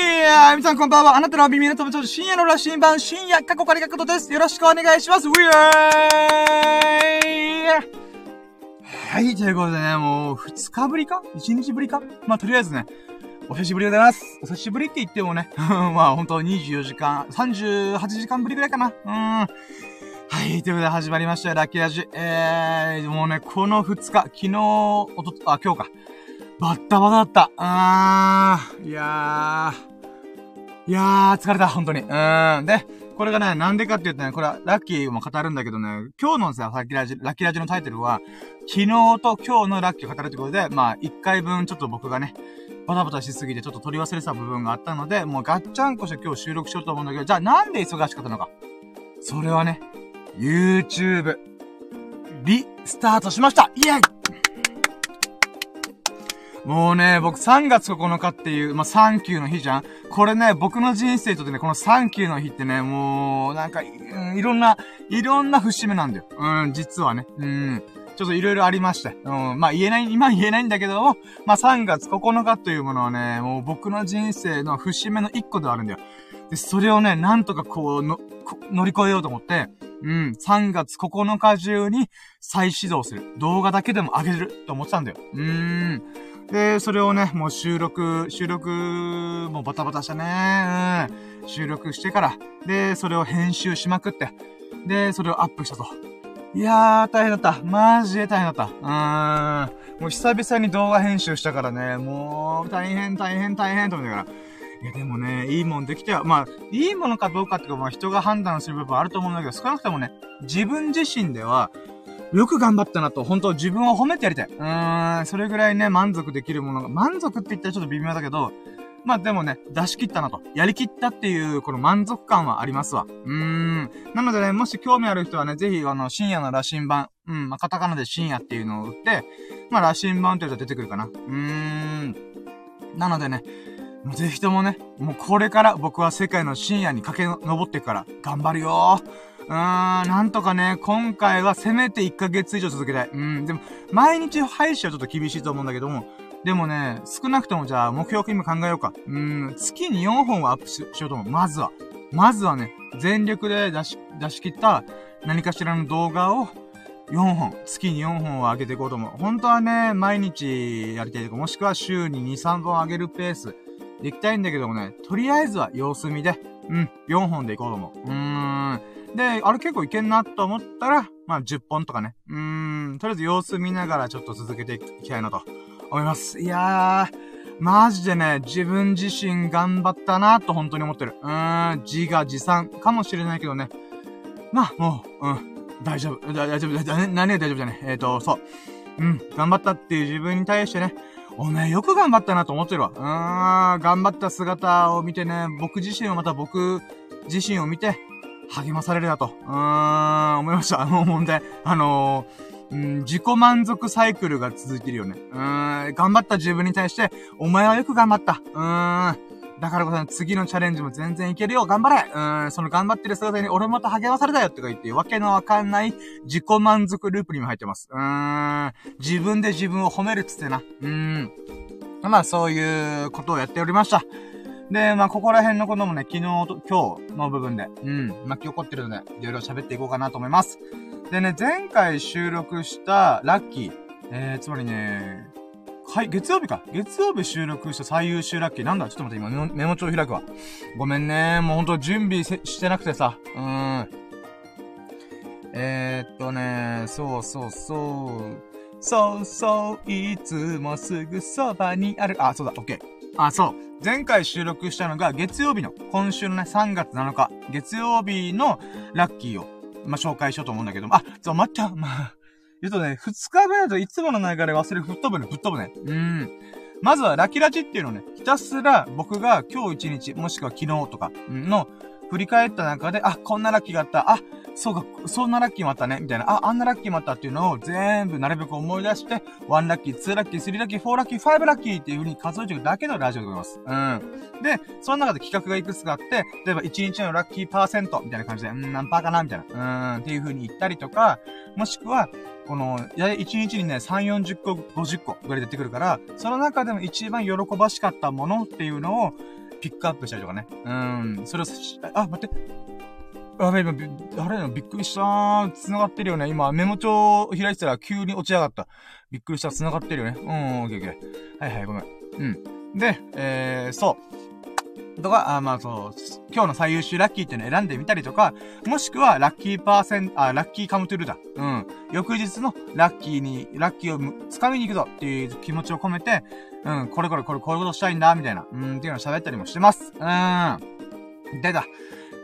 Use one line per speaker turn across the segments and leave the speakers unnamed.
ー皆さんこんばんは。あなたの耳の友達深夜の羅針盤、深夜過去仮角度です。よろしくお願いします。ウィーはい、ということでね、もう、二日ぶりか？一日ぶりか？まあ、とりあえずね、お久しぶりでございます。お久しぶりって言ってもね、まあ、ほんと24時間、38時間ぶりぐらいかな。うーん。はい、ということで始まりました、ラッキーラジ。えー、もうね、この2日、昨日、おと、あ、今日か。バッタバタだった。あー、いやー。いやー、疲れた、本当に。うーん。で、これがね、なんでかって言うとね、これはラッキーも語るんだけどね、今日のさ、ラッキーラジ、ラッキーラジのタイトルは、昨日と今日のラッキーを語るってことで、まあ、一回分ちょっと僕がね、バタバタしすぎてちょっと取り忘れてた部分があったので、もうガッチャンコして今日収録しようと思うんだけど、じゃあなんで忙しかったのか。それはね、YouTube、リスタートしましたイエイもうね、僕3月9日っていう、まあ、サンキューの日じゃんこれね、僕の人生とってね、このサンキューの日ってね、もう、なんか、うん、いろんな、いろんな節目なんだよ。うん、実はね。うん。ちょっといろいろありまして。うん、まあ言えない、今言えないんだけども、まあ3月9日というものはね、もう僕の人生の節目の一個ではあるんだよ。で、それをね、なんとかこう、の、乗り越えようと思って、うん、3月9日中に再始動する。動画だけでも上げると思ってたんだよ。うーん。で、それをね、もう収録、収録、もうバタバタしたね。うん。収録してから、で、それを編集しまくって、で、それをアップしたと。いやー、大変だった。マジで大変だった。うーん。もう久々に動画編集したからね、もう、大変、大変、大変と思いながら。いや、でもね、いいもんできては、まあ、いいものかどうかっていうか、まあ、人が判断する部分あると思うんだけど、少なくともね、自分自身では、よく頑張ったなと、本当自分を褒めてやりたい。うーん、それぐらいね、満足できるものが、満足って言ったらちょっと微妙だけど、まあでもね、出し切ったなと。やりきったっていう、この満足感はありますわ。うーん。なのでね、もし興味ある人はね、ぜひ、あの、深夜の羅針盤、うん、まあ、カタカナで深夜っていうのを打って、まあ、羅針盤って言うと出てくるかな。うーん。なのでね、もうぜひともね、もうこれから僕は世界の深夜に駆け上ってから、頑張るよー。うーん、なんとかね、今回はせめて1ヶ月以上続けたい。うん、でも、毎日配信はちょっと厳しいと思うんだけども、でもね、少なくともじゃあ目標金今考えようか。うん、月に4本はアップしようと思う。まずは。まずはね、全力で出し、出し切った何かしらの動画を4本、月に4本を上げていこうと思う。本当はね、毎日やりたいとか、もしくは週に2、3本上げるペースでいきたいんだけどもね、とりあえずは様子見で、うん、4本でいこうと思う。うーん。で、あれ結構いけんなと思ったら、まあ10本とかね。うーん、とりあえず様子見ながらちょっと続けていきたいなと思います。いやー、マジでね、自分自身頑張ったなと本当に思ってる。うーん、自画自賛かもしれないけどね。まあ、もう、うん、大丈夫、大丈夫、大丈夫、何大丈夫じゃねえ。えっ、ー、と、そう。うん、頑張ったっていう自分に対してね、おめえよく頑張ったなと思ってるわ。うーん、頑張った姿を見てね、僕自身をまた僕自身を見て、励まされるなと、うーん、思いました。あの、問題。あのー、うん、自己満足サイクルが続いてるよね。うーん、頑張った自分に対して、お前はよく頑張った。うーん。だからこそ次のチャレンジも全然いけるよ頑張れうん、その頑張ってる姿に俺また励まされたよって言って、わけのわかんない自己満足ループにも入ってます。うーん、自分で自分を褒めるっつってな。うーん。まあそういうことをやっておりました。で、まあ、ここら辺のこともね、昨日と今日の部分で、うん、巻き起こってるので、いろいろ喋っていこうかなと思います。でね、前回収録したラッキー、えー、つまりね、はい、月曜日か。月曜日収録した最優秀ラッキー。なんだ？ちょっと待って、今メモ帳開くわ。ごめんね。もうほんと準備してなくてさ。うーん。えー、っとね、そうそうそう。そうそう、いつもすぐそばにある。あ、そうだ、オッケー。あ、そう。前回収録したのが月曜日の、今週のね、3月7日、月曜日のラッキーを、まあ、紹介しようと思うんだけども、あ、そう、待った。まあ、言うとね、2日目だといつもの流れ忘れ、吹っ飛ぶね、吹っ飛ぶね。うん。まずはラキラジっていうのをね、ひたすら僕が今日1日、もしくは昨日とかの振り返った中で、あ、こんなラッキーがあった。あ、そうか、そんなラッキーもあったね。みたいな。あ、あんなラッキーもあったっていうのを全部なるべく思い出して、1ラッキー、2ラッキー、3ラッキー、4ラッキー、5ラッキーっていう風に数えていくだけのラジオでございます。うん。で、その中で企画がいくつかあって、例えば1日のラッキーパーセントみたいな感じで、うん何パーかなみたいな。うん。っていう風に言ったりとか、もしくは、この、や、1日にね、3、40個、50個ぐらい出てくるから、その中でも一番喜ばしかったものっていうのを、ピックアップしたりとかね。うん、それを、あ、待って。あ、今、あれびっくりしたー。繋がってるよね。今、メモ帳開いてたら急に落ち上がった。びっくりした。繋がってるよね。うん、オッケーオッケー。はいはい、ごめん。うん。で、えー、そう。とか、あまあそう、今日の最優秀ラッキーっていうのを選んでみたりとか、もしくはラッキーパーセン、あ、ラッキーカムトゥルだ。うん。翌日のラッキーに、ラッキーを掴みに行くぞっていう気持ちを込めて、うん、これこれこれこういうことしたいんだ、みたいな、うん、っていうのを喋ったりもしてます。うん。でだ。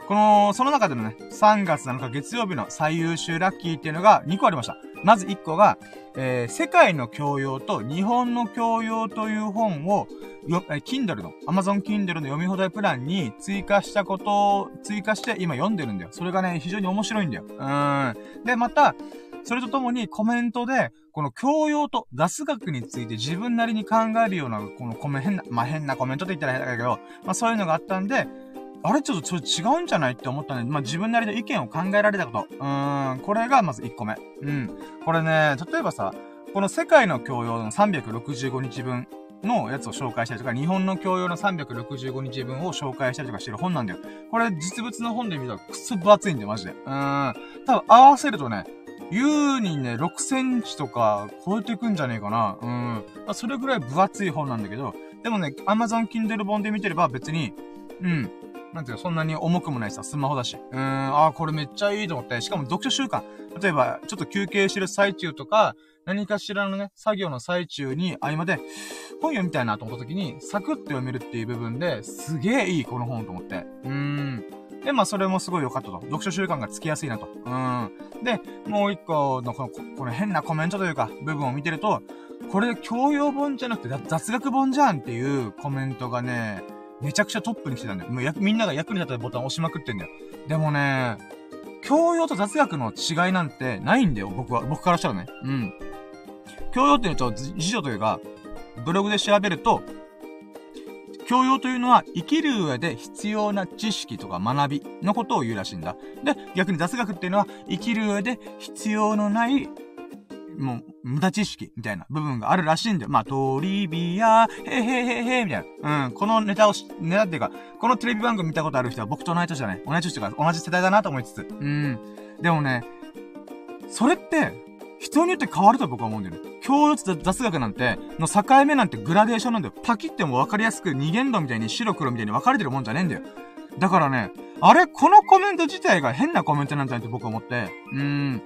この、その中でのね、3月7日月曜日の最優秀ラッキーっていうのが2個ありました。まず1個が、えー、世界の教養と日本の教養という本を、よ、え、Kindle の、Amazon Kindle の読み放題プランに追加したことを、追加して今読んでるんだよ。それがね、非常に面白いんだよ。うん。で、また、それとともにコメントで、この教養と雑学について自分なりに考えるような、このコメ、変な、まあ、変なコメントって言ったら変だけど、まあ、そういうのがあったんで、あれちょっとそれ違うんじゃないって思ったんで、まあ、自分なりの意見を考えられたこと。うーん、これがまず1個目。うん。これね、例えばさ、この世界の教養の365日分のやつを紹介したりとか、日本の教養の365日分を紹介したりとかしてる本なんだよ。これ実物の本で見たらくそ分厚いんだよ、マジで。うーん。多分合わせるとね、優にね、6センチとか超えてくんじゃねえかな。うん。まあ、それぐらい分厚い本なんだけど、でもね、Amazon Kindle 本で見てれば別に、うん。なんていうか、そんなに重くもないさ、スマホだし。うーん、ああ、これめっちゃいいと思って。しかも読書習慣。例えば、ちょっと休憩してる最中とか、何かしらのね、作業の最中に合間で、本読みたいなと思った時に、サクッと読めるっていう部分で、すげえいい、この本と思って。うーん。で、まあ、それもすごい良かったと。読書習慣がつきやすいなと。うん。で、もう一個のこの、この変なコメントというか、部分を見てると、これ教養本じゃなくて雑学本じゃんっていうコメントがね、めちゃくちゃトップに来てたんだよ。もうや、みんなが役に立ったボタン押しまくってんだよ。でもね、教養と雑学の違いなんてないんだよ、僕は。僕からしたらね。うん。教養っていうと、辞書というか、ブログで調べると、教養というのは生きる上で必要な知識とか学びのことを言うらしいんだ。で、逆に雑学っていうのは生きる上で必要のないもう、無駄知識みたいな部分があるらしいんだよ。まあ、トリビア、へへへへみたいな。うん。このネタをし、ネタっていうか、このテレビ番組見たことある人は僕と同い年だね。同い年とか、同じ世代だなと思いつつ。うん。でもね、それって、人によって変わると僕は思うんだよね。教養と雑学なんて、の境目なんてグラデーションなんだよ。パキっても分かりやすく二元度みたいに白黒みたいに分かれてるもんじゃねえんだよ。だからね、あれ？このコメント自体が変なコメントなんじゃないって僕は思って。うーん。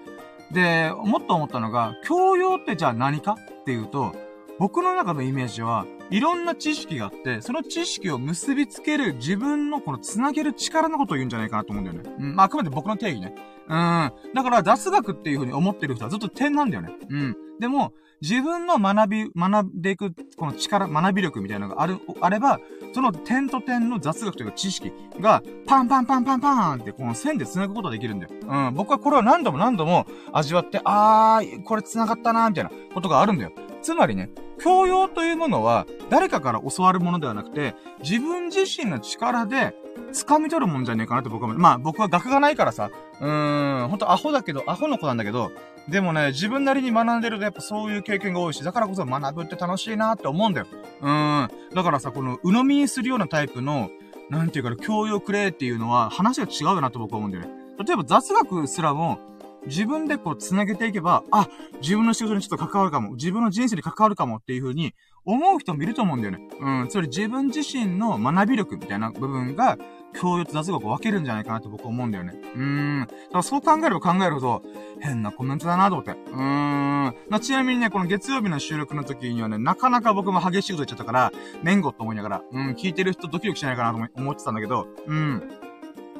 で、もっと思ったのが、教養ってじゃあ何かっていうと、僕の中のイメージは、いろんな知識があって、その知識を結びつける自分のこの繋げる力のことを言うんじゃないかなと思うんだよね。うん。まあ、あくまで僕の定義ね。うん。だから雑学っていう風に思ってる人はずっと点なんだよね。うん。でも、自分の学び、学んでいく、この力、学び力みたいなのがある、あれば、その点と点の雑学というか知識が、パンパンパンパンパンってこの線で繋ぐことができるんだよ。うん。僕はこれを何度も何度も味わって、あー、これ繋がったなーみたいなことがあるんだよ。つまりね、教養というものは、誰かから教わるものではなくて、自分自身の力で、掴み取るもんじゃねえかなって僕は、まあ僕は学がないからさ、うーん、ほんとアホだけど、アホの子なんだけど、でもね、自分なりに学んでるとやっぱそういう経験が多いし、だからこそ学ぶって楽しいなって思うんだよ。うーん。だからさ、この鵜呑みにするようなタイプの、なんていうか、教養くれっていうのは話が違うなと僕は思うんだよね。例えば雑学すらも、自分でこう繋げていけば、あ、自分の仕事にちょっと関わるかも、自分の人生に関わるかもっていう風に思う人もいると思うんだよね。うん、つまり自分自身の学び力みたいな部分が、教養と雑学を分けるんじゃないかなって僕は思うんだよね。うーん。だからそう考えれば考えるほど、変なコメントだなと思って。うーん。まちなみにね、この月曜日の収録の時にはね、なかなか僕も激しいこと言っちゃったから、年後と思いながら、うん、聞いてる人ドキドキしないかなと思ってたんだけど、うん。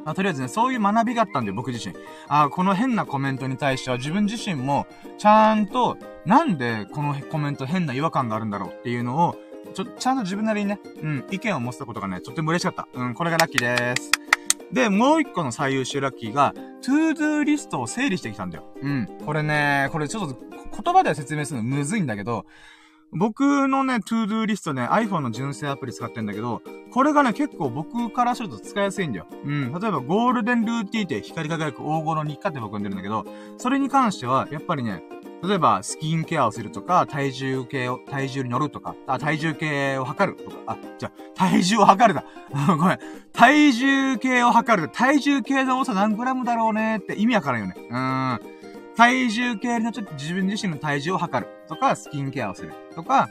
まあ、とりあえずね、そういう学びがあったんで、僕自身。ああこの変なコメントに対しては自分自身も、ちゃんと、なんでこのコメント変な違和感があるんだろうっていうのを、ちょ、ちゃんと自分なりにね、うん、意見を持ったことがね、とっても嬉しかった。うん、これがラッキーでーす。で、もう一個の最優秀ラッキーが、 ToDoリストを整理してきたんだよ。うん。これね、これちょっと言葉では説明するのむずいんだけど、僕のね、 ToDoリストね、iPhone の純正アプリ使ってんだけど、これがね、結構僕からすると使いやすいんだよ。うん。例えば、ゴールデンルーティーンって光り輝く黄金の日課って僕呼んでるんだけど、それに関しては、やっぱりね、例えば、スキンケアをするとか、体重計を、体重に乗るとか、あ、体重計を測るとか、あ、じゃ体重を測るだ。ごめん。体重計を測る。体重計の重さ何グラムだろうねって意味わからんよね。うーん。体重計に乗っと自分自身の体重を測る。とか、スキンケアをする。とか、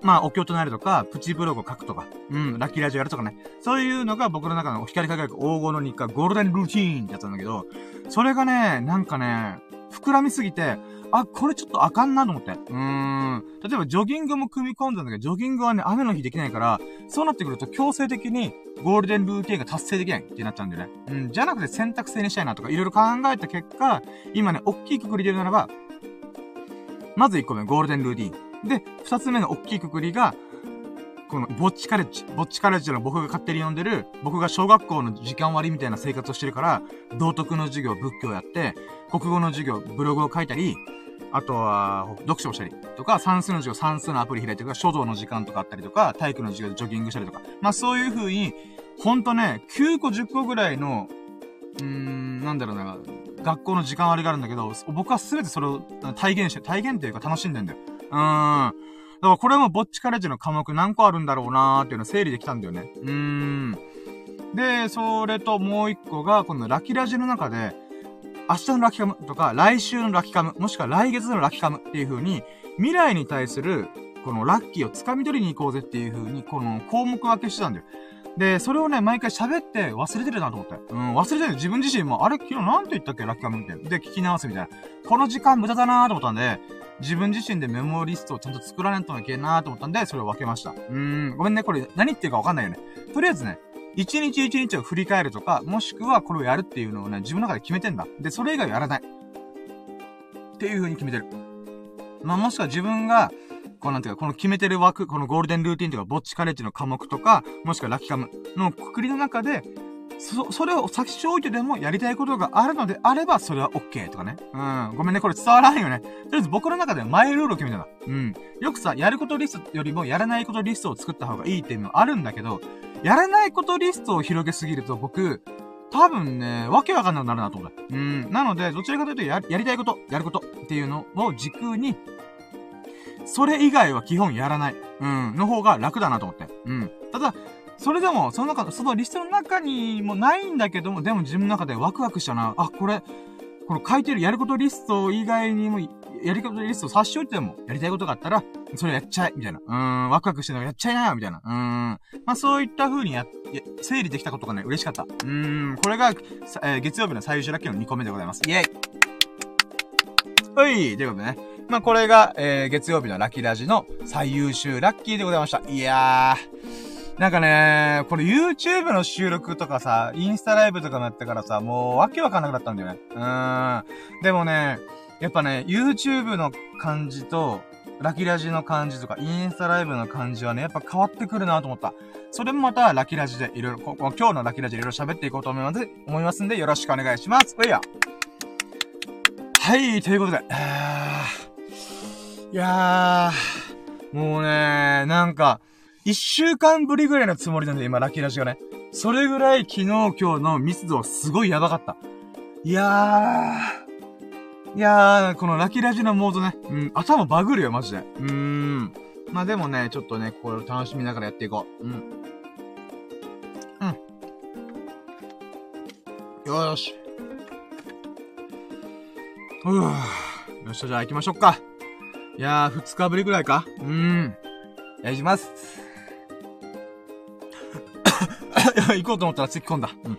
まあ、お経となるとか、プチブログを書くとか、うん、ラッキーラジオやるとかね。そういうのが僕の中の光り輝く黄金の日課、ゴールデンルーティーンってやつなんだけど、それがね、なんかね、膨らみすぎて、あ、これちょっとあかんなと思って。うーん。例えばジョギングも組み込んだんだけど、ジョギングはね、雨の日できないから、そうなってくると強制的にゴールデンルーティンが達成できないってなっちゃうんだよね。うん。じゃなくて選択制にしたいなとか、いろいろ考えた結果、今ね、大きいくくりで言うならば、まず1個目、ゴールデンルーティン。で、2つ目の大きいくくりが、この、ぼっちカレッジ。ぼっちカレッジの僕が勝手に呼んでる、僕が小学校の時間割みたいな生活をしてるから、道徳の授業、仏教やって、国語の授業、ブログを書いたり、あとは、読書をしたりとか、算数の授業、算数のアプリ開いてるか書道の時間とかあったりとか、体育の授業でジョギングしたりとか。まあそういう風に、ほんとね、9個10個ぐらいの、うーん、なんだろうな、学校の時間割があるんだけど、僕は全てそれを体現して、体現っていうか楽しんでんだよ。うーん。だからこれもぼっちカレッジの科目何個あるんだろうなーっていうのを整理できたんだよね。うーん。で、それともう一個が、このラキラジの中で、明日のラキカムとか、来週のラキカム、もしくは来月のラキカムっていう風に、未来に対する、このラッキーを掴み取りに行こうぜっていう風に、この項目分けしてたんだよ。で、それをね、毎回喋って忘れてるなと思って。うん、忘れてる。自分自身も、あれ？昨日なんて言ったっけ？ラッキーカムみたいな。で、聞き直すみたいな。この時間無駄だなーと思ったんで、自分自身でメモリストをちゃんと作らないといけんなーと思ったんで、それを分けました。うーん、ごめんね、これ何言ってるか分かんないよね。とりあえずね、一日一日を振り返るとか、もしくはこれをやるっていうのをね、自分の中で決めてんだ。で、それ以外はやらない。っていう風に決めてる。まあ、もしくは自分が、こうなんていうか、この決めてる枠、このゴールデンルーティンとか、ぼっちカレッジの科目とか、もしくはラッキーカムのくくりの中で、そ、それを先しておいてでもやりたいことがあるのであれば、それは OK とかね。うん。ごめんね、これ伝わらんよね。とりあえず僕の中でマイルールを決めたの。うん。よくさ、やることリストよりもやらないことリストを作った方がいいっていうのはあるんだけど、やらないことリストを広げすぎると僕、多分ね、わけわかんなくなるなと思った。うん。なので、どちらかというとや、やりたいこと、やることっていうのを軸に、それ以外は基本やらない。うん。の方が楽だなと思って。うん。ただ、それでも、その中、そのリストの中にもないんだけども、でも自分の中でワクワクしたな。あ、これ、この書いてるやることリスト以外にも、やりことリストを差し置いても、やりたいことがあったら、それやっちゃえ、みたいな。うーん、ワクワクしてるのやっちゃいなよ、みたいな。うーん。まあそういった風にや、整理できたことがね、嬉しかった。うーん、これが、えー、月曜日の最優秀ラッキーの2個目でございます。イェイはい、ということでね。まあこれが、えー、月曜日のラッキーラジの最優秀ラッキーでございました。いやー。なんかね、これ YouTube の収録とかさ、インスタライブとかもやってからさ、もうわけわかんなくなったんだよね。うーん。でもね、やっぱね、YouTube の感じと、ラキラジの感じとか、インスタライブの感じはね、やっぱ変わってくるなと思った。それもまた、ラキラジでいろいろ、今日のラキラジでいろいろ喋っていこうと思います、思いますんで、よろしくお願いします。ほいや。はい、ということで、いやー、もうね、なんか、一週間ぶりぐらいのつもりなんで、今、ラッキーラジがね。それぐらい昨日今日の密度はすごいやばかった。いやー、いやー、このラッキーラジのモードね、うん、頭バグるよ、マジで。うーん。まあでもね、ちょっとね、これを楽しみながらやっていこう。うん。うん。よーし。うぅ。よっしゃ、じゃあ行きましょうか。いやー、二日ぶりぐらいかうーん。やります。行こうと思ったら突っ込んだ。うん。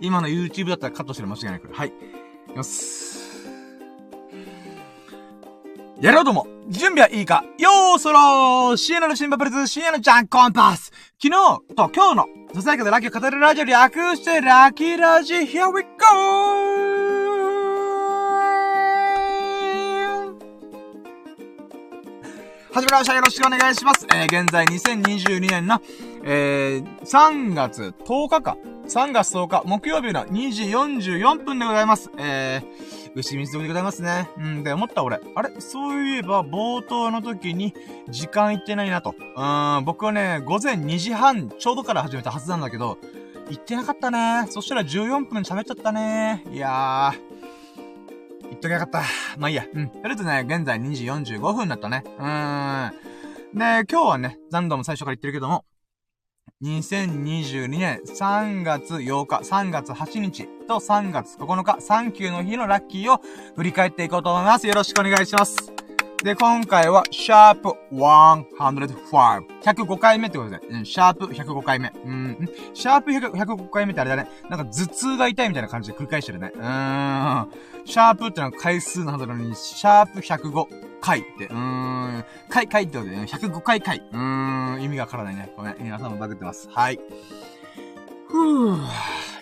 今の YouTube だったらカットしてる間違いないから。はい。よし。やろうとも準備はいいかよーそろー深夜の新パプレズ深夜のジャンコンパス昨日と今日のささやかでラッキーを語るラジオ略してラッキーラジ Here we go! 始まりました。よろしくお願いします。えー、現在2022年の、えー、3月10日か。3月10日、木曜日の2時44分でございます。えー、牛水でございますね。うん、で、思った俺。あれ？そういえば、冒頭の時に、時間いってないなと。うん、僕はね、午前2時半ちょうどから始めたはずなんだけど、行ってなかったね。そしたら14分喋っちゃったね。いやー。行っときゃよかった。まあいいや。うん。とりあえずね、現在2時45分だったね。うーん。で、今日はね、何度も最初から言ってるけども、2022年3月8日、3月8日と3月9日、サンキューの日のラッキーを振り返っていこうと思います。よろしくお願いします。で、今回は、シャープ105。105回目ってことで、うん、シャープ105回目。うん、シャープ105回目ってあれだね。なんか頭痛が痛いみたいな感じで繰り返してるね。うーん。シャープってのは回数のはずなのに、シャープ105回って、うーん。回、回ってことでね、105回回。うーん、意味がわからないね。ごめん、皆さんもバグってます。はい。ふぅ。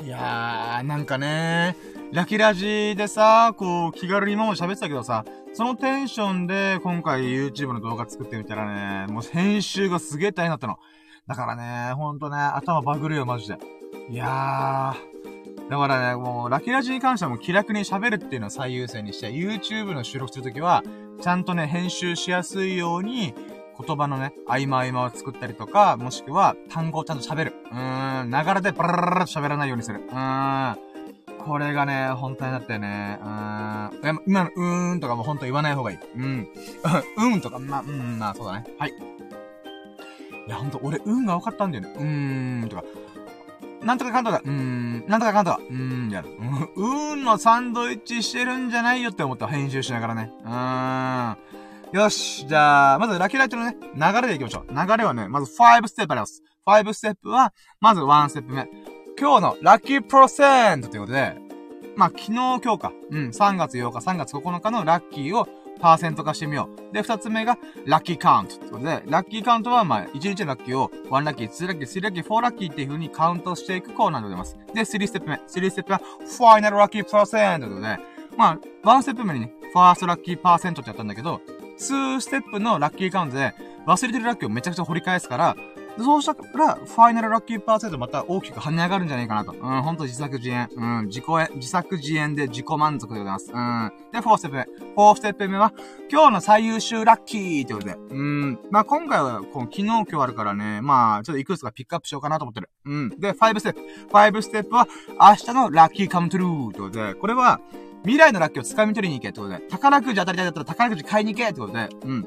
いやー、なんかねーラキラジでさ、こう、気軽に今も喋ってたけどさ、そのテンションで今回 YouTube の動画作ってみたらね、もう編集がすげえ大変だったの。だからね、ほんとね、頭バグるよ、マジで。いやー。だからね、もう、ラキラジに関してはもう気楽に喋るっていうのを最優先にして、YouTube の収録するときは、ちゃんとね、編集しやすいように、言葉のね、合間合間を作ったりとか、もしくは単語をちゃんと喋る。うーん、ながらでバララララと喋らないようにする。うーん。これがね、本当になったよね。うーん。今のうーんとかも本当言わない方がいい。うん。うんとか、まあ、うん、まあ、そうだね。はい。いや、ほんと、俺、うんが分かったんだよね。うーんとか。なんとかかんとか、うーん、なんとかかんとか、うーん、やる。うーんのサンドイッチしてるんじゃないよって思った。編集しながらね。うーん。よし。じゃあ、まずラッキーライトのね、流れでいきましょう。流れはね、まず5ステップあります。5ステップは、まず1ステップ目。今日のラッキープロセントということで、まあ、昨日今日か。うん、3月8日、3月9日のラッキーをパーセント化してみよう。で、二つ目が、ラッキーカウント。ということで、ラッキーカウントは、まあ、1日のラッキーを、1ラッキー、2ラッキー、3ラッキー、4ラッキーっていう風にカウントしていくコーナーでございます。で、3ステップ目。3ステップは、ファイナルラッキーパーセントということで、まあ、1ステップ目にね、ファーストラッキーパーセントってやったんだけど、2ステップのラッキーカウントで、忘れてるラッキーをめちゃくちゃ掘り返すから、そうしたら、ファイナルラッキーパーセントまた大きく跳ね上がるんじゃないかなと。うん、ほんと自作自演。うん、自己演、自作自演で自己満足でございます。うん。で、4ステップ目。4ステップ目は、今日の最優秀ラッキーということで。うん。まあ、今回は、こう、昨日今日あるからね、まあ、ちょっといくつかピックアップしようかなと思ってる。うん。で、5ステップ。5ステップは、明日のラッキーカムトゥルーということで、これは、未来のラッキーを掴み取りに行けってことで、宝くじ当たりたいだったら宝くじ買いに行けってことで、うん。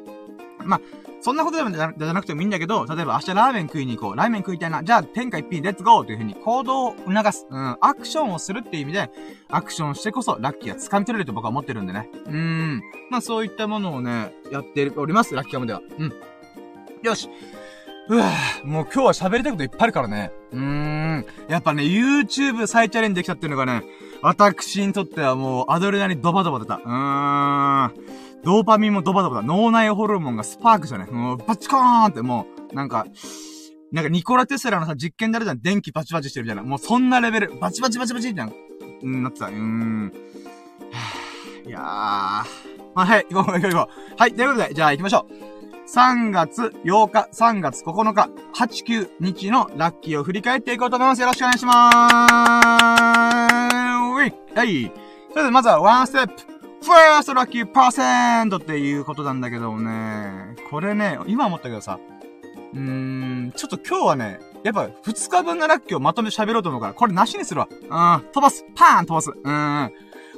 まあ、そんなことでもじゃなくてもいいんだけど、例えば明日ラーメン食いに行こう。ラーメン食いたいな。じゃあ、天下一品、レッツゴーという風に行動を促す。うん。アクションをするっていう意味で、アクションしてこそラッキーが掴み取れると僕は思ってるんでね。うーん。まあ、そういったものをね、やっております。ラッキーカムでは。うん。よし。うわもう今日は喋りたいこといっぱいあるからね。うーん。やっぱね、YouTube 再チャレンジできたっていうのがね、私にとってはもうアドレナリンドバドバ出た。うーん。ドーパミンもドバドバだ。脳内ホルモンがスパークじゃね。もう、バチコーンってもう、なんか、なんかニコラテスラのさ、実験であるじゃん。電気バチバチしてるみたいな。もうそんなレベル。バチバチバチバチってな、うん、なってた。うーん。いやー。まあ、はい、行こう行こう行こう。はい、ということで、じゃあ行きましょう。3月8日、3月9日、8、9日のラッキーを振り返っていこうと思います。よろしくお願いしまーす。はい。それでまずはワンステップ。ファーストラッキーパーセントっていうことなんだけどもね。これね、今思ったけどさ、うーん、ちょっと今日はね、やっぱ2日分のラッキーをまとめて喋ろうと思うから、これなしにするわ。うん、飛ばす。パーン飛ばす。う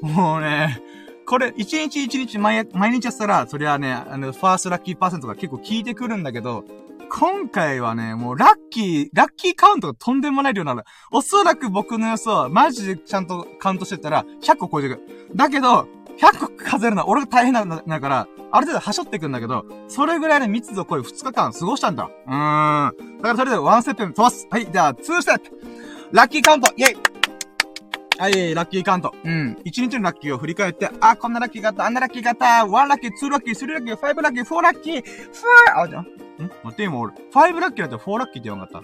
ん。もうね、これ、一日一日毎毎日やったら、そりゃね、あの、ファーストラッキーパーセントが結構効いてくるんだけど、今回はね、もうラッキー、ラッキーカウントがとんでもない量なの。おそらく僕の予想は、マジでちゃんとカウントしてたら、100個超えてくる。だけど、100個数えるのは俺が大変なん、だから、ある程度はしょっていくんだけど、それぐらいの密度濃い2日間過ごしたんだ。うーん。だからそれでワンステップ飛ばす。はい、じゃあ、2ステップ。ラッキーカウントイェイはい、ラッキーカウント。うん。一日のラッキーを振り返って、あ、こんなラッキーがあった、あんなラッキーがあった、1ラッキー、2ラッキー、3ラッキー、5ラッキー、4ラッキー、4、あ、じゃん。ん？待って、今俺、5ラッキーだと4ラッキーって言わなかっ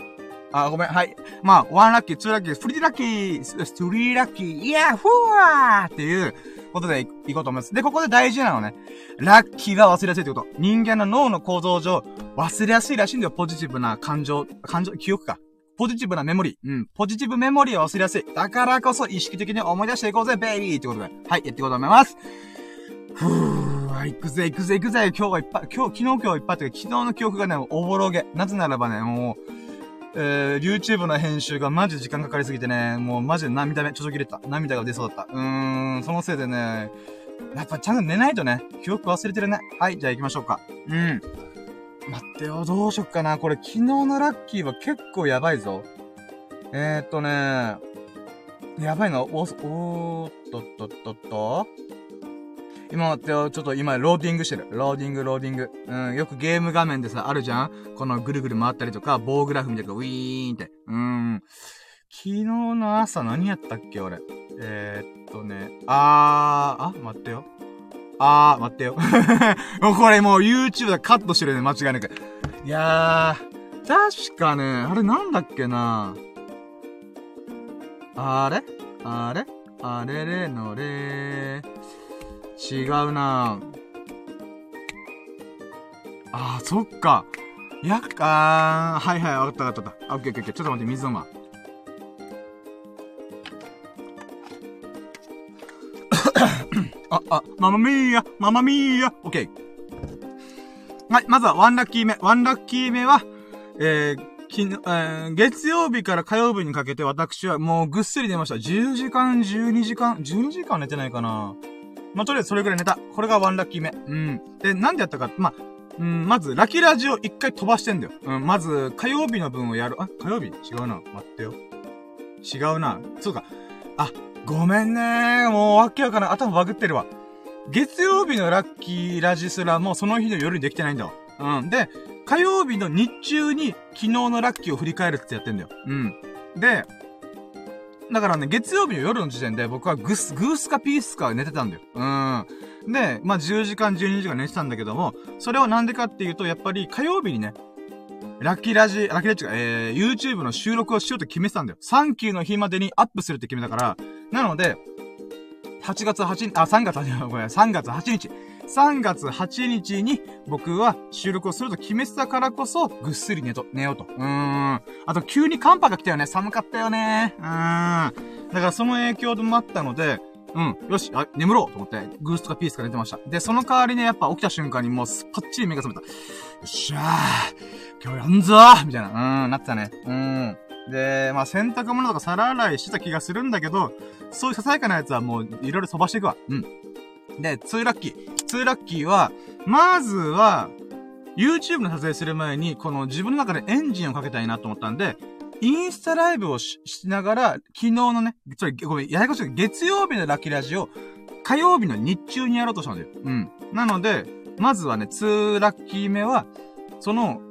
た？あ、ごめん、はい。まあ、1ラッキー、2ラッキー、3ラッキー、3ラッキー、いや、ふわーっていう、ことでいこうと思います。で、ここで大事なのね。ラッキーが忘れやすいってこと。人間の脳の構造上、忘れやすいらしいんだよ。ポジティブな感情、感情、記憶か。ポジティブなメモリー。うん。ポジティブメモリーを忘れやすい。だからこそ意識的に思い出していこうぜ、ベイビーってことで。はい、やっていこうと思います。ふぅー、行くぜ、行くぜ、行くぜ。今日はいっぱい、今日、昨日今日いっぱいって昨日の記憶がね、おぼろげ。なぜならばね、もう、えー、YouTube の編集がマジで時間かかりすぎてね、もうマジで涙目、ちょちょ切れた。涙が出そうだった。うーん、そのせいでね、やっぱちゃんと寝ないとね、記憶忘れてるね。はい、じゃあ行きましょうか。うん。待ってよ、どうしよっかな。これ昨日のラッキーは結構やばいぞ。えー、っとね、やばいの、お、おーっとっとっとっと。今待ってよ、ちょっと今ローディングしてる。ローディング、ローディング。うん、よくゲーム画面でさ、あるじゃん？このぐるぐる回ったりとか、棒グラフみたいなウィーンって。うん。昨日の朝何やったっけ俺？えー、っとね、あー、あ、待ってよ。あー、待ってよ。もうこれもう YouTube でカットしてるね、間違いなく。いやー、確かね、あれなんだっけなあれ？あれ？あれれのれー違うなあー、そっか。やっかー、はいはい、わかったわかった。オッケーオッケー、ちょっと待って、水飲ま。あ、あ、ママミーヤ、ママミーヤ、オッケー。はい、まずはワンラッキー目。ワンラッキー目は、えー、きえー、月曜日から火曜日にかけて私はもうぐっすり寝ました。10時間、12時間、12時間寝てないかなまあ、とりあえずそれぐらい寝た。これがワンラッキー目。うん。で、なんでやったか、まあ、うん、まず、ラキラジを一回飛ばしてんだよ。うん、まず、火曜日の分をやる。あ、火曜日？違うな。待ってよ。違うな。そうか。あ、ごめんねもうわけわからん。頭バグってるわ。月曜日のラッキーラジすらもうその日の夜にできてないんだわ。うん。で、火曜日の日中に昨日のラッキーを振り返るってやってんだよ。うん。で、だからね、月曜日の夜の時点で僕はグス、グースかピースか寝てたんだよ。うん。で、まあ、10時間、12時間寝てたんだけども、それはなんでかっていうと、やっぱり火曜日にね、ラッキーラジ、ラッキーラジが、えー、YouTube の収録をしようと決めてたんだよ。サンキューの日までにアップするって決めたから、なので、8月8日、あ、3月8日、ごめん、3月8日。3月8日に僕は収録をすると決めてたからこそ、ぐっすり寝と、寝ようと。うーん。あと、急に寒波が来たよね。寒かったよね。うーん。だからその影響もあったので、うん。よし、あ、眠ろうと思って、グースとかピースか寝てました。で、その代わりね、やっぱ起きた瞬間にもうすっぱっちり目が覚めた。よっしゃー今日やんぞーみたいな、うん、なってたね。うん。で、まあ、洗濯物とか皿洗いしてた気がするんだけど、そういうささやかなやつはもういろいろ飛ばしていくわ。うん。で、2ラッキー。2ラッキーは、まずは、YouTube の撮影する前に、この自分の中でエンジンをかけたいなと思ったんで、インスタライブをしながら、昨日のね、それ、ごめん、ややこしい。月曜日のラッキーラジオ、火曜日の日中にやろうとしたんだよ。うん。なので、まずはね、2ラッキー目は、その、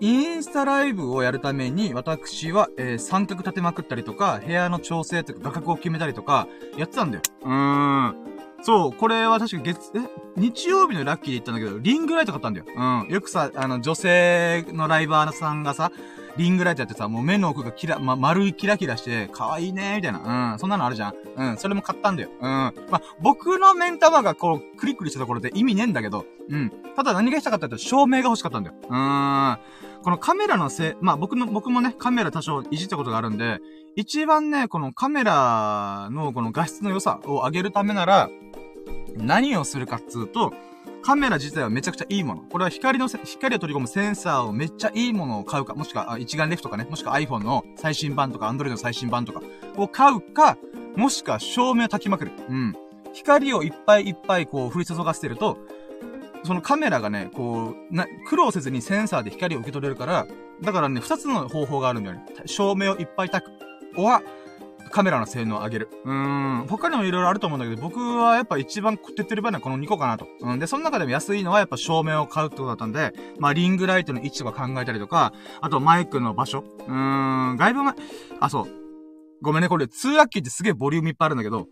インスタライブをやるために、私は、えー、三角立てまくったりとか、部屋の調整とか画角を決めたりとか、やってたんだよ。うーん。そう、これは確か月、え日曜日のラッキーで言ったんだけど、リングライト買ったんだよ。うん。よくさ、あの、女性のライバーさんがさ、リングライトやってさ、もう目の奥がキラ、ま、丸いキラキラして、可愛いねみたいな。うん。そんなのあるじゃん。うん。それも買ったんだよ。うん。ま僕の目ん玉がこう、クリクリしたところで意味ねえんだけど、うん。ただ何がしたかったって照明が欲しかったんだよ。うーん。このカメラのせい、まあ、僕の、僕もね、カメラ多少いじったことがあるんで、一番ね、このカメラのこの画質の良さを上げるためなら、何をするかっつうと、カメラ自体はめちゃくちゃいいもの。これは光の、光を取り込むセンサーをめっちゃいいものを買うか、もしくは一眼レフとかね、もしくは iPhone の最新版とか Android の最新版とかを買うか、もしくは照明を焚きまくる。うん。光をいっぱいいっぱいこう降り注がせてると、そのカメラがね、こう、な、苦労せずにセンサーで光を受け取れるから、だからね、二つの方法があるんだよね。照明をいっぱい焚く。おは、カメラの性能を上げる。うーん。他にも色々あると思うんだけど、僕はやっぱ一番手ってる場合はこの2個かなと。うん。で、その中でも安いのはやっぱ照明を買うってことだったんで、まあ、リングライトの位置とか考えたりとか、あとマイクの場所。うーん。外部前、あ、そう。ごめんね、これ、2ラッキーってすげえボリュームいっぱいあるんだけど、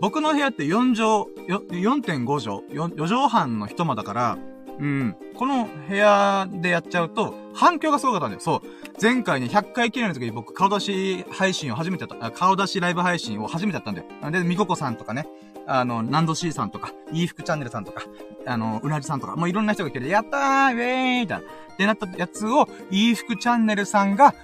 僕の部屋って4畳、4.5畳、4, 4畳半の一間だから、うん。この部屋でやっちゃうと、反響がすごかったんだよ。そう。前回ね、100回記念の時に僕、顔出し配信を初めてやった、顔出しライブ配信を初めてやったんだよ。で、みここさんとかね、あの、ナンドシーさんとか、イーフクチャンネルさんとか、あの、うなじさんとか、もういろんな人が来て、やったーウェーイみたいな。ってなったやつを、イーフクチャンネルさんが、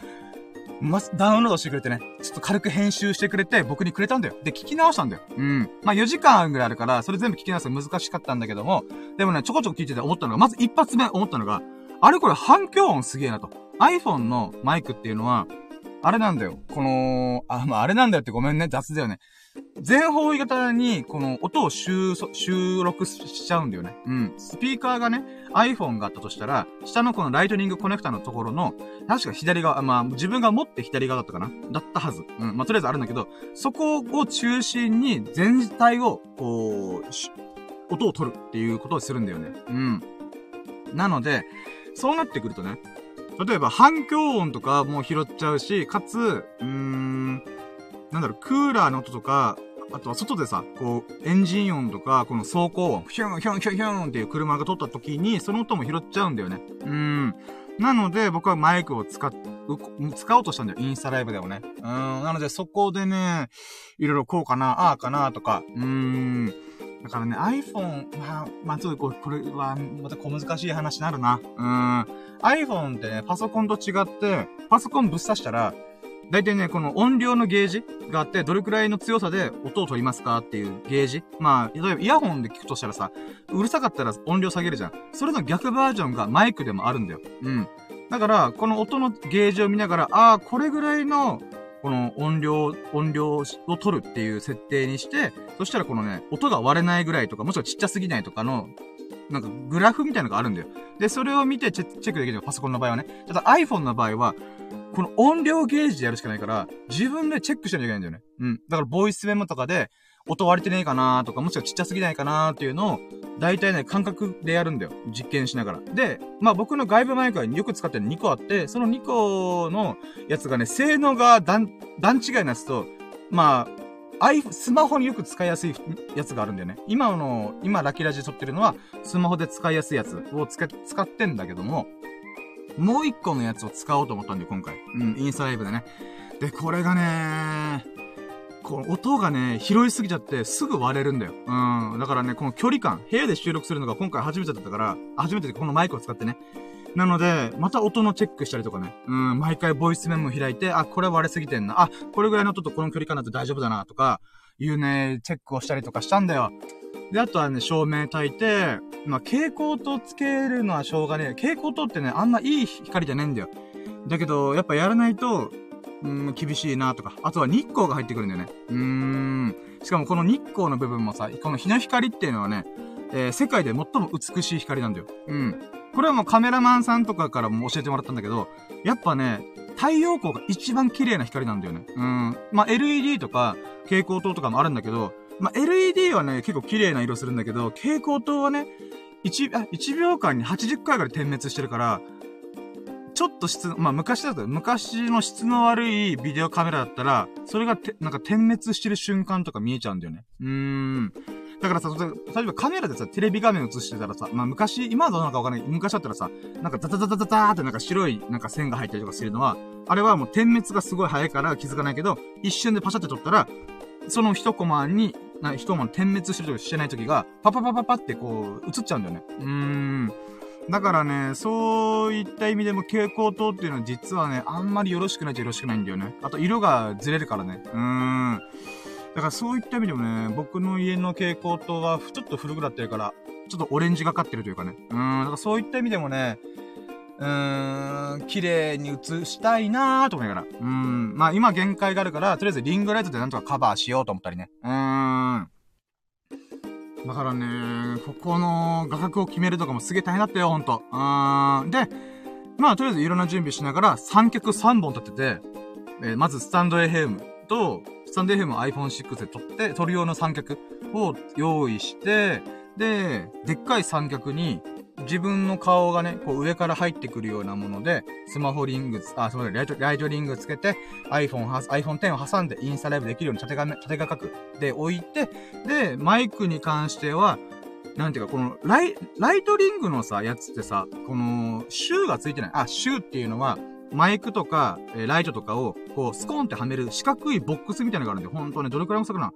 ま、ダウンロードしてくれてね、ちょっと軽く編集してくれて、僕にくれたんだよ。で、聞き直したんだよ。うん。まあ、4時間ぐらいあるから、それ全部聞き直すの難しかったんだけども、でもね、ちょこちょこ聞いてて思ったのが、まず一発目思ったのが、あれこれ反響音すげえなと。iPhone のマイクっていうのは、あれなんだよ。この、あ、まあ、あれなんだよってごめんね、雑だよね。全方位型に、この音を収録しちゃうんだよね。うん。スピーカーがね、iPhone があったとしたら、下のこのライトニングコネクタのところの、確か左側、まあ、自分が持って左側だったかな？だったはず。うん。まあ、とりあえずあるんだけど、そこを中心に全体を、こう、音を取るっていうことをするんだよね。うん。なので、そうなってくるとね、例えば反響音とかも拾っちゃうし、かつ、うーん、なんだろう、クーラーの音とか、あとは外でさ、こう、エンジン音とか、この走行音、ヒュンヒュンヒュンヒュンっていう車が通った時に、その音も拾っちゃうんだよね。うん。なので、僕はマイクを使っ、使おうとしたんだよ。インスタライブでもね。うん。なので、そこでね、いろいろこうかな、ああかな、とか、うーん。だからね、iPhone、まあ、まあ、ちょっとこれ、は、また小難しい話になるな。うん。iPhone ってね、パソコンと違って、パソコンぶっ刺したら、だいたいね、この音量のゲージがあって、どれくらいの強さで音を取りますかっていうゲージ。まあ、例えばイヤホンで聞くとしたらさ、うるさかったら音量下げるじゃん。それの逆バージョンがマイクでもあるんだよ。うん。だから、この音のゲージを見ながら、ああ、これぐらいの、この音量、音量を取るっていう設定にして、そしたらこのね、音が割れないぐらいとか、もしくはちっちゃすぎないとかの、なんかグラフみたいなのがあるんだよ。で、それを見てチェックできるパソコンの場合はね。ただ iPhone の場合は、この音量ゲージでやるしかないから、自分でチェックしなきゃいけないんだよね。うん。だから、ボイスメモとかで、音割れてねえかなとか、もしくはちっちゃすぎないかなっていうのを、大体ね、感覚でやるんだよ。実験しながら。で、まあ僕の外部マイクはよく使ってる2個あって、その2個のやつがね、性能が段、段違いのやつと、まあ、iPhone、スマホによく使いやすいやつがあるんだよね。今の、今ラキラジ撮ってるのは、スマホで使いやすいやつを使ってんだけども、もう一個のやつを使おうと思ったんで、今回。うん、インスタライブでね。で、これがねこの音がね、拾いすぎちゃってすぐ割れるんだよ。うん。だからね、この距離感、部屋で収録するのが今回初めてだったから、初めてでこのマイクを使ってね。なので、また音のチェックしたりとかね。うん、毎回ボイスメモ開いて、あ、これ割れすぎてんな。あ、これぐらいの音とこの距離感だと大丈夫だな、とか、いうね、チェックをしたりとかしたんだよ。で、あとはね、照明焚いて、まあ、蛍光灯つけるのはしょうがねえ。蛍光灯ってね、あんないい光じゃねえんだよ。だけど、やっぱやらないと、うん、厳しいなとか。あとは日光が入ってくるんだよね。うーん。しかもこの日光の部分もさ、この日の光っていうのはね、えー、世界で最も美しい光なんだよ。うん。これはもうカメラマンさんとかからも教えてもらったんだけど、やっぱね、太陽光が一番綺麗な光なんだよね。うん。まあ、LED とか、蛍光灯とかもあるんだけど、まあ、LED はね、結構綺麗な色するんだけど、蛍光灯はね、1、あ、1秒間に80回ぐらい点滅してるから、ちょっと質、まあ、昔だと、昔の質の悪いビデオカメラだったら、それがて、なんか点滅してる瞬間とか見えちゃうんだよね。うーん。だからさ、例えばカメラでさ、テレビ画面映してたらさ、まあ昔、今はどうなのかわかんない。昔だったらさ、なんかザザザザザザーってなんか白いなんか線が入ったりとかするのは、あれはもう点滅がすごい早いから気づかないけど、一瞬でパシャって撮ったら、その一コマにな、一晩点滅してるとかしてない時が、パパパパパってこう、映っちゃうんだよね。うーん。だからね、そういった意味でも蛍光灯っていうのは実はね、あんまりよろしくないっちゃよろしくないんだよね。あと色がずれるからね。うーん。だからそういった意味でもね、僕の家の蛍光灯はちょっと古くなってるから、ちょっとオレンジがかってるというかね。うーん。だからそういった意味でもね、うーん、綺麗に映したいなーと思いながら。うん。まあ今限界があるから、とりあえずリングライトでなんとかカバーしようと思ったりね。うーん。だからね、ここの画角を決めるとかもすげえ大変だったよ、ほんと。うーん。で、まあとりあえずいろんな準備しながら三脚3本立てて、えー、まずスタンド FM と、スタンド FM を iPhone6 で撮って、撮る用の三脚を用意して、で、でっかい三脚に、自分の顔がね、こう上から入ってくるようなもので、スマホリング、あ、すみません、ライト、ライトリングつけて、iPhone は、iPhone X を挟んでインスタライブできるように縦画面、縦画角で置いて、で、マイクに関しては、なんていうか、この、ライ、ライトリングのさ、やつってさ、この、シューがついてない。あ、シューっていうのは、マイクとか、え、ライトとかを、こう、スコーンってはめる四角いボックスみたいなのがあるんで、本当ね、どれくらいもさくな。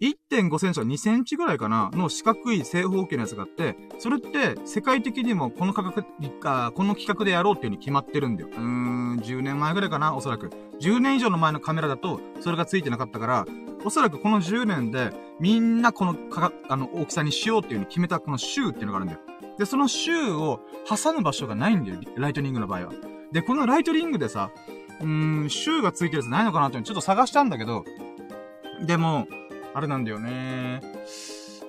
1.5センチか2センチぐらいかなの四角い正方形のやつがあって、それって世界的にもこの価格、あこの企画でやろうっていうに決まってるんだよ。うーん、10年前ぐらいかなおそらく。10年以上の前のカメラだと、それがついてなかったから、おそらくこの10年で、みんなこの価格、あの、大きさにしようっていうに決めたこのシューっていうのがあるんだよ。で、そのシューを挟む場所がないんだよ。ライトニングの場合は。で、このライトニングでさ、うーん、シューがついてるやつないのかなってちょっと探したんだけど、でも、あれなんだよね。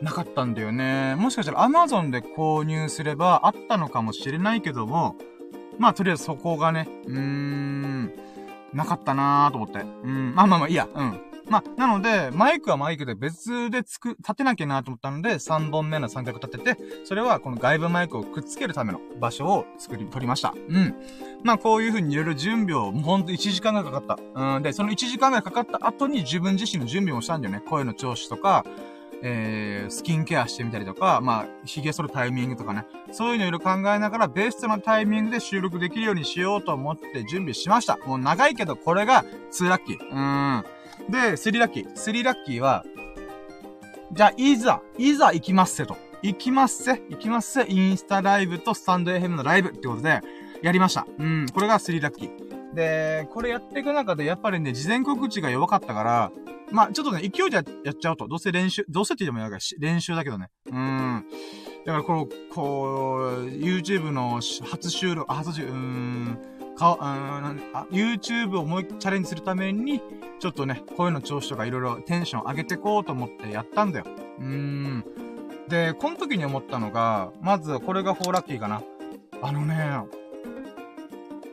なかったんだよね。もしかしたら Amazon で購入すればあったのかもしれないけども、まあとりあえずそこがね、うーん、なかったなーと思って。うん、まあまあまあいいや、うん。まあ、なので、マイクはマイクで別でつく、立てなきゃなと思ったので、3本目の三脚立てて、それはこの外部マイクをくっつけるための場所を作り、取りました。うん。まあ、こういう風にいろいろ準備を、もうほんと1時間がかかった。うん。で、その1時間がかかった後に自分自身の準備もしたんだよね。声の調子とか、えー、スキンケアしてみたりとか、まあ、髭剃るタイミングとかね。そういうのいろいろ考えながら、ベストのタイミングで収録できるようにしようと思って準備しました。もう長いけど、これが2ラッキー。うーん。で、3ラッキー。3ラッキーは、じゃあ、いざ、いざ行きますせと。行きますせ、行きますせ、インスタライブとスタンド FM のライブってことで、やりました。うん、これが3ラッキー。で、これやっていく中で、やっぱりね、事前告知が弱かったから、まあ、ちょっとね、勢いでやっちゃうと。どうせ練習、どうせって言ってもやる練習だけどね。うん。だから、この、こう、YouTube の初収録、初収、うーん、か、あ YouTube をもう一チャレンジするために、ちょっとね、声の調子とかいろいろテンション上げてこうと思ってやったんだよ。うーん。で、この時に思ったのが、まず、これが4ラッキーかな。あのね、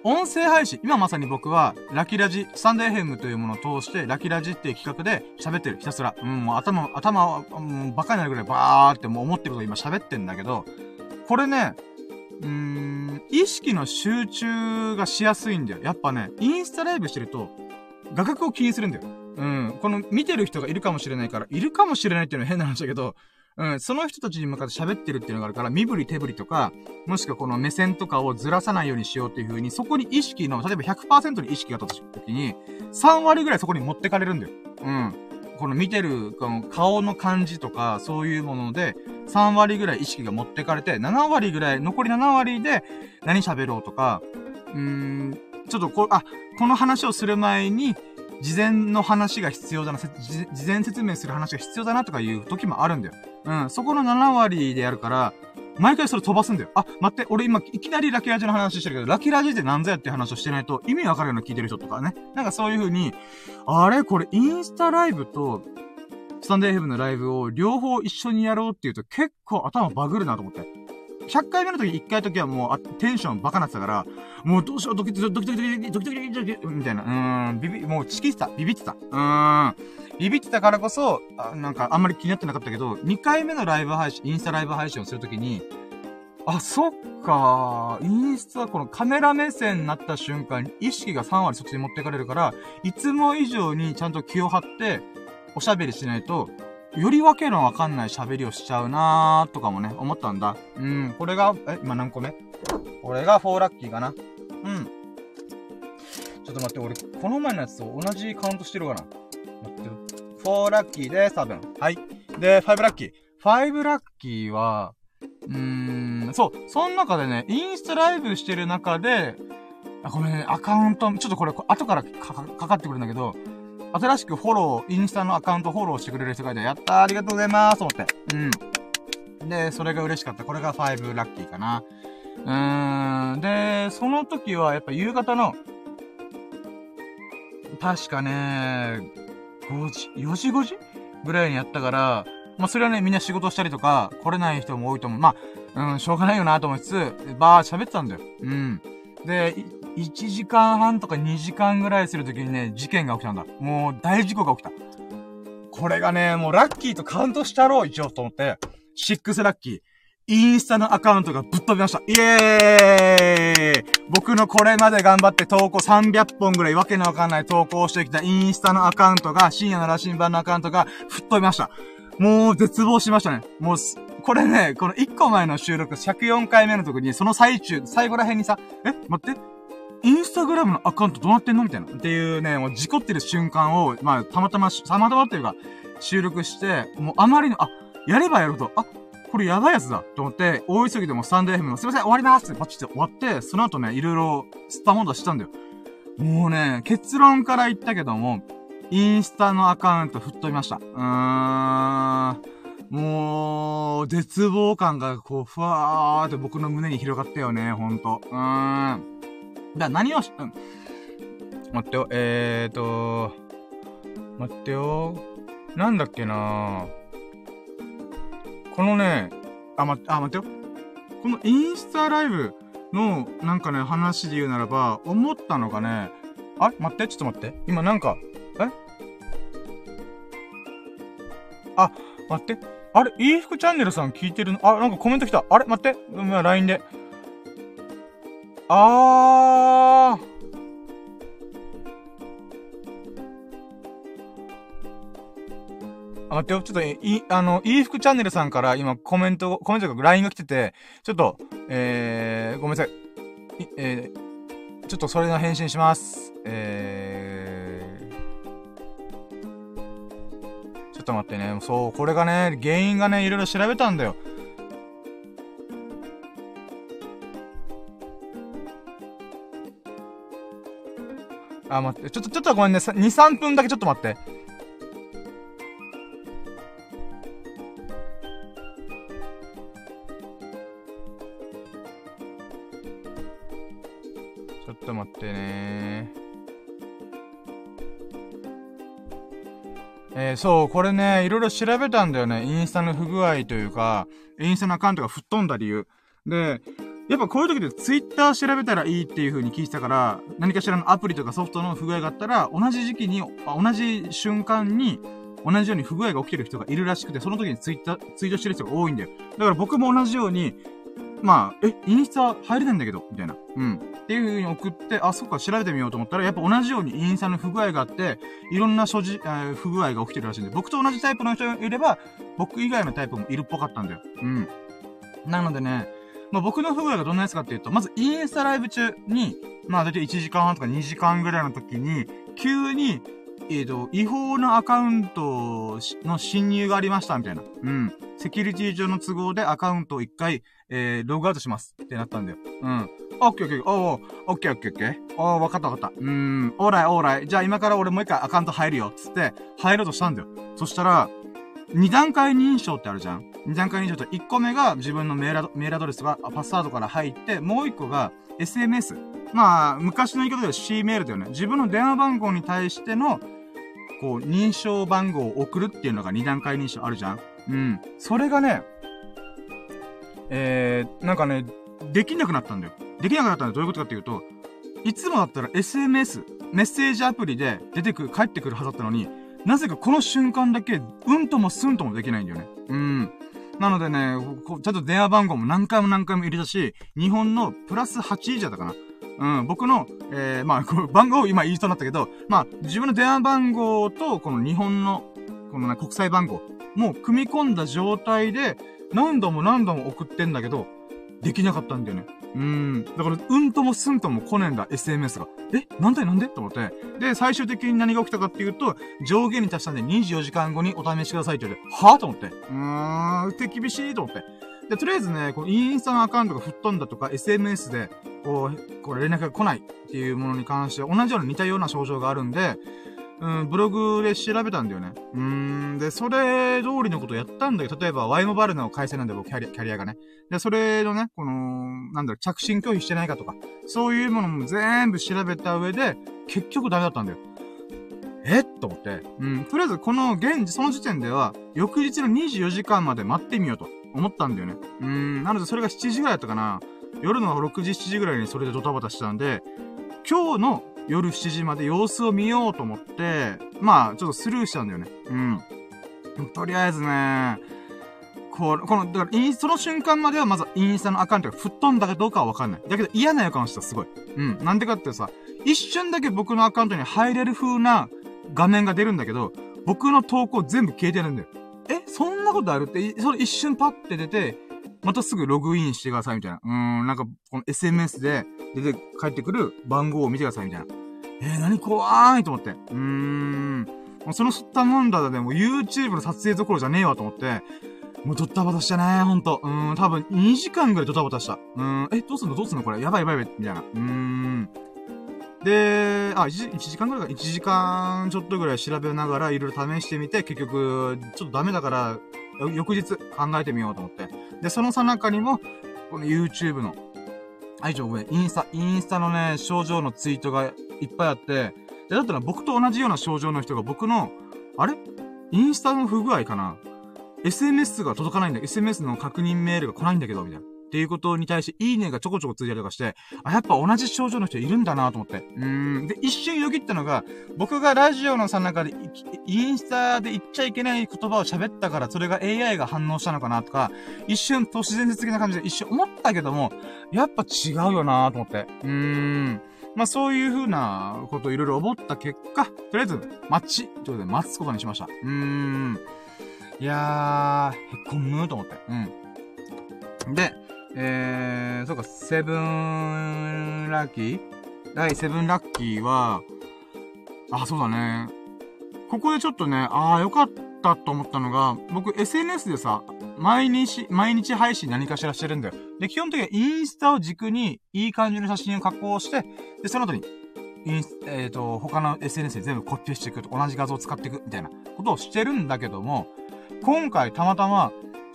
音声配信。今まさに僕は、ラキラジ、スタンド FM というものを通して、ラキラジっていう企画で喋ってる。ひたすら。うん、もう頭、頭、うん、バカになるぐらいバーってもう思ってることを今喋ってんだけど、これね、うーん、意識の集中がしやすいんだよ。やっぱね、インスタライブしてると、画角を気にするんだよ。うん。この見てる人がいるかもしれないから、いるかもしれないっていうのは変な話だけど、うん、その人たちに向かって喋ってるっていうのがあるから、身振り手振りとか、もしくはこの目線とかをずらさないようにしようっていう風に、そこに意識の、例えば100%に意識があった時に、3割ぐらいそこに持ってかれるんだよ。うん。この見てる、この顔の感じとか、そういうもので、3割ぐらい意識が持ってかれて、7割ぐらい、残り7割で何喋ろうとか、うーん、ちょっとこ、あ、この話をする前に、事前の話が必要だな、事前説明する話が必要だなとかいう時もあるんだよ。うん、そこの7割でやるから、毎回それ飛ばすんだよ。あ、待って、俺今、いきなりラキラジの話してるけど、ラキラジって何ぞやって話をしてないと、意味わかるような聞いてる人とかね。なんかそういう風に、あれ？これインスタライブと、スタンデーヘブのライブを両方一緒にやろうっていうと結構頭バグるなと思って。100回目の時、1回の時はもうあ、テンションバカなってたから、もうどうしよう、ドキドキドキドキドキドキドキドキドキみたいな、うーん、ビビ、もうチキってた、ビビってた。うーん。ビビってたからこそ、あなんかあんまり気になってなかったけど、2回目のライブ配信、インスタライブ配信をするときに、あ、そっかインスタはこのカメラ目線になった瞬間に意識が3割そっちに持ってかれるから、いつも以上にちゃんと気を張って、おしゃべりしないと、よりわけのわかんない喋りをしちゃうなーとかもね、思ったんだ。うん、これが、え、今何個目？これが4ラッキーかな？うん。ちょっと待って、俺、この前のやつと同じカウントしてるかな？待って、4ラッキーです、多分。はい。で、5ラッキー。5ラッキーは、うーん、そう、その中でね、インスタライブしてる中で、あ、ごめんね、アカウント、ちょっとこれ、後からかかってくるんだけど、新しくフォロー、インスタのアカウントフォローしてくれる人がいて、やったー、ありがとうございますと思って。うん。で、それが嬉しかった。これが5ラッキーかな。うーん。で、その時はやっぱ夕方の、確かね、5時、4時5時ぐらいにやったから、まあ、それはね、みんな仕事したりとか、来れない人も多いと思う。まあ、うん、しょうがないよなと思いつつ、バー喋ってたんだよ。うん。で、1時間半とか2時間ぐらいするときにね、事件が起きたんだ。もう大事故が起きた。これがね、もうラッキーとカウントしたろう、一応と思って、6ラッキー。インスタのアカウントがぶっ飛びました。イエーイ僕のこれまで頑張って投稿300本ぐらいわけのわかんない投稿してきたインスタのアカウントが、深夜の羅針盤のアカウントが吹っ飛びました。もう絶望しましたね。もう、これね、この1個前の収録104回目の時に、その最中、最後ら辺にさ、え待ってインスタグラムのアカウントどうなってんの？みたいな。っていうね、もう事故ってる瞬間を、まあ、たまたま、たまたまっていうか、収録して、もうあまりの、あ、やればやると、あ、これやばいやつだと思って、大急ぎでもスタンド FM もすいません、終わりますってパチって終わって、その後ね、いろいろスタモンドしたんだよ。もうね、結論から言ったけども、インスタのアカウント吹っ飛びました。うーん。もう、絶望感がこう、ふわーって僕の胸に広がったよね、ほんと。うーん。だ、何をし、うん。待ってよ、えーと、待ってよ。なんだっけなこのね、あ、ま、あ、待ってよ。このインスタライブの、なんかね、話で言うならば、思ったのがね、あ待って、ちょっと待って。今なんか、え？あ、待って。あれ、いい服チャンネルさん聞いてるの？あ、なんかコメント来た。あれ待って。うん、LINE で。あー。あ、待ってよ。ちょっと、い、あの、いい服チャンネルさんから今コメント、コメントが LINE が来てて、ちょっと、えー、ごめんなさい。えー、ちょっとそれの返信します。えー、と待ってね。そう、これがね、原因がね、いろいろ調べたんだよ。あ、待って。ちょっと、ちょっとごめんね。2、3分だけちょっと待って。ちょっと待ってねえー、そう、これね、いろいろ調べたんだよね。インスタの不具合というか、インスタのアカウントが吹っ飛んだ理由。で、やっぱこういう時でツイッター調べたらいいっていう風に聞いてたから、何かしらのアプリとかソフトの不具合があったら、同じ時期に、同じ瞬間に、同じように不具合が起きてる人がいるらしくて、その時にツイッター、ツイートしてる人が多いんだよ。だから僕も同じように、まあ、え、インスタ入れないんだけど、みたいな。うん。っていう風に送って、あ、そっか、調べてみようと思ったら、やっぱ同じようにインスタの不具合があって、いろんな所持、えー、不具合が起きてるらしいんで、僕と同じタイプの人がいれば、僕以外のタイプもいるっぽかったんだよ。うん。なのでね、まあ、僕の不具合がどんなやつかっていうと、まずインスタライブ中に、まあ、だいたい1時間半とか2時間ぐらいの時に、急に、えっ、ー、と、違法なアカウントの侵入がありました、みたいな。うん。セキュリティ上の都合でアカウントを一回、えー、ログアウトします。ってなったんだよ。うん。オッケーオッケー、おー、オッケーオッケーオッケー。おー、わかったわかった。うーん、オーライオーライ。じゃあ今から俺もう一回アカウント入るよ。つって、入ろうとしたんだよ。そしたら、二段階認証ってあるじゃん二段階認証って1個目が自分のメールアドレスがパスワードから入って、もう1個が SMS。まあ、昔の言い方では C メールだよね。自分の電話番号に対してのこう、認証番号を送るっていうのが二段階認証あるじゃんうん。それがね、えー、なんかね、できなくなったんだよ。できなくなったんだよ。どういうことかっていうと、いつもだったら SMS、メッセージアプリで出てくる、帰ってくるはずだったのに、なぜかこの瞬間だけ、うんともすんともできないんだよね。うん。なのでね、ちゃんと電話番号も何回も何回も入れたし、日本のプラス8以上だったかな。うん、僕の、えー、まあ、この番号を今言いそうになったけど、まあ、自分の電話番号と、この日本の、このね、国際番号、もう組み込んだ状態で、何度も何度も送ってんだけど、できなかったんだよね。うん。だから、うんともすんとも来ねえんだ、SMS が。えなんでなんで？と思って。で、最終的に何が起きたかっていうと、上限に達したんで24時間後にお試しくださいって言われて、はぁと思って。うーん、手厳しいと思って。で、とりあえずね、このインスタのアカウントが吹っ飛んだとか、SMS で、こう、これ連絡が来ないっていうものに関して、同じような似たような症状があるんで、うん、ブログで調べたんだよね。うーん、で、それ通りのことやったんだけど、例えば、ワイモバルの回線なんで僕、キャリア、キャリアがね。で、それのね、この、なんだろう、着信拒否してないかとか、そういうものも全部調べた上で、結局ダメだったんだよ。え？と思って。うん、とりあえず、この現時、その時点では、翌日の24時間まで待ってみようと思ったんだよね。うん、なのでそれが7時ぐらいだったかな。夜の6時、7時ぐらいにそれでドタバタしたんで、今日の夜7時まで様子を見ようと思って、まあ、ちょっとスルーしたんだよね。うん。とりあえずね、この、この、だから、その瞬間まではまずインスタのアカウントが吹っ飛んだかどうかはわかんない。だけど嫌な予感した、すごい。うん。なんでかってさ、一瞬だけ僕のアカウントに入れる風な画面が出るんだけど、僕の投稿全部消えてるんだよ。え？そんなことある？って、それ一瞬パッて出て、またすぐログインしてくださいみたいな。うーん、なんか、この SMS で出て帰ってくる番号を見てくださいみたいな。えー、何怖いと思って。うーん。その吸ったもんだでもう YouTube の撮影どころじゃねえわと思って、もうドタバタしたね、ほんと。うーん、多分2時間ぐらいドタバタした。うーん、え、どうすんの？どうすんのこれ？やばいやばいやばい。みたいな。うーん。で、あ、1, 1時間ぐらいか、1時間ちょっとぐらい調べながらいろいろ試してみて、結局、ちょっとダメだから、翌日考えてみようと思って。で、そのさなかにも、この YouTube の、あ、以上ごめん、インスタ、インスタのね、症状のツイートがいっぱいあって、で、だったら僕と同じような症状の人が僕の、あれ？インスタの不具合かな ?SMS が届かないんだ。SMS の確認メールが来ないんだけど、みたいな。っていうことに対して、いいねがちょこちょこついたりとかして、あ、やっぱ同じ症状の人いるんだなと思って。うん。で、一瞬よぎったのが、僕がラジオのさ中で、インスタで言っちゃいけない言葉を喋ったから、それが AI が反応したのかなとか、一瞬都市伝説的な感じで一瞬思ったけども、やっぱ違うよなと思って。うーん。まあそういう風なことをいろいろ思った結果、とりあえず、マッチということで待つことにしました。うーん。いやー、へこむと思って。うん。で、えー、そうか、セブンラッキー？第セブンラッキーは、あ、そうだね。ここでちょっとね、ああ、よかったと思ったのが、僕 SNS でさ、毎日、毎日配信何かしらしてるんだよ。で、基本的にはインスタを軸に、いい感じの写真を加工して、で、その後に、インス、えっ、ー、と、他の SNS で全部コピーしていくと、同じ画像を使っていく、みたいなことをしてるんだけども、今回たまたま、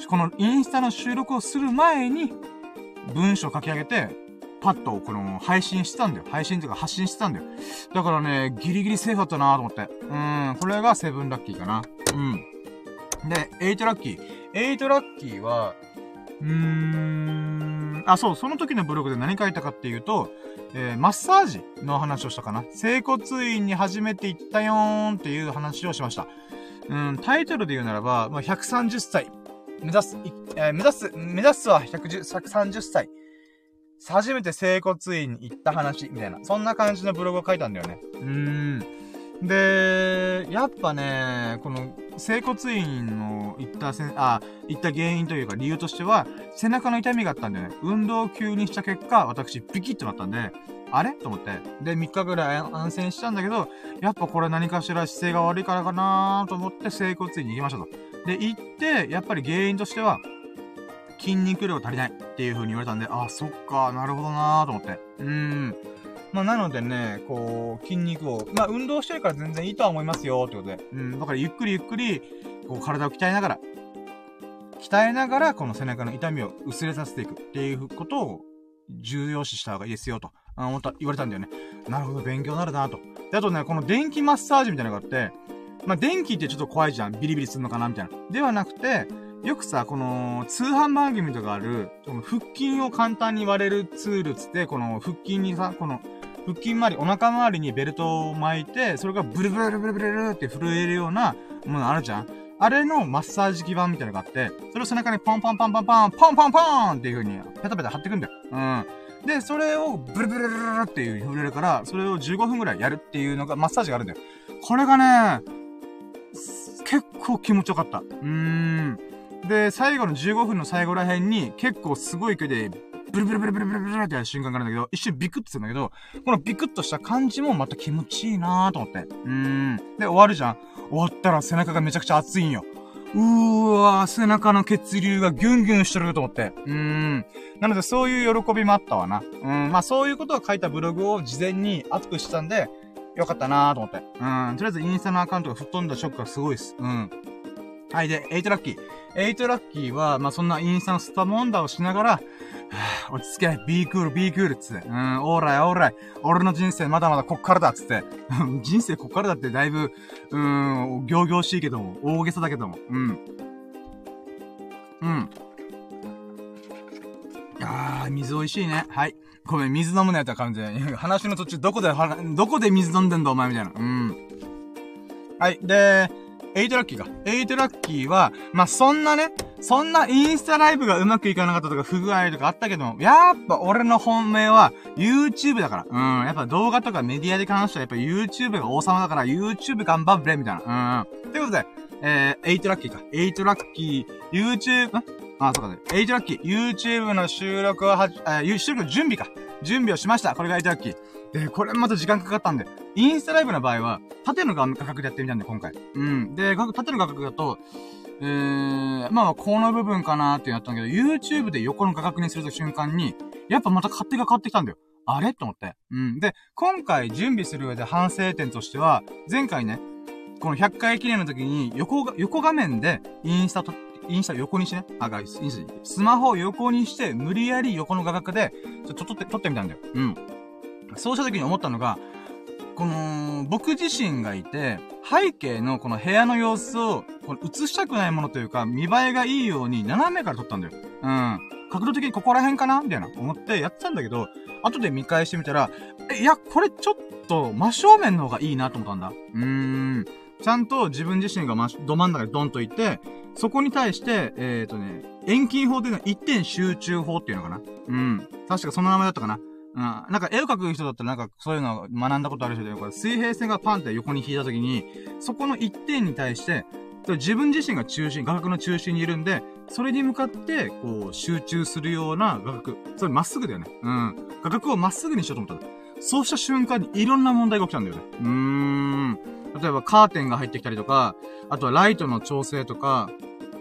このインスタの収録をする前に、文章書き上げて、パッとこの配信してたんだよ。配信というか発信してたんだよ。だからね、ギリギリセーフだったなと思って。うん、これが seven lucky かな。うん。で、 eight lucky。eight lucky は、うーん、あ、そう、その時のブログで何書いたかっていうと、えー、マッサージの話をしたかな。整骨院に初めて行ったよーんっていう話をしました。うん、タイトルで言うならば、まあ、130歳。目指す、えー、目指す、目指すは11030歳。初めて整骨院に行った話、みたいな。そんな感じのブログを書いたんだよね。うーん。で、やっぱね、この、整骨院の行ったせ、あ、行った原因というか理由としては、背中の痛みがあったんだよね。運動を急にした結果、私、ピキッとなったんで、あれ？と思って。で、3日ぐらい安静したんだけど、やっぱこれ何かしら姿勢が悪いからかなと思って整骨院に行きましたと。で、行って、やっぱり原因としては、筋肉量足りないっていう風に言われたんで、あ、そっか、なるほどなーと思って。うーん。まあ、なのでね、こう、筋肉を、まあ、運動してるから全然いいとは思いますよ、ってことで。うん。だからゆっくりゆっくり、こう、体を鍛えながら、鍛えながら、この背中の痛みを薄れさせていくっていうことを重要視した方がいいですよ、と。思った、言われたんだよね。なるほど、勉強になるなと。で、あとね、この電気マッサージみたいなのがあって、まあ、電気ってちょっと怖いじゃん。ビリビリするのかなみたいな。ではなくて、よくさ、この、通販番組とかある、この腹筋を簡単に割れるツールつって、この腹筋にさ、この、腹筋周り、お腹周りにベルトを巻いて、それがブルブルブルブルブルって震えるようなものあるじゃんあれのマッサージ基板みたいなのがあって、それを背中にポンポンポンポンポン、ポンポンポンっていう風に、ペタペタ貼ってくんだよ。うん。で、それをブルブルブルブルっていう風に震えるから、それを15分くらいやるっていうのが、マッサージがあるんだよ。これがね、結構気持ちよかった。うーん。で、最後の15分の最後ら辺に、結構すごい勢いで、ブルブルブルブルブルブルってやる瞬間があるんだけど、一瞬ビクッとするんだけど、このビクッとした感じもまた気持ちいいなーと思って。うーん。で、終わるじゃん。終わったら背中がめちゃくちゃ熱いんよ。うーわー、背中の血流がギュンギュンしてると思って。うーん。なのでそういう喜びもあったわな。うん。まあそういうことを書いたブログを事前に熱くしたんで、よかったなーと思って。うん。とりあえずインスタのアカウントが吹っ飛んだショックがすごいです。うん。はい。で、8ラッキー。8ラッキーは、まあ、そんなインスタのスタモンダをしながら、はぁ、落ち着け、ビークール、ビークールっ、つって。うん、オーライ、オーライ。俺の人生まだまだこっからだっ、つって。人生こっからだってだいぶ、うーん、行々しいけども、大げさだけども。うん。うん。あー、水美味しいね。はい。ごめん、水飲むなやったら感じで。話の途中、どこで、どこで水飲んでんだ、お前みたいな。うん。はい。で、8ラッキーか。8ラッキーは、まあ、そんなね、そんなインスタライブがうまくいかなかったとか不具合とかあったけども、やっぱ俺の本命は YouTube だから。うん。やっぱ動画とかメディアで関してはやっぱ YouTube が王様だから YouTube 頑張れみたいな。うん。ということで、えー、8ラッキーか。8ラッキー、YouTube、ん？あ、そうかね。8ラッキー、YouTube の収録ははじ、あ、収録の準備か。準備をしました。これが8ラッキー。で、これまた時間かかったんで。インスタライブの場合は、縦の画角でやってみたんで、今回。うん。で、縦の画角だと、えー、まあ、この部分かなーってやったんだけど、YouTube で横の画角にすると瞬間に、やっぱまた勝手が変わってきたんだよ。あれ？と思って。うん。で、今回準備する上で反省点としては、前回ね、この100回記念の時に、横が、横画面でインスタと、インスタ横にしてね、あ、が、インスタ、スマホを横にして、無理やり横の画角で、ちょっと撮って、撮ってみたんだよ。うん。そうした時に思ったのが、この、僕自身がいて、背景のこの部屋の様子を、この映したくないものというか、見栄えがいいように斜めから撮ったんだよ。うん。角度的にここら辺かな？みたいな思ってやってたんだけど、後で見返してみたら、え、いや、これちょっと真正面の方がいいなと思ったんだ。うーん。ちゃんと自分自身がま、ど真ん中にドンといて、そこに対して、えっ、ー、とね、遠近法っていうのは一点集中法っていうのかなうん。確かその名前だったかなうん。なんか絵を描く人だったらなんかそういうのを学んだことある人で、これ水平線がパンって横に引いた時に、そこの一点に対して、自分自身が中心、画角の中心にいるんで、それに向かって、こう、集中するような画角。それまっすぐだよね。うん。画角をまっすぐにしようと思ったそうした瞬間にいろんな問題が起きたんだよね。うーん。例えばカーテンが入ってきたりとか、あとはライトの調整とか、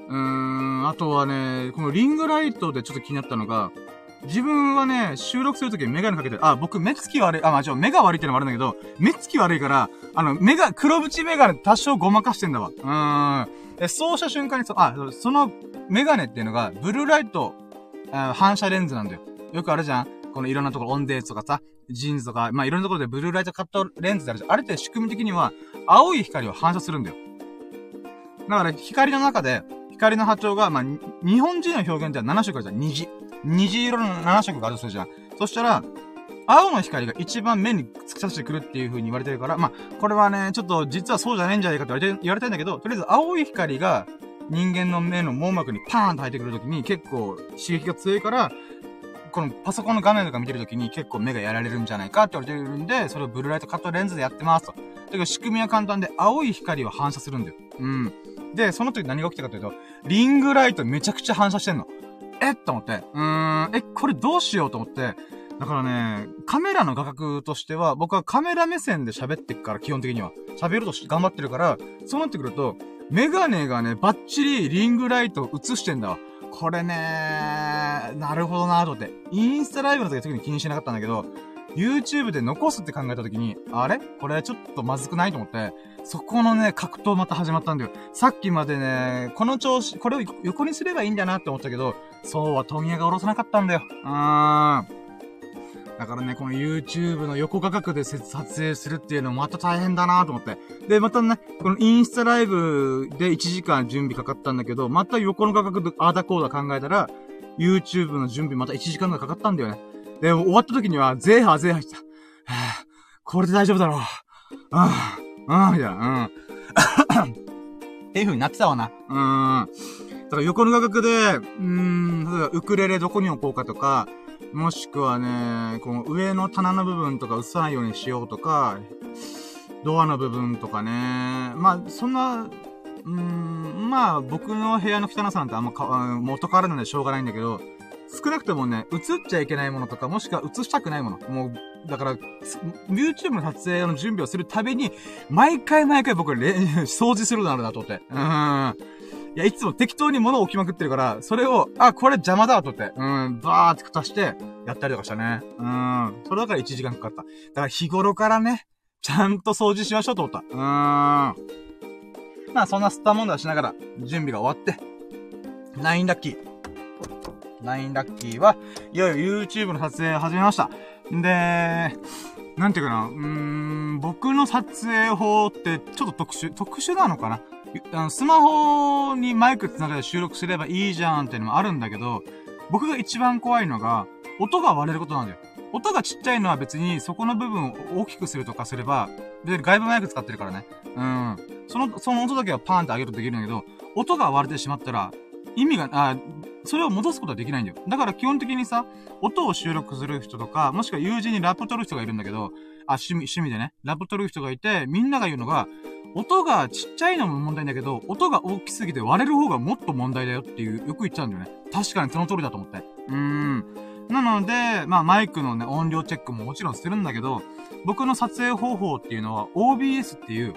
うーん、あとはね、このリングライトでちょっと気になったのが、自分はね、収録するときメガネかけてる、あ、僕目つき悪い、あ、まあ、ちょ、目が悪いってのもあるんだけど、目つき悪いから、あの、目が、黒縁メガネ多少ごまかしてんだわ。うーん。え、そうした瞬間にそ、あ、そのメガネっていうのが、ブルーライト、あ反射レンズなんだよ。よくあるじゃんこのいろんなところ、オンデーズとかさ、ジンズとか、まあ、いろんなところでブルーライトカットレンズってあるじゃん。あれって仕組み的には、青い光を反射するんだよ。だから、光の中で、光の波長が、まあ、日本人の表現では7色あるじゃん。虹。虹色の7色があるとするじゃん。そしたら、青の光が一番目に突き刺してくるっていう風に言われてるから、まあ、これはね、ちょっと実はそうじゃないんじゃないかって言われて、言われてんだけど、とりあえず青い光が人間の目の網膜にパーンと入ってくるときに結構刺激が強いから、このパソコンの画面とか見てるときに結構目がやられるんじゃないかって言われてるんで、それをブルーライトカットレンズでやってますと。だけど仕組みは簡単で、青い光を反射するんだよ。うん。で、その時何が起きたかというと、リングライトめちゃくちゃ反射してんの。えと思って。うーん、え、これどうしようと思って。だからね、カメラの画角としては、僕はカメラ目線で喋ってっから、基本的には。喋ると頑張ってるから、そうなってくると、メガネがね、バッチリリングライト映してんだわ。これねなるほどなと思って。インスタライブの時は特に気にしなかったんだけど、YouTube で残すって考えた時に、あれ？これちょっとまずくないと思って、そこのね、格闘また始まったんだよ。さっきまでね、この調子、これを横にすればいいんだなって思ったけど、そうは問屋が下ろさなかったんだよ。うーん。だからね、この YouTube の横画角で撮影するっていうのもまた大変だなと思って。で、またね、このインスタライブで1時間準備かかったんだけど、また横の画角であーだこうだ考えたら、YouTube の準備また1時間ぐらいかかったんだよね。で、終わった時には、ゼーハーゼーハーしてた。はぁ、これで大丈夫だろう。ああ、うん、みたいな、うん。っていう風になってたわな。うん。だから横の画角で、うーん、例えばウクレレどこに置こうかとか、もしくはね、この上の棚の部分とか映さないようにしようとか、ドアの部分とかね。まあ、そんな、うーん、まあ、僕の部屋の汚さなんてあんまか、元からなんでしょうがないんだけど、少なくともね、映っちゃいけないものとか、もしくは映したくないもの。もう、だから、YouTube の撮影の準備をするたびに、毎回毎回僕、掃除するのあるなと思って。うん。いや、いつも適当に物を置きまくってるから、それを、あ、これ邪魔だとって、うん、バーって足して、やったりとかしたね。うん。それだから1時間かかった。だから日頃からね、ちゃんと掃除しましょうと思った。うーん。まあ、そんなスター問題しながら、準備が終わって、ナインラッキー。ナインラッキーは、いよいよ YouTube の撮影始めました。で、なんていうかな、うーん、僕の撮影法ってちょっと特殊、特殊なのかな？あの、スマホにマイク繋げて収録すればいいじゃんっていうのもあるんだけど、僕が一番怖いのが、音が割れることなんだよ。音がちっちゃいのは別にそこの部分を大きくするとかすれば、別に外部マイク使ってるからね。うん。その、その音だけはパーンって上げるとできるんだけど、音が割れてしまったら、意味が、あ、それを戻すことはできないんだよ。だから基本的にさ、音を収録する人とか、もしくは友人にラップ取る人がいるんだけど、あ、趣味、趣味でね、ラップ取る人がいて、みんなが言うのが、音がちっちゃいのも問題だけど、音が大きすぎて割れる方がもっと問題だよっていう、よく言っちゃうんだよね。確かにその通りだと思って。うーん。なので、まあマイクのね、音量チェックももちろんするんだけど、僕の撮影方法っていうのは OBS っていう、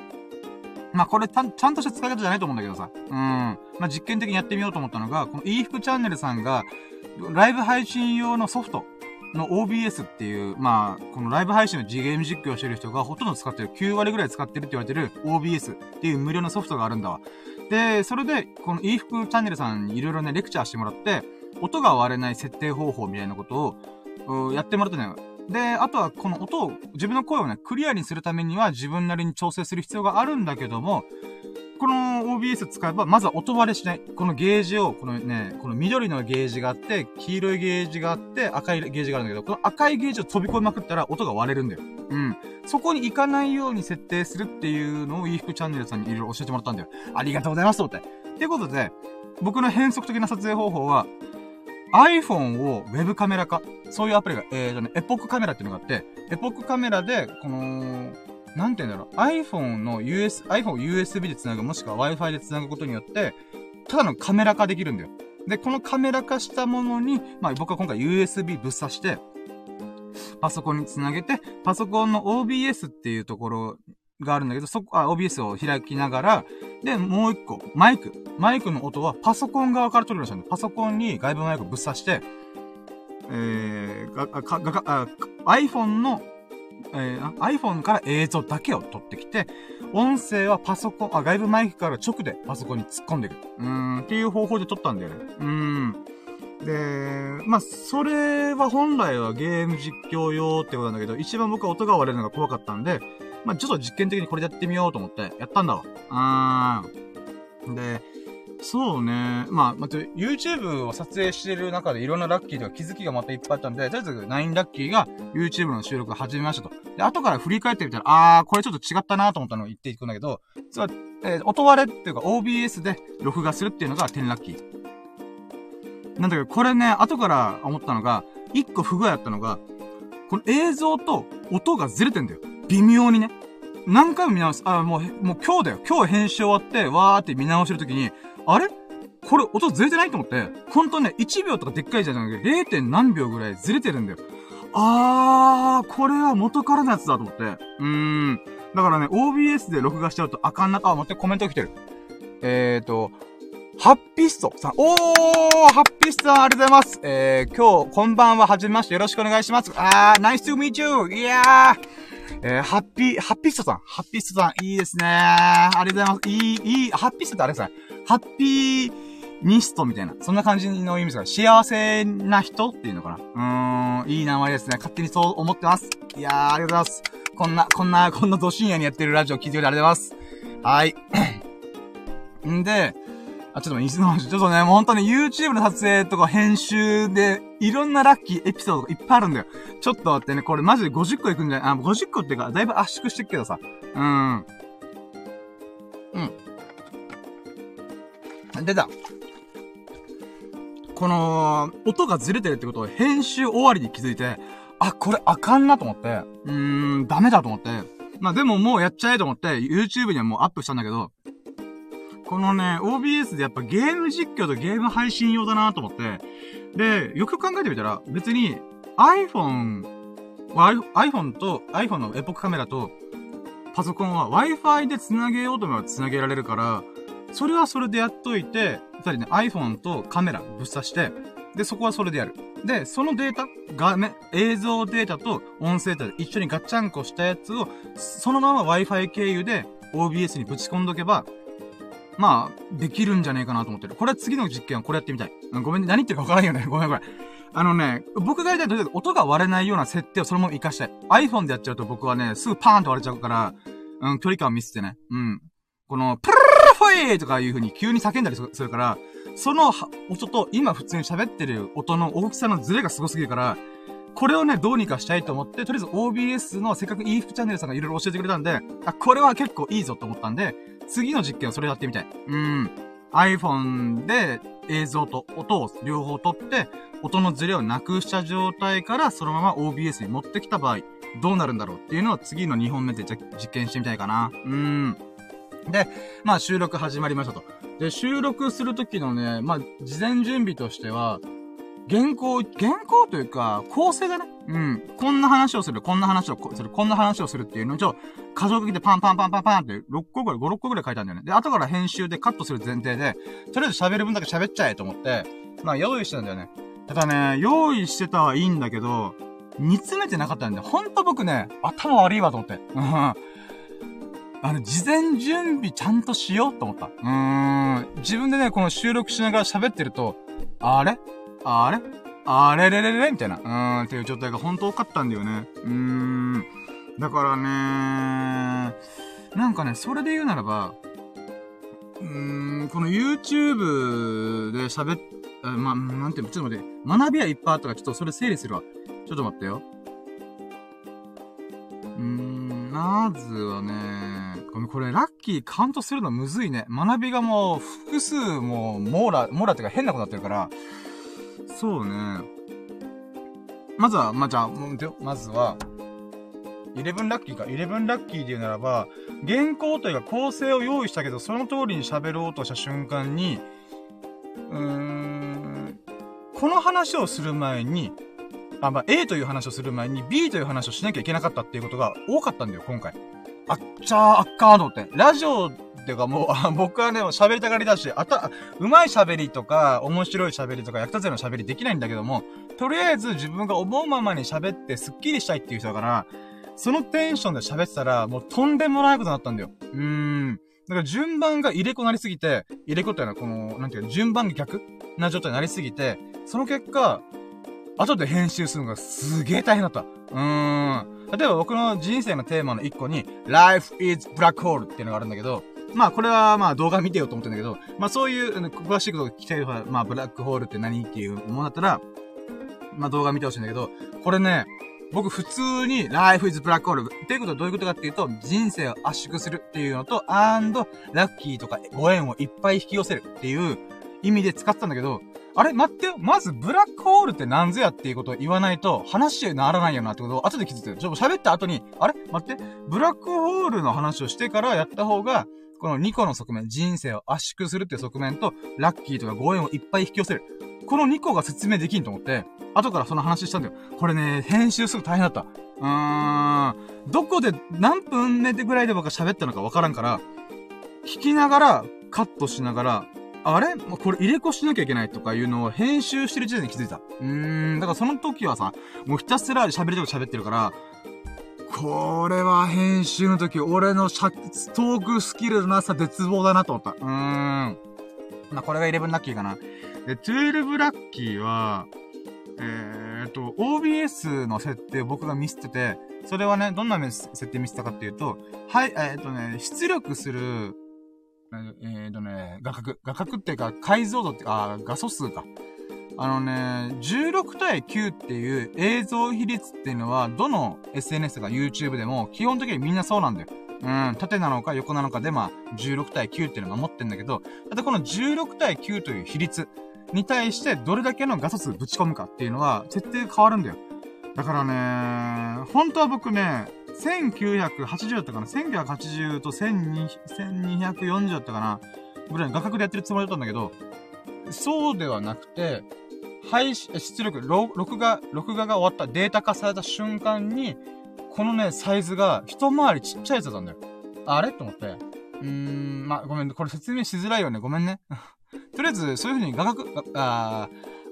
まあこれちゃんとした使い方じゃないと思うんだけどさ。うん。まあ実験的にやってみようと思ったのが、この e 服チャンネルさんが、ライブ配信用のソフトの OBS っていう、まあ、このライブ配信のゲーム実況をしてる人がほとんど使ってる、9割ぐらい使ってるって言われてる OBS っていう無料のソフトがあるんだわ。で、それで、この e 服チャンネルさんにいろいろね、レクチャーしてもらって、音が割れない設定方法みたいなことを、やってもらったね。で、あとはこの音を、自分の声をね、クリアにするためには自分なりに調整する必要があるんだけども、この OBS 使えば、まずは音割れしない。このゲージを、このね、この緑のゲージがあって、黄色いゲージがあって、赤いゲージがあるんだけど、この赤いゲージを飛び越えまくったら音が割れるんだよ。うん。そこに行かないように設定するっていうのを、いい服チャンネルさんにいろいろ教えてもらったんだよ。ありがとうございます、と思って。っていうことで、僕の変則的な撮影方法は、iPhone を Web カメラ化。そういうアプリが、えーとね、エポックカメラっていうのがあって、エポックカメラで、この、なんて言うんだろう。iPhone の US、iPhone を USB で繋ぐ、もしくは Wi-Fi で繋ぐことによって、ただのカメラ化できるんだよ。で、このカメラ化したものに、まあ僕は今回 USB ぶっ刺して、パソコンにつなげて、パソコンの OBS っていうところがあるんだけど、そこ、あ、OBS を開きながら、で、もう一個、マイク。マイクの音はパソコン側から取るらしいんだ。パソコンに外部マイクをぶっ刺して、えー、が、が、が、が、iPhone のえー、iPhone から映像だけを撮ってきて、音声はパソコン、あ、外部マイクから直でパソコンに突っ込んでいく。うーん、っていう方法で撮ったんだよね。うーん。で、まあ、それは本来はゲーム実況用ってことなんだけど、一番僕は音が割れるのが怖かったんで、まあ、ちょっと実験的にこれでやってみようと思って、やったんだわ。あー。で、そうね。まあ、また、YouTube を撮影してる中でいろんなラッキーとか気づきがまたいっぱいあったんで、とりあえず9ラッキーが YouTube の収録を始めましたと。で、後から振り返ってみたら、あー、これちょっと違ったなと思ったのを言っていくんだけど、つまり、えー、音割れっていうか OBS で録画するっていうのが10ラッキー。なんだけど、これね、後から思ったのが、一個不具合あったのが、この映像と音がずれてんだよ。微妙にね。何回も見直す。あ、もう、もう今日だよ。今日編集終わって、わーって見直してるときに、あれ？これ音ずれてないと思って、ほんとね、1秒とかでっかいじゃなくて、0. 何秒ぐらいずれてるんだよ。あー、これは元からのやつだと思って。うーん。だからね、OBS で録画しちゃうとあかんな、あ、待って、コメント来てる。えーと、ハッピストさん。おーハッピストさん、ありがとうございます。えー、今日、こんばんは、はじめまして、よろしくお願いします。あー、ナイス to meet you! いやー、えー、ハッピー、ハッピストさん。ハッピストさん、いいですねありがとうございます。いい、いい、ハッピストってあれですね。ハッピーニストみたいな。そんな感じの意味ですか幸せな人っていうのかなうーん、いい名前ですね。勝手にそう思ってます。いやー、ありがとうございます。こんな、こんな、こんなど深夜にやってるラジオ聞いてくれてありがとうございます。はい。ん で、あ、ちょっと、いつのちょっとね、もう本当に YouTube の撮影とか編集で、いろんなラッキーエピソードがいっぱいあるんだよ。ちょっと待ってね、これマジで50個いくんじゃない？あ、50個っていうか、だいぶ圧縮してるけどさ。うーん。うん。出た。この、音がずれてるってことを編集終わりに気づいて、あ、これあかんなと思って、うーん、ダメだと思って。まあでももうやっちゃえと思って、YouTube にはもうアップしたんだけど、このね、OBS でやっぱゲーム実況とゲーム配信用だなと思って、で、よく考えてみたら、別に iPhone、iPhone と、iPhone のエポックカメラと、パソコンは Wi-Fi で繋げようと思えば繋げられるから、それはそれでやっといて、二人ね、iPhone とカメラぶっ刺して、で、そこはそれでやる。で、そのデータ、画面、映像データと音声データで一緒にガッチャンコしたやつを、そのまま Wi-Fi 経由で OBS にぶち込んどけば、まあ、できるんじゃねえかなと思ってる。これは次の実験はこれやってみたい。ごめんね、何言ってるかわからんよね。ごめんごめん。あのね、僕がやりたいとりあえず音が割れないような設定をそのまま活かしたい。iPhone でやっちゃうと僕はね、すぐパーンと割れちゃうから、うん、距離感を見せてね。うん。この、プルルルフォイとかいう風に急に叫んだりするから、その音と今普通に喋ってる音の大きさのズレがすごすぎるから、これをね、どうにかしたいと思って、とりあえず OBS のせっかく EF チャンネルさんがいろいろ教えてくれたんで、あ、これは結構いいぞと思ったんで、次の実験はそれやってみたい。うん。iPhone で映像と音を両方取って、音のズレをなくした状態からそのまま OBS に持ってきた場合、どうなるんだろうっていうのを次の2本目で実験してみたいかな。うん。で、まあ収録始まりましたと。で、収録するときのね、まあ、事前準備としては、原稿、原稿というか、構成だね。うん。こんな話をする、こんな話をする、こんな話をするっていうのを、ちょ、箇条書きでパンパンパンパンパンって6個ぐらい、5、6個ぐらい書いたんだよね。で、後から編集でカットする前提で、とりあえず喋る分だけ喋っちゃえと思って、まあ用意してたんだよね。ただね、用意してたはいいんだけど、煮詰めてなかったんで、ほんと僕ね、頭悪いわと思って。うん。あの、事前準備ちゃんとしようと思った。うーん。自分でね、この収録しながら喋ってると、あれ？あれ？あれれれれみたいな、うーん、っていう状態が本当多かったんだよね。うーん。だからねなんかね、それで言うならば、うーん、この YouTube で喋っ、ま、なんていうの、ちょっと待って、学びはいっぱいあったから、ちょっとそれ整理するわ。ちょっと待ってよ。うーん、まずはね、ごめん、これ、ラッキーカウントするのむずいね。学びがもう、複数もう、網羅、網羅っていうか変なことになってるから、そうね。まずは、まあ、じゃあ、まずは、11ラッキーか。11ラッキーで言うならば、原稿というか構成を用意したけど、その通りに喋ろうとした瞬間に、うーん、この話をする前に、あ、まあ、A という話をする前に B という話をしなきゃいけなかったっていうことが多かったんだよ、今回。あっちゃー、あっかーと思って。ラジオっていうかもう、僕はね、喋りたがりだし、あた、うまい喋りとか、面白い喋りとか、役立つような喋りできないんだけども、とりあえず自分が思うままに喋ってスッキリしたいっていう人だから、そのテンションで喋ってたら、もうとんでもないことになったんだよ。うーん。だから順番が入れ子なりすぎて、入れ子っていうのはこの、なんていうか、順番逆な状態になりすぎて、その結果、後で編集するのがすげえ大変だった。うーん。例えば僕の人生のテーマの一個に、Life is Black Hole っていうのがあるんだけど、まあこれはまあ動画見てよと思ってんだけど、まあそういう、詳しいことを聞きたい人は、まあブラックホールって何っていうものだったら、まあ動画見てほしいんだけど、これね、僕普通に Life is Black Hole っていうことはどういうことかっていうと、人生を圧縮するっていうのと、アンド、ラッキーとかご縁をいっぱい引き寄せるっていう意味で使ってたんだけど、あれ？待ってよ。まず、ブラックホールって何ぞやっていうことを言わないと、話にならないよなってことを後で気づいてる。ちょっと喋った後に、あれ？待って。ブラックホールの話をしてからやった方が、この2個の側面、人生を圧縮するっていう側面と、ラッキーとかご縁をいっぱい引き寄せる。この2個が説明できんと思って、後からその話したんだよ。これね、編集する大変だった。うーん。どこで何分目でぐらいで僕が喋ったのかわからんから、聞きながら、カットしながら、あれ？これ入れ子しなきゃいけないとかいうのを編集してる時点で気づいた。うーん。だからその時はさ、もうひたすら喋りとか喋ってるから、これは編集の時、俺のトークスキルのなさ絶望だなと思った。うーん。まあ、これが11ラッキーかな。で、12ラッキーは、えー、っと、OBS の設定を僕が見捨てて、それはね、どんな設定見せたかっていうと、はい、えー、っとね、出力する、えー、っとね、画角、画角っていうか、解像度ってあ、画素数か。あのね、16対9っていう映像比率っていうのは、どの SNS が YouTube でも、基本的にみんなそうなんだよ。うん、縦なのか横なのかで、まあ、16対9っていうのを守ってんだけど、ただこの16対9という比率、に対してどれだけの画素数ぶち込むかっていうのは、設定変わるんだよ。だからね、本当は僕ね、1980だったかな ?1980 と1240だったかな？ぐらいの画角でやってるつもりだったんだけど、そうではなくて、配信、出力、録画、録画が終わった、データ化された瞬間に、このね、サイズが一回りちっちゃいやつだったんだよ。あれ？と思って。うーん、まあ、ごめん、これ説明しづらいよね。ごめんね。とりあえず、そういう風に画角、あ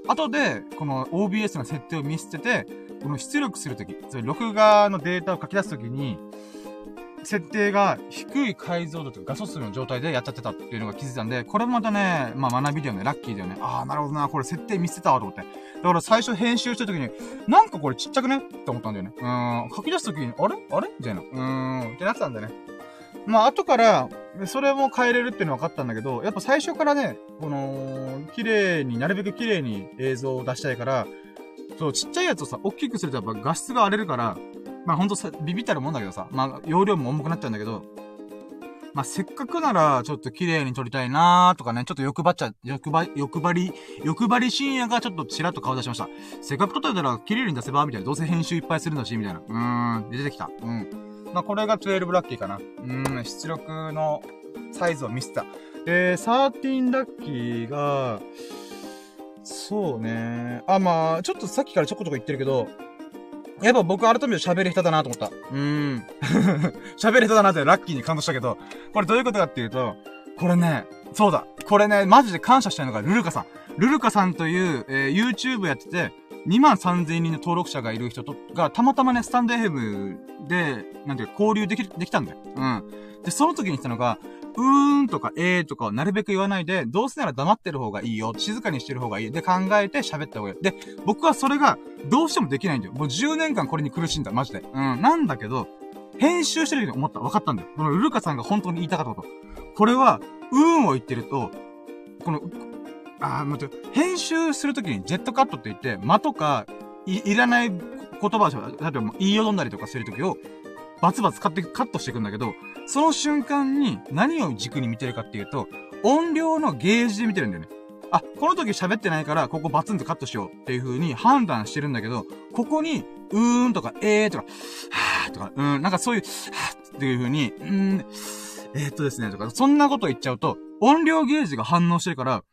あ後で、この OBS の設定を見捨てて、この出力するとき、それ録画のデータを書き出すときに、設定が低い解像度とか画素数の状態でやっちゃってたっていうのが気づいたんで、これもまたね、まあ学びだよね、ラッキーだよね。ああ、なるほどな、これ設定見捨てたわと思って。だから最初編集した時に、なんかこれちっちゃくねって思ったんだよね。うん、書き出す時に、あれ？あれ？みたいな。うーん、ってなってたんだよね。まあ、後から、それも変えれるっていうのは分かったんだけど、やっぱ最初からね、この、綺麗に、なるべく綺麗に映像を出したいから、そう、ちっちゃいやつをさ、大きくするとやっぱ画質が荒れるから、まあほんとさ、ビビったるもんだけどさ、まあ容量も重くなっちゃうんだけど、まあ、せっかくなら、ちょっと綺麗に撮りたいなーとかね、ちょっと欲張っちゃ、欲張、欲張り、欲張り深夜がちょっとちらっと顔出しました。せっかく撮ったら綺麗に出せばみたいな。どうせ編集いっぱいするんだし、みたいな。うーん、出てきた。うん。まあ、これが12ラッキーかな。うーん、出力のサイズを見せた。で、13ラッキーが、そうね。あ、まあ、ちょっとさっきからちょこちょこ言ってるけど、やっぱ僕改めて喋る人だなと思った。うーん。喋る人だなってラッキーに感動したけど、これどういうことかっていうと、これね、そうだ。これね、マジで感謝したいのがルルカさん。ルルカさんという、えー、YouTube やってて、2万3000人の登録者がいる人と、が、たまたまね、スタンド FM で、なんていう交流でき、できたんだよ。うん。で、その時に言ったのが、うーんとかえーとかをなるべく言わないで、どうせなら黙ってる方がいいよ。静かにしてる方がいい。で、考えて喋った方がいい。で、僕はそれが、どうしてもできないんだよ。もう10年間これに苦しんだ、マジで。うん。なんだけど、編集してる時に思った。分かったんだよ。このルルカさんが本当に言いたかったこと。これは、うーんを言ってると、この、あー、待って、編集するときにジェットカットって言って、間とか、い、いらない言葉を、例えば言いよどんだりとかするときを、バツバツカット、カットしていくんだけど、その瞬間に何を軸に見てるかっていうと、音量のゲージで見てるんだよね。あ、この時喋ってないから、ここバツンとカットしようっていう風に判断してるんだけど、ここに、うーんとか、えーとか、はーとか、うん、なんかそういう、はーっていう風に、うーん、えー、っとですね、とか、そんなこと言っちゃうと、音量ゲージが反応してるから、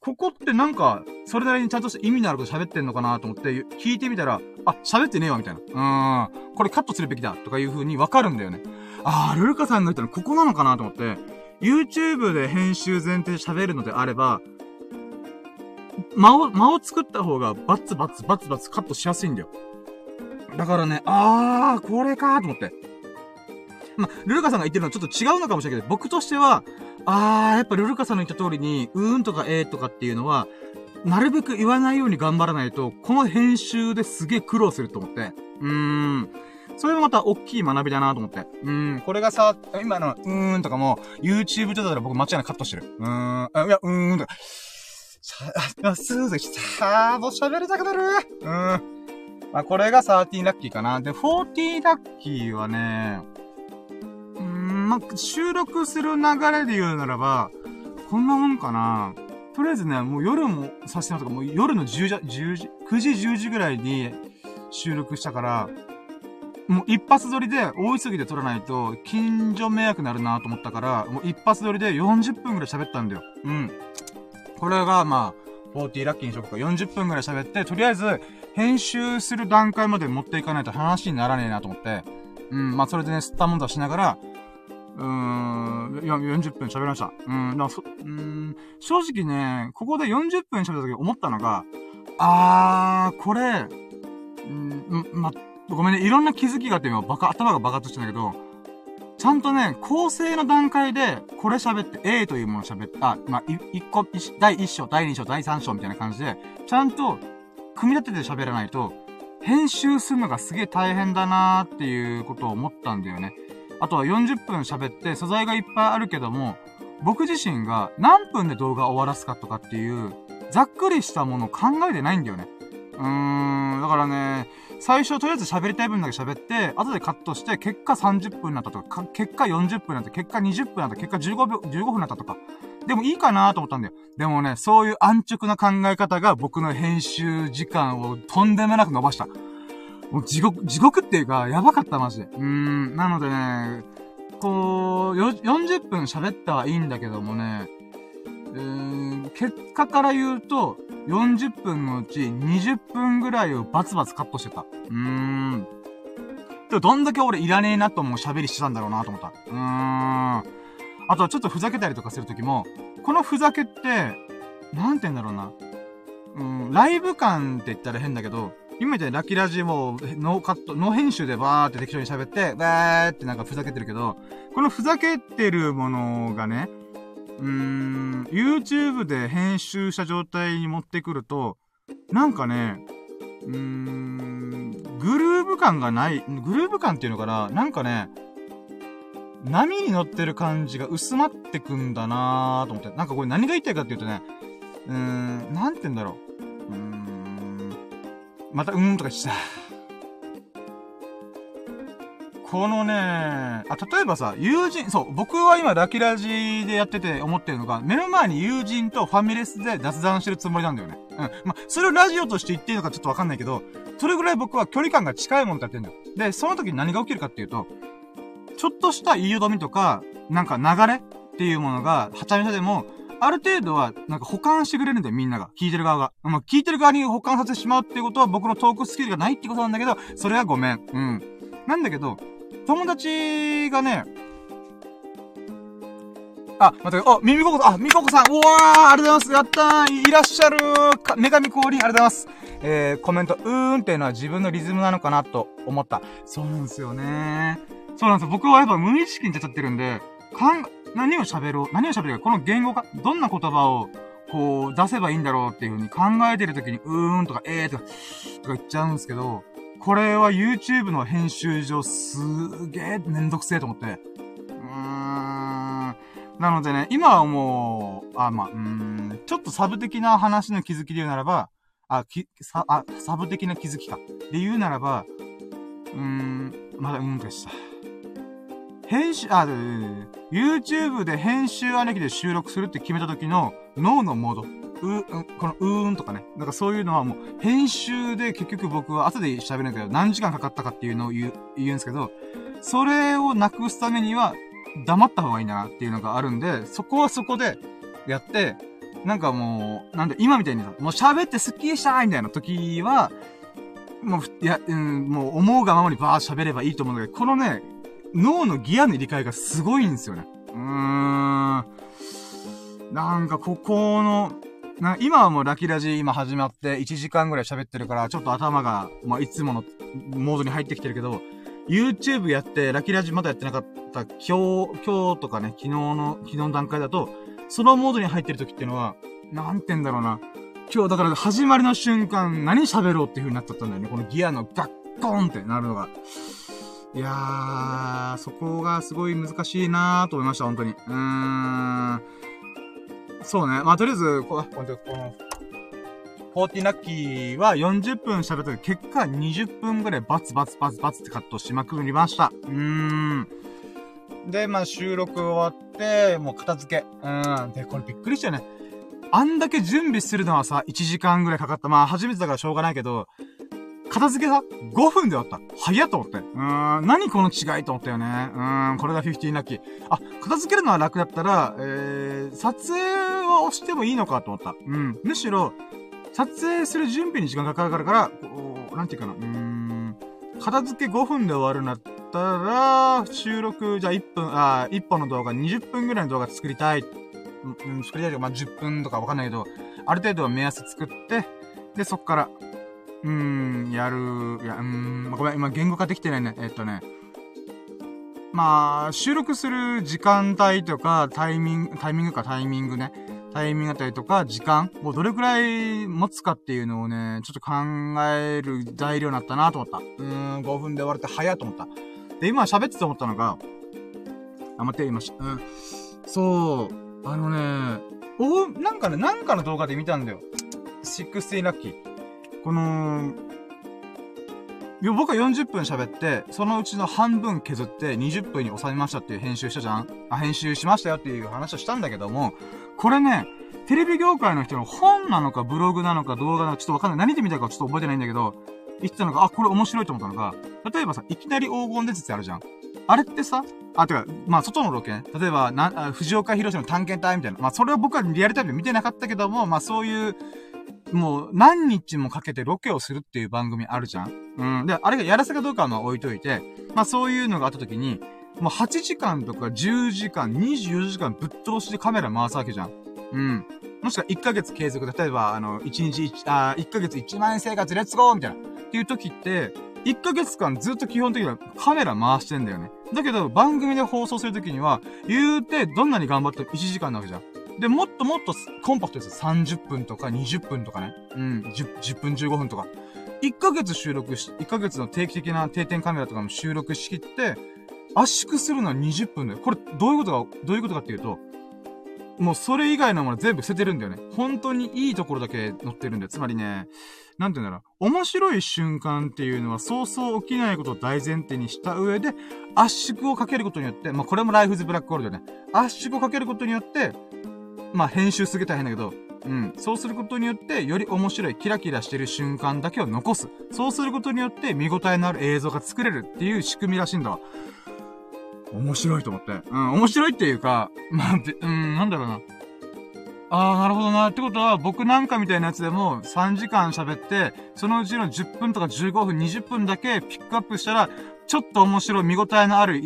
ここってなんか、それなりにちゃんとした意味のあること喋ってんのかなと思って、聞いてみたら、あ、喋ってねえわ、みたいな。うん。これカットするべきだ、とかいう風にわかるんだよね。あー、ルルカさんが言ったのここなのかなと思って、YouTube で編集前提で喋るのであれば、間を、間を作った方がバツバツバツバツカットしやすいんだよ。だからね、あー、これかーと思って。まルルカさんが言ってるのはちょっと違うのかもしれないけど、僕としては、あー、やっぱルルカさんの言った通りに、うーんとかえーとかっていうのは、なるべく言わないように頑張らないと、この編集ですげえ苦労すると思って。うーん。それもまた大きい学びだなと思って。うん。これがさ、今の、うーんとかも、YouTube 上だったら僕間違いなくカットしてる。うーん。あいや、うーんとか。あ、すーぜ、さー、もう喋りたくなるうん。まあ、これが13ラッキーかな。で、14ラッキーはね、ま、収録する流れで言うならば、こんなもんかな。とりあえずね、もう夜もさせてもらったか、もう夜の10時、10時、9時、10時ぐらいに収録したから、もう一発撮りで大急ぎで撮らないと、近所迷惑になるなと思ったから、もう一発撮りで40分ぐらい喋ったんだよ。うん。これが、まあ、40ラッキーにしようか。40分ぐらい喋って、とりあえず、編集する段階まで持っていかないと話にならねえなと思って、うん、まあ、それでね、吸ったもんだしながら、うーん、40分喋りました。うん、だそ、うん、正直ね、ここで40分喋った時思ったのが、あー、これ、うん、ま、ごめんね、いろんな気づきがあって今、バカ、頭が爆発してんだけど、ちゃんとね、構成の段階で、これ喋って、A というもの喋った、まあ、一個、第一章、第二章、第三章みたいな感じで、ちゃんと、組み立てて喋らないと、編集するのがすげえ大変だなーっていうことを思ったんだよね。あとは40分喋って素材がいっぱいあるけども、僕自身が何分で動画を終わらすかとかっていう、ざっくりしたものを考えてないんだよね。うーん、だからね、最初とりあえず喋りたい分だけ喋って、後でカットして、結果30分になったとか、結果40分になった、結果20分になった、結果15秒、15分になったとか。でもいいかなと思ったんだよ。でもね、そういう安直な考え方が僕の編集時間をとんでもなく伸ばした。もう地獄、地獄っていうか、やばかった、マジで。うーん、なのでね、こう、40分喋ったはいいんだけどもね、うーん、結果から言うと、40分のうち20分ぐらいをバツバツカットしてた。うーん。でもどんだけ俺いらねえなと思う喋りしてたんだろうなと思った。うーん。あとはちょっとふざけたりとかするときも、このふざけって、なんて言うんだろうな。うん、ライブ感って言ったら変だけど、今みたいにラッキーラジもノーカット、ノー編集でバーって適当に喋って、バーってなんかふざけてるけど、このふざけてるものがね、うーん、YouTube で編集した状態に持ってくると、なんかね、うーん、グルーヴ感がない、グルーヴ感っていうのかななんかね、波に乗ってる感じが薄まってくんだなーと思って。なんかこれ何が言いたいかっていうとね、うーん、なんて言うんだろう。うーん、また、うーんとかした。このね、あ、例えばさ、友人、そう、僕は今ラキラジでやってて思ってるのが、目の前に友人とファミレスで雑談してるつもりなんだよね。うん。まそれをラジオとして言っていいのかちょっとわかんないけど、それぐらい僕は距離感が近いものとやってんだよ。で、その時に何が起きるかっていうと、ちょっとした言いよどみとか、なんか流れっていうものが、はちゃめちゃでも、ある程度は、なんか保管してくれるんだよ、みんなが。聞いてる側が。まあ、聞いてる側に保管させてしまうっていうことは僕のトークスキルがないってことなんだけど、それはごめん。うん。なんだけど、友達がね、あ、待って、あ、耳ここ、あ、みここさん、うわー、ありがとうございます。やったー、いらっしゃるー、女神降臨、ありがとうございます。えー、コメント、うーんっていうのは自分のリズムなのかなと思った。そうなんですよねそうなんですよ。僕はやっぱ無意識に出ちゃってるんで、かん、何を喋ろう、何を喋るか、この言語化、どんな言葉を、こう、出せばいいんだろうっていう風に考えてる時に、うーんとか、えーとか、とか言っちゃうんですけど、これは YouTube の編集上すーげえめんどくせえと思って。うーん。なのでね、今はもう、あ、まあ、うーん、ちょっとサブ的な話の気づきで言うならば、あ、き、さ、あ、サブ的な気づきか。で言うならば、うーん、まだうんでした。編集、あで、YouTube で編集ありきで収録するって決めた時の脳のモード。う、このうーんとかね。なんかそういうのはもう、編集で結局僕は後で喋るんだけど、何時間かかったかっていうのを言う、言うんですけど、それをなくすためには、黙った方がいいなっていうのがあるんで、そこはそこで、やって、なんかもう、なんで、今みたいにさ、もう喋ってスッキリしたいみたいな時は、もう、いや、うん、もう思うがままにバー喋ればいいと思うんだけど、このね、脳のギアの入れ替えがすごいんですよね。うーん。なんか、ここの、な、今はもうラキラジ今始まって1時間ぐらい喋ってるから、ちょっと頭が、まあ、いつものモードに入ってきてるけど、YouTube やってラキラジまだやってなかった今日、今日とかね、昨日の、昨日の段階だと、そのモードに入ってる時っていうのは、なんて言うんだろうな。今日だから始まりの瞬間、何喋ろうっていう風になっちゃったんだよね。このギアのガッコーンってなるのが。いやー、そこがすごい難しいなーと思いました、本当に。うーん。そうね。まあ、とりあえず、ここの、フォーティナッキーは40分喋ったけど、結果20分ぐらいバツバツバツバツってカットしまくりました。うーん。で、まあ、収録終わって、もう片付け。うん。で、これびっくりしたよね。あんだけ準備するのはさ、1時間ぐらいかかった。まあ、初めてだからしょうがないけど、片付けさ、5分で終わった。早っと思って。うーん、何この違いと思ったよね。うーん、これが15ラッキー。あ、片付けるのは楽だったら、えー、撮影は押してもいいのかと思った。うん。むしろ、撮影する準備に時間がかかるから、こう、なんていうかな、うーん、片付け5分で終わるんだったら、収録、じゃあ1分、あ、1本の動画、20分ぐらいの動画作りたい。うん、作りたいとか、まあ、10分とかわかんないけど、ある程度は目安作って、で、そっから、うーん、やる、いや、うーん、ごめん、今言語化できてないね。えっとね。まあ、収録する時間帯とか、タイミング、タイミングかタイミングね。タイミングだったりとか、時間をどれくらい持つかっていうのをね、ちょっと考える材料になったなと思った。うーん、5分で終わるって早いと思った。で、今喋ってて思ったのが、あ、待って、今し、うん。そう、あのね、お、なんかね、なんかの動画で見たんだよ。16ラッキー。この、僕は40分喋って、そのうちの半分削って20分に収めましたっていう編集したじゃん？あ、編集しましたよっていう話をしたんだけども、これね、テレビ業界の人の本なのかブログなのか動画なのかちょっとわかんない。何で見たかちょっと覚えてないんだけど、言ってたのが、あ、これ面白いと思ったのが、例えばさ、いきなり黄金伝説あるじゃん。あれってさ、あ、てか、まあ、外のロケ。例えば、な、藤岡弘の探検隊みたいな。まあ、それは僕はリアルタイムで見てなかったけども、まあ、そういう、もう何日もかけてロケをするっていう番組あるじゃんうん。で、あれがやらせかどうかは置いといて、まあそういうのがあった時に、もう8時間とか10時間、24時間ぶっ通しでカメラ回すわけじゃん。うん。もしくは1ヶ月継続で、例えば、あの、1日1、あ、1ヶ月1万円生活レッツゴーみたいな。っていう時って、1ヶ月間ずっと基本的にはカメラ回してんだよね。だけど、番組で放送するときには、言うて、どんなに頑張っても1時間なわけじゃん。で、もっともっとコンパクトですよ。30分とか20分とかね。うん、10, 10分15分とか。1ヶ月収録し、1ヶ月の定期的な定点カメラとかも収録しきって、圧縮するのは20分だよ。これ、どういうことか、どういうことかっていうと、もうそれ以外のもの全部捨ててるんだよね。本当にいいところだけ載ってるんだよ。つまりね、なんて言うんだろう。面白い瞬間っていうのはそうそう起きないことを大前提にした上で、圧縮をかけることによって、まあ、これもライフズブラックホールだよね。圧縮をかけることによって、まあ、編集すげえ大変だけど、うん。そうすることによって、より面白い、キラキラしてる瞬間だけを残す。そうすることによって、見応えのある映像が作れるっていう仕組みらしいんだわ。面白いと思って。うん、面白いっていうか、まあ、うん、なんだろうな。ああ、なるほどな。ってことは、僕なんかみたいなやつでも、3時間喋って、そのうちの10分とか15分、20分だけピックアップしたら、ちょっと面白い、見応えのある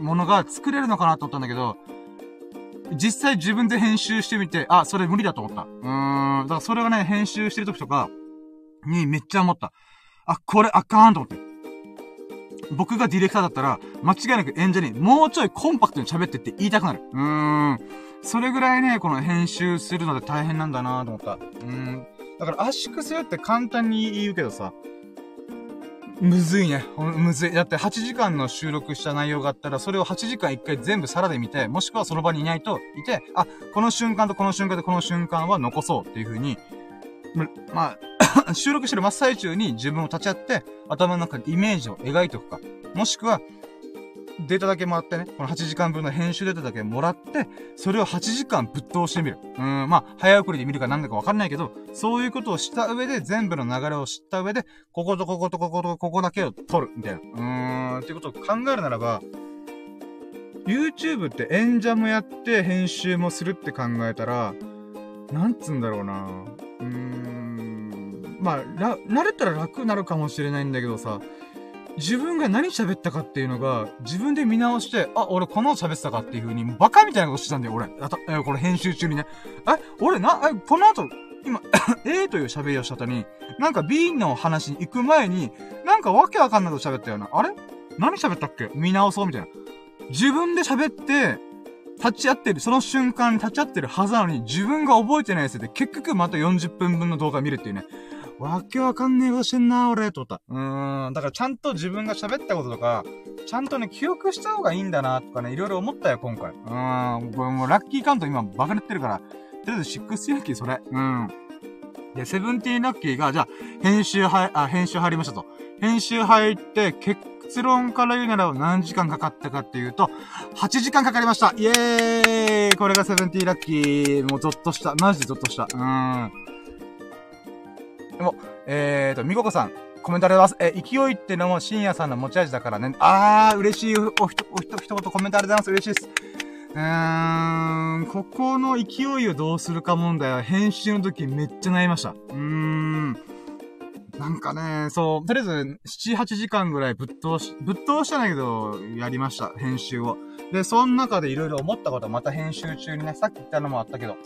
ものが作れるのかなと思ったんだけど、実際自分で編集してみて、あ、それ無理だと思った。うーん。だからそれがね、編集してる時とか、にめっちゃ思った。あ、これあかんと思って。僕がディレクターだったら、間違いなく演者にもうちょいコンパクトに喋ってって言いたくなる。うーん。それぐらいね、この編集するので大変なんだなと思った。うーん。だから圧縮するって簡単に言うけどさ、むずいね。むずい。だって8時間の収録した内容があったら、それを8時間1回全部皿で見て、もしくはその場にいないといて、あ、この瞬間とこの瞬間とこの瞬間は残そうっていう風に、まあ、収録してる真っ最中に自分を立ち会って、頭の中でイメージを描いておくか。もしくは、データだけもらってね、この8時間分の編集データだけもらって、それを8時間ぶっ通してみる。うん、まあ、早送りで見るかなんだかわかんないけど、そういうことをした上で、全部の流れを知った上で、こことこことこことここだけを取る、みたいな。うーん、っていうことを考えるならば、YouTube って演者もやって編集もするって考えたら、なんつうんだろうなうーん、まあ、ら、慣れたら楽になるかもしれないんだけどさ、自分が何喋ったかっていうのが、自分で見直して、あ、俺この喋ってたかっていう風に、バカみたいなことしてたんだよ、俺。あた、えこれ編集中にね。え、俺な、え、この後、今、A という喋りをした後に、なんか B の話に行く前に、なんかわけわかんないこと喋ったよな。あれ？何喋ったっけ？見直そうみたいな。自分で喋って、立ち会ってる、その瞬間に立ち会ってるはずなのに、自分が覚えてないやつで、結局また40分分の動画見るっていうね。わけわかんねえことしてんな、俺、と思った。うーん。だからちゃんと自分が喋ったこととか、ちゃんとね、記憶した方がいいんだな、とかね、いろいろ思ったよ、今回。うーん。これもうラッキーカウント今バカ塗ってるから、とりあえず6ラッキー、それ。うん。で、セブンティーンラッキーが、じゃあ、編集は、あ、編集入りましたと。編集入って、結論から言うなら何時間かかったかっていうと、8時間かかりましたイエーイこれがセブンティーラッキー。もうゾッとした。マジでゾッとした。うーん。でも、えーと、みここさん、コメントありがとうございます。え、勢いってのも深夜さんの持ち味だからね。あー、嬉しい。おひと、おひと、一言コメントありがとうございます。嬉しいです。うーん、ここの勢いをどうするか問題は編集の時めっちゃ悩みました。うーん。なんかね、そう、とりあえず、7、8時間ぐらいぶっ通し、ぶっ通してないけど、やりました。編集を。で、その中でいろいろ思ったことまた編集中にね、さっき言ったのもあったけど、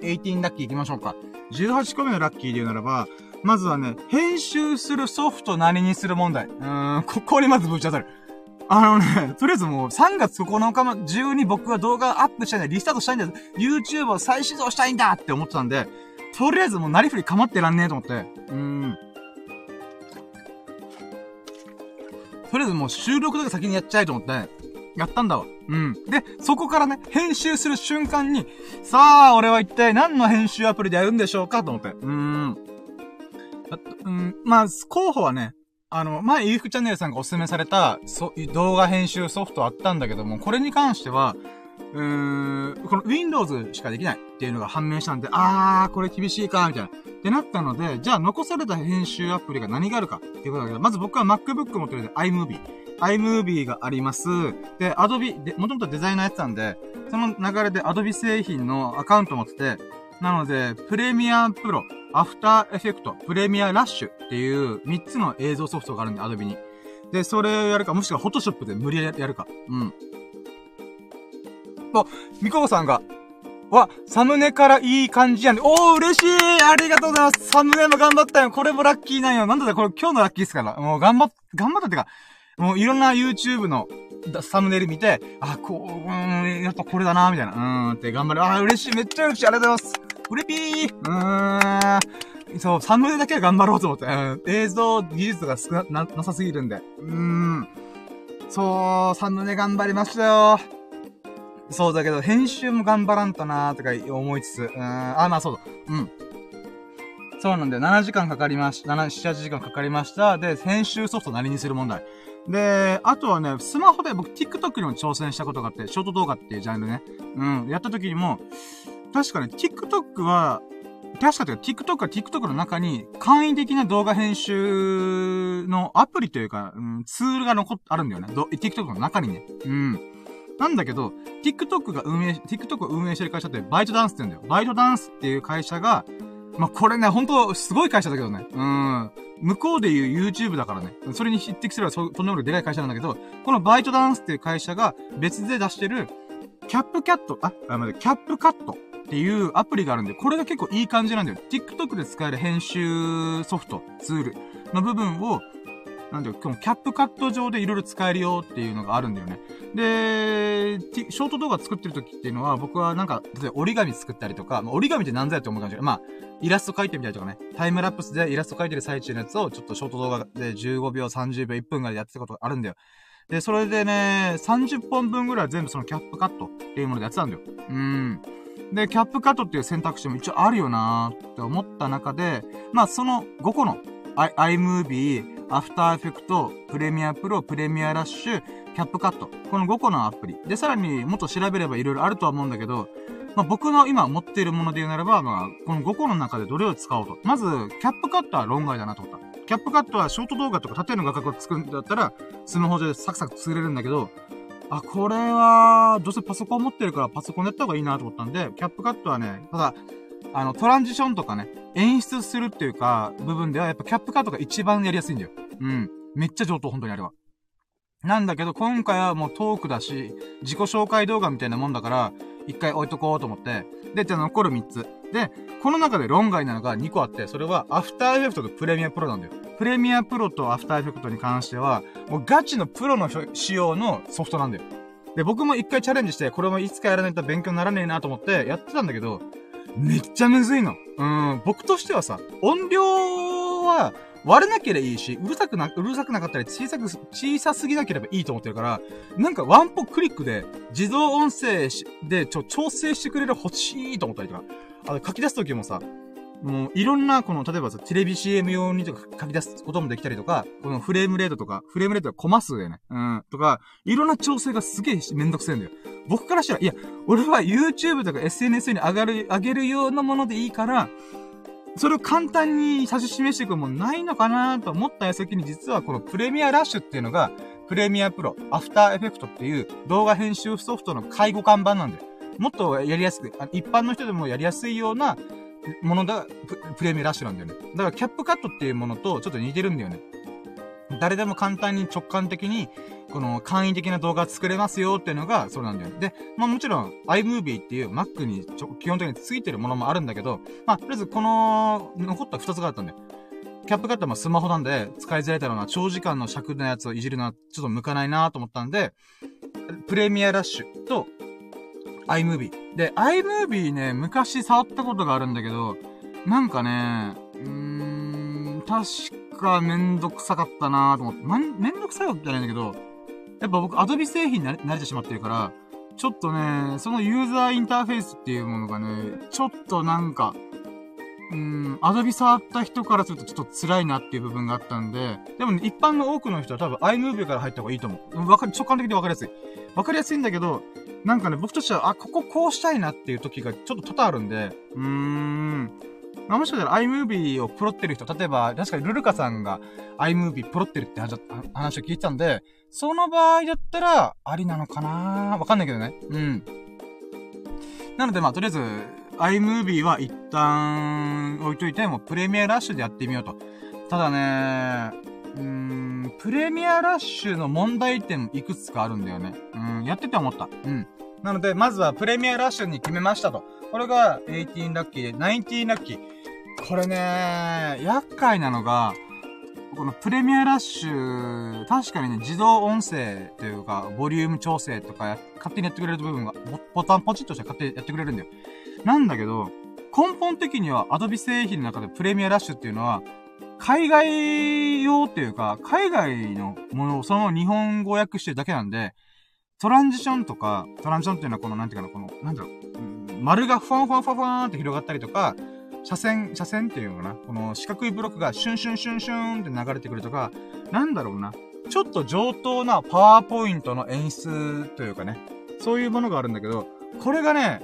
18ラッキー行きましょうか。18個目のラッキーで言うならば、まずはね、編集するソフト何にする問題。うーん、ここにまずぶち当たる。あのね、とりあえずもう3月9日中に僕は動画アップしたいんだ、リスタートしたいんだ、YouTube を再始動したいんだって思ってたんで、とりあえずもうなりふり構ってらんねえと思って。うーん。とりあえずもう収録だけ先にやっちゃえと思って、やったんだわ。うん。で、そこからね、編集する瞬間に、さあ、俺は一体何の編集アプリでやるんでしょうかと思って。うーん。うん、まあ、候補はね、あの、前、ゆうふチャンネルさんがおすすめされた、そ、動画編集ソフトあったんだけども、これに関しては、うーん、この Windows しかできないっていうのが判明したんで、あー、これ厳しいか、みたいな。ってなったので、じゃあ残された編集アプリが何があるかっていうことだけど、まず僕は MacBook 持ってるんで iMovie。iMovie があります。で、Adobe、で、もともとデザイナーやってたんで、その流れで Adobe 製品のアカウント持ってて、なので、プレミアプロ、アフターエフェクト、プレミアラッシュっていう3つの映像ソフトがあるんで、Adobe に。で、それをやるか、もしくは Photoshop で無理やりやるか。うん。あ、みこさんが、わ、サムネからいい感じやんで。おー、嬉しいありがとうございますサムネも頑張ったよこれもラッキーなんよなんだってこれ今日のラッキーっすから。もう頑張っ、頑張ったってか、もういろんな YouTube のサムネイル見て、あ、こう、うん、やっぱこれだな、みたいな。うーん、って頑張る。あ、嬉しい。めっちゃ嬉しい。ありがとうございます。うれぴー。うーん。そう、サムネだけは頑張ろうと思って。うん、映像技術が少な、な、さすぎるんで。うーん。そう、サムネ頑張りましたよ。そうだけど、編集も頑張らんとなーとか思いつつ。うーん、あ、まあそうだ。うん。そうなんだよ。7時間かかりました。7、7、8時間かかりました。で、編集ソフト何にする問題。で、あとはね、スマホで僕 TikTok にも挑戦したことがあって、ショート動画っていうジャンルね。うん。やった時にも、確かね、TikTok は、確かというか TikTok は TikTok の中に簡易的な動画編集のアプリというか、うん、ツールが残っ、あるんだよね。TikTok の中にね。うん。なんだけど、TikTok が運営、TikTok を運営してる会社ってバイトダンスって言うんだよ。バイトダンスっていう会社が、まあ、これね、ほんと、すごい会社だけどね。うん。向こうで言う YouTube だからね。それに匹敵すれば、そ、とんでもないでかい会社なんだけど、このバイトダンスっていう会社が別で出してる、キャップキャット、あ、あ、待って、キャップカットっていうアプリがあるんで、これが結構いい感じなんだよ。TikTok で使える編集ソフト、ツールの部分を、なんていうか、キャップカット上でいろいろ使えるよっていうのがあるんだよね。で、ショート動画作ってる時っていうのは、僕はなんか、例えば折り紙作ったりとか、まあ、折り紙って何ぞやって思うかもしれない。まあ、イラスト描いてみたりとかね、タイムラプスでイラスト描いてる最中のやつを、ちょっとショート動画で15秒、30秒、1分ぐらいやってたことがあるんだよ。で、それでね、30本分ぐらい全部そのキャップカットっていうものでやってたんだよ。うん。で、キャップカットっていう選択肢も一応あるよなーって思った中で、まあその5個の iMovie、アフターエフェクト、プレミアプロ、プレミアラッシュ、キャップカット。この5個のアプリ。で、さらにもっと調べれば色々あるとは思うんだけど、まあ、僕の今持っているもので言うならば、まあ、この5個の中でどれを使おうと。まず、キャップカットは論外だなと思った。キャップカットはショート動画とか縦の画角を作るんだったら、スマホ上でサクサク作れるんだけど、あ、これは、どうせパソコン持ってるからパソコンでやった方がいいなと思ったんで、キャップカットはね、ただ、あの、トランジションとかね、演出するっていうか、部分ではやっぱキャップカットが一番やりやすいんだよ。うん。めっちゃ上等、本当にあれは。なんだけど、今回はもうトークだし、自己紹介動画みたいなもんだから、一回置いとこうと思って、で、じゃ残る3つ。で、この中で論外なのが2個あって、それは、 After Effect と Premiere Pro なんだよ。 Premiere Pro と After Effect に関しては、もうガチのプロの仕様のソフトなんだよ。で、僕も一回チャレンジして、これもいつかやらないと勉強にならねえなと思ってやってたんだけど、めっちゃむずいの。うん、僕としてはさ、音量は、割れなければいいし、うるさくな、うるさくなかったり、小さく、小さすぎなければいいと思ってるから、なんかワンポクリックで、自動音声で、ちょ、調整してくれる欲しいと思ったりとか、あの、書き出すときもさ、もう、いろんな、この、例えばさ、テレビ CM 用にとか書き出すこともできたりとか、このフレームレートとか、フレームレートはコマ数だよね。うん。とか、いろんな調整がすげえめんどくせえんだよ。僕からしたら、いや、俺は YouTube とか SNS に上がる、上げるようなものでいいから、それを簡単に指し示していくもんないのかなと思った矢先に実はこのプレミアラッシュっていうのが、プレミアプロ、アフターエフェクトっていう動画編集ソフトの介護看板なんだよ。もっとやりやすく、一般の人でもやりやすいようなものだ、プレミアラッシュなんだよね。だからキャップカットっていうものとちょっと似てるんだよね。誰でも簡単に直感的に、この簡易的な動画作れますよっていうのがそうなんだよ。で、まあもちろん iMovie っていう Mac にちょ基本的についてるものもあるんだけど、まあとりあえずこの残った2つがあったんだよ。キャップカットはスマホなんで使いづらいだろうな、長時間の尺のやつをいじるのはちょっと向かないなと思ったんで、プレミアラッシュと iMovie。で、iMovie ね、昔触ったことがあるんだけど、なんかね、うーん、確かめんどくさかったなと思って、ま、めんどくさいわけじゃないんだけど、やっぱ僕、アドビ製品に慣れてしまってるから、ちょっとね、そのユーザーインターフェースっていうものがね、ちょっとなんか、うん、アドビ触った人からするとちょっと辛いなっていう部分があったんで、でもね、一般の多くの人は多分 iMovie から入った方がいいと思う。わかる、直感的にわかりやすい。わかりやすいんだけど、なんかね、僕としては、あ、こここうしたいなっていう時がちょっと多々あるんで、うーん。まあ、もしかしたら iMovie をプロってる人、例えば、確かにルルカさんが iMovie プロってるって話を聞いてたんで、その場合だったら、ありなのかなわかんないけどね。うん。なので、まあ、とりあえず、iMovie は一旦置いといて、もプレミアラッシュでやってみようと。ただね、うーん、プレミアラッシュの問題点いくつかあるんだよね。うん、やってて思った。うん。なので、まずはプレミアラッシュに決めましたと。これが18ラッキーで、19ラッキー。これね、厄介なのが、このプレミアラッシュ、確かにね、自動音声というか、ボリューム調整とか勝手にやってくれる部分が、ボタンポチッとして勝手にやってくれるんだよ。なんだけど、根本的には Adobe 製品の中でプレミアラッシュっていうのは、海外用っていうか、海外のものをその日本語訳してるだけなんで、トランジションとか、トランジションっていうのはこの、なんていうかな、この、なんだろう、ん、丸がふわんふわんふわんふわんって広がったりとか、車線、車線っていうのかな、この四角いブロックがシュンシュンシュンシュンって流れてくるとか、なんだろうな、ちょっと上等なパワーポイントの演出というかね、そういうものがあるんだけど、これがね、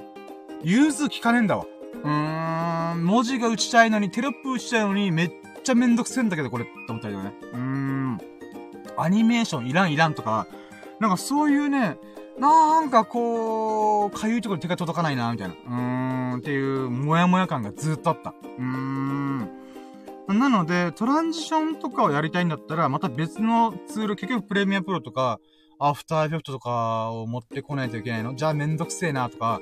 融通効かねえんだわ。うーん、文字が打ちたいのに、テロップ打ちたいのに、めっちゃめんどくせえんだけど、これ、って思ったりとかね。うーん。アニメーションいらんいらんとか、なんかそういうね、なんかこう、かゆいところに手が届かないな、みたいな。うーん、っていう、もやもや感がずっとあった。うーん。なので、トランジションとかをやりたいんだったら、また別のツール、結局プレミアプロとか、アフターエフェクトとかを持ってこないといけないのじゃあめんどくせえな、とか、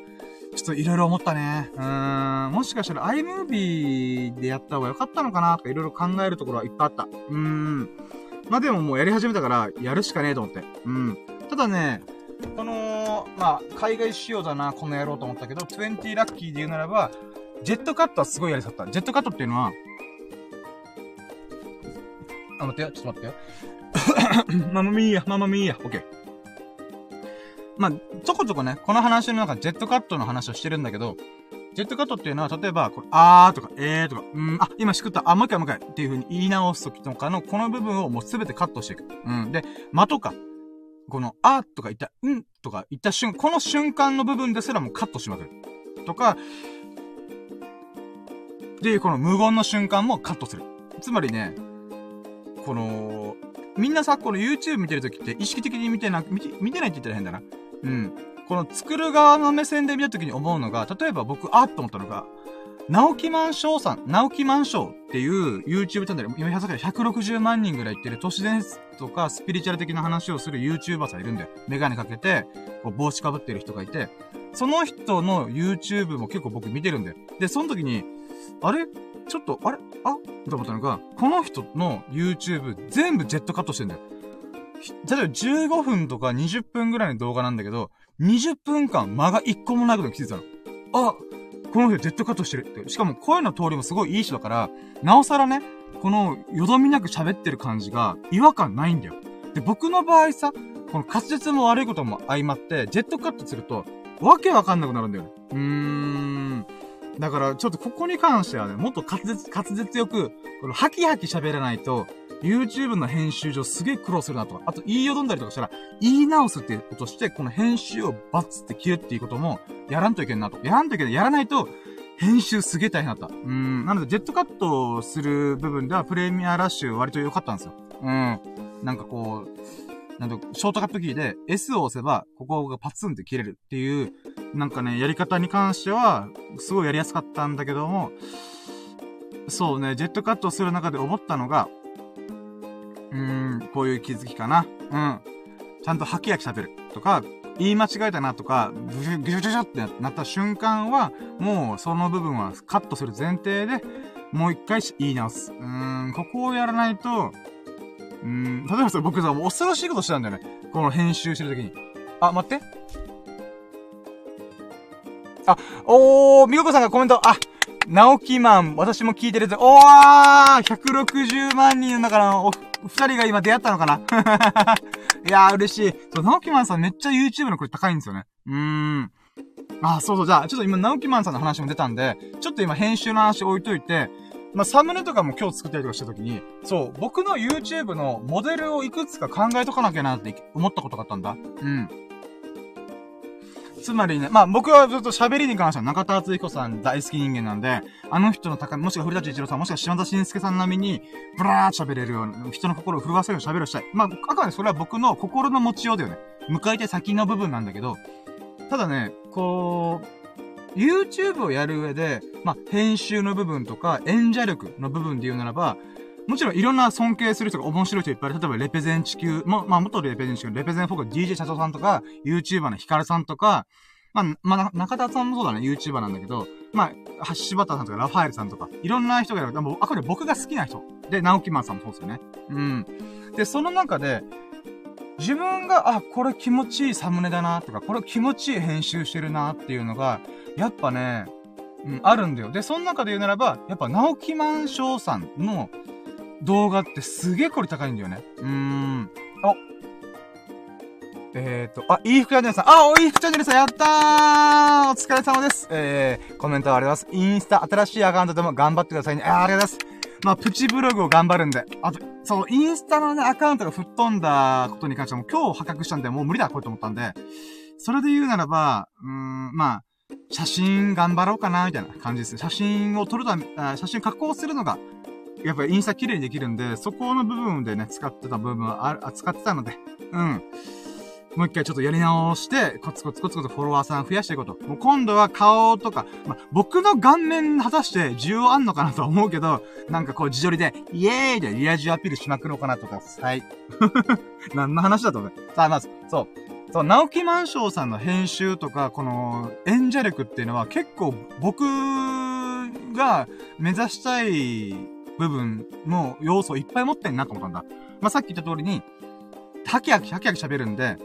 ちょっといろいろ思ったね。うーん。もしかしたら iMovie でやった方が良かったのかなとかいろいろ考えるところはいっぱいあった。うーん。まあでももうやり始めたから、やるしかねえと思って。うん。ただね、この、まあ、海外仕様だな、この野郎と思ったけど、20ラッキーで言うならば、ジェットカットはすごいやりさった。ジェットカットっていうのは、あ、待ってよ、ちょっと待ってよ。ママミーヤ、ママミーヤ、オッケー。まあ、ちょこちょこね、この話の中、ジェットカットの話をしてるんだけど、ジェットカットっていうのは、例えば、これ、あーとか、えーとか、うん、あ、今しくった、あ、もう一回もう一回っていう風に言い直すときとかの、この部分をもうすべてカットしていく。うん。で、間とか、この、あとか言った、うんとか言った瞬、この瞬間の部分ですらもうカットしまくる。とか、で、この無言の瞬間もカットする。つまりね、この、みんなさ、この YouTube 見てるときって意識的に見てな、見て、見てないって言ったら変だな。うん。この作る側の目線で見たときに思うのが、例えば僕、あっと思ったのが、直木マンショーさん、直木マンショーっていう YouTube チャンネル、今160万人ぐらい行ってる都市伝説とかスピリチュアル的な話をする YouTuber さんいるんだよ。メガネかけて、こう帽子かぶってる人がいて、その人の YouTube も結構僕見てるんだよ。で、その時に、あれちょっと、あれあと思ったのが、この人の YouTube 全部ジェットカットしてんだよ。例えば15分とか20分ぐらいの動画なんだけど、20分間間が1個もないことに気づいたの。あこの人ジェットカットしてるって。しかも声の通りもすごいいい人だから、なおさらね、このよどみなく喋ってる感じが違和感ないんだよ。で、僕の場合さ、この滑舌も悪いことも相まって、ジェットカットすると、わけわかんなくなるんだよね。うーん。だから、ちょっとここに関してはね、もっと滑舌、滑舌よく、この、ハキハキ喋らないと、YouTube の編集上すげえ苦労するなとか、あと言いよどんだりとかしたら、言い直すってことして、この編集をバツって切るっていうことも、やらんといけんなと。やらんといけない。やらないと、編集すげえ大変だった。うん。なので、ジェットカットする部分では、プレミアラッシュ割と良かったんですよ。うん。なんかこう、なんと、ショートカットキーで S を押せば、ここがパツンって切れるっていう、なんかね、やり方に関しては、すごいやりやすかったんだけども、そうね、ジェットカットする中で思ったのが、うん、こういう気づきかな。うん。ちゃんと吐き焼き喋るとか、言い間違えたなとか、ぐしゅぐしゅぐしゅってなった瞬間は、もうその部分はカットする前提で、もう一回言い直す。うーん、ここをやらないと、うん、例えばさ、僕さ、恐ろしいことしたんだよね。この編集してるときに。あ、待って。あ、おー、みごこさんがコメント、あ、直木マン、私も聞いてるぜ。おー !160 万人の中のお、二人が今出会ったのかな？いやー、嬉しい。そう、直木マンさんめっちゃ YouTube の声高いんですよね。うーん。あ、そうそう、じゃあ、ちょっと今、ナオキマンさんの話も出たんで、ちょっと今編集の話置いといて、まあ、サムネとかも今日作ったりとかした時に、そう、僕の YouTube のモデルをいくつか考えとかなきゃなって思ったことがあったんだ。うん。つまりね、まあ僕はずっと喋りに関しては中田敦彦さん大好き人間なんで、あの人の高、もしくは古舘伊知郎さん、もしくは島田紳助さん並みに、ブラーっと喋れるような、人の心を震わせるように喋るしたい。まあ、あくまでそれは僕の心の持ちようだよね。迎えて先の部分なんだけど、ただね、こう、YouTube をやる上で、まあ、編集の部分とか、演者力の部分で言うならば、もちろんいろんな尊敬する人が面白い人いっぱいいる。例えば、レペゼン地球、も、まあ、元レペゼン地球、レペゼンフォーク DJ 社長さんとか、YouTuber のヒカルさんとか、まあ、まあ、中田さんもそうだね、YouTuber なんだけど、まあ、柴田さんとかラファエルさんとか、いろんな人がいる。でもあ、これ僕が好きな人。で、直木マンさんもそうですよね。うん。で、その中で、自分が、あ、これ気持ちいいサムネだな、とか、これ気持ちいい編集してるな、っていうのが、やっぱね、うん、あるんだよ。で、その中で言うならば、やっぱ、直木マンショーさんの動画ってすげえこれ高いんだよね。うーん。お。えーと、あ、いい服チャンネルさん。あ、いい服チャンネルさん、やったーお疲れ様です。えー、コメントありがとうございます。インスタ、新しいアカウントでも頑張ってくださいね。あありがとうございます。まあ、プチブログを頑張るんで。あと、そう、インスタのね、アカウントが吹っ飛んだことに関しても今日破格したんで、もう無理だ、これと思ったんで、それで言うならば、うーん、まあ、写真頑張ろうかな、みたいな感じです。写真を撮るため、写真加工するのが、やっぱりインスタ綺麗にできるんで、そこの部分でね、使ってた部分はあ、使ってたので、うん。もう一回ちょっとやり直して、コツコツコツコツフォロワーさん増やしていこうと。もう今度は顔とか、ま僕の顔面果たして需要あんのかなと思うけど、なんかこう自撮りで、イエーイでリア充アピールしまくろうかなとか、はい。何の話だと思う？さあ、まず、そう。そう、直木マンショーさんの編集とか、この演者力っていうのは結構僕が目指したい部分の要素をいっぱい持ってんなと思ったんだ。まあ、さっき言った通りに、ハキハキハキハキ喋るんで、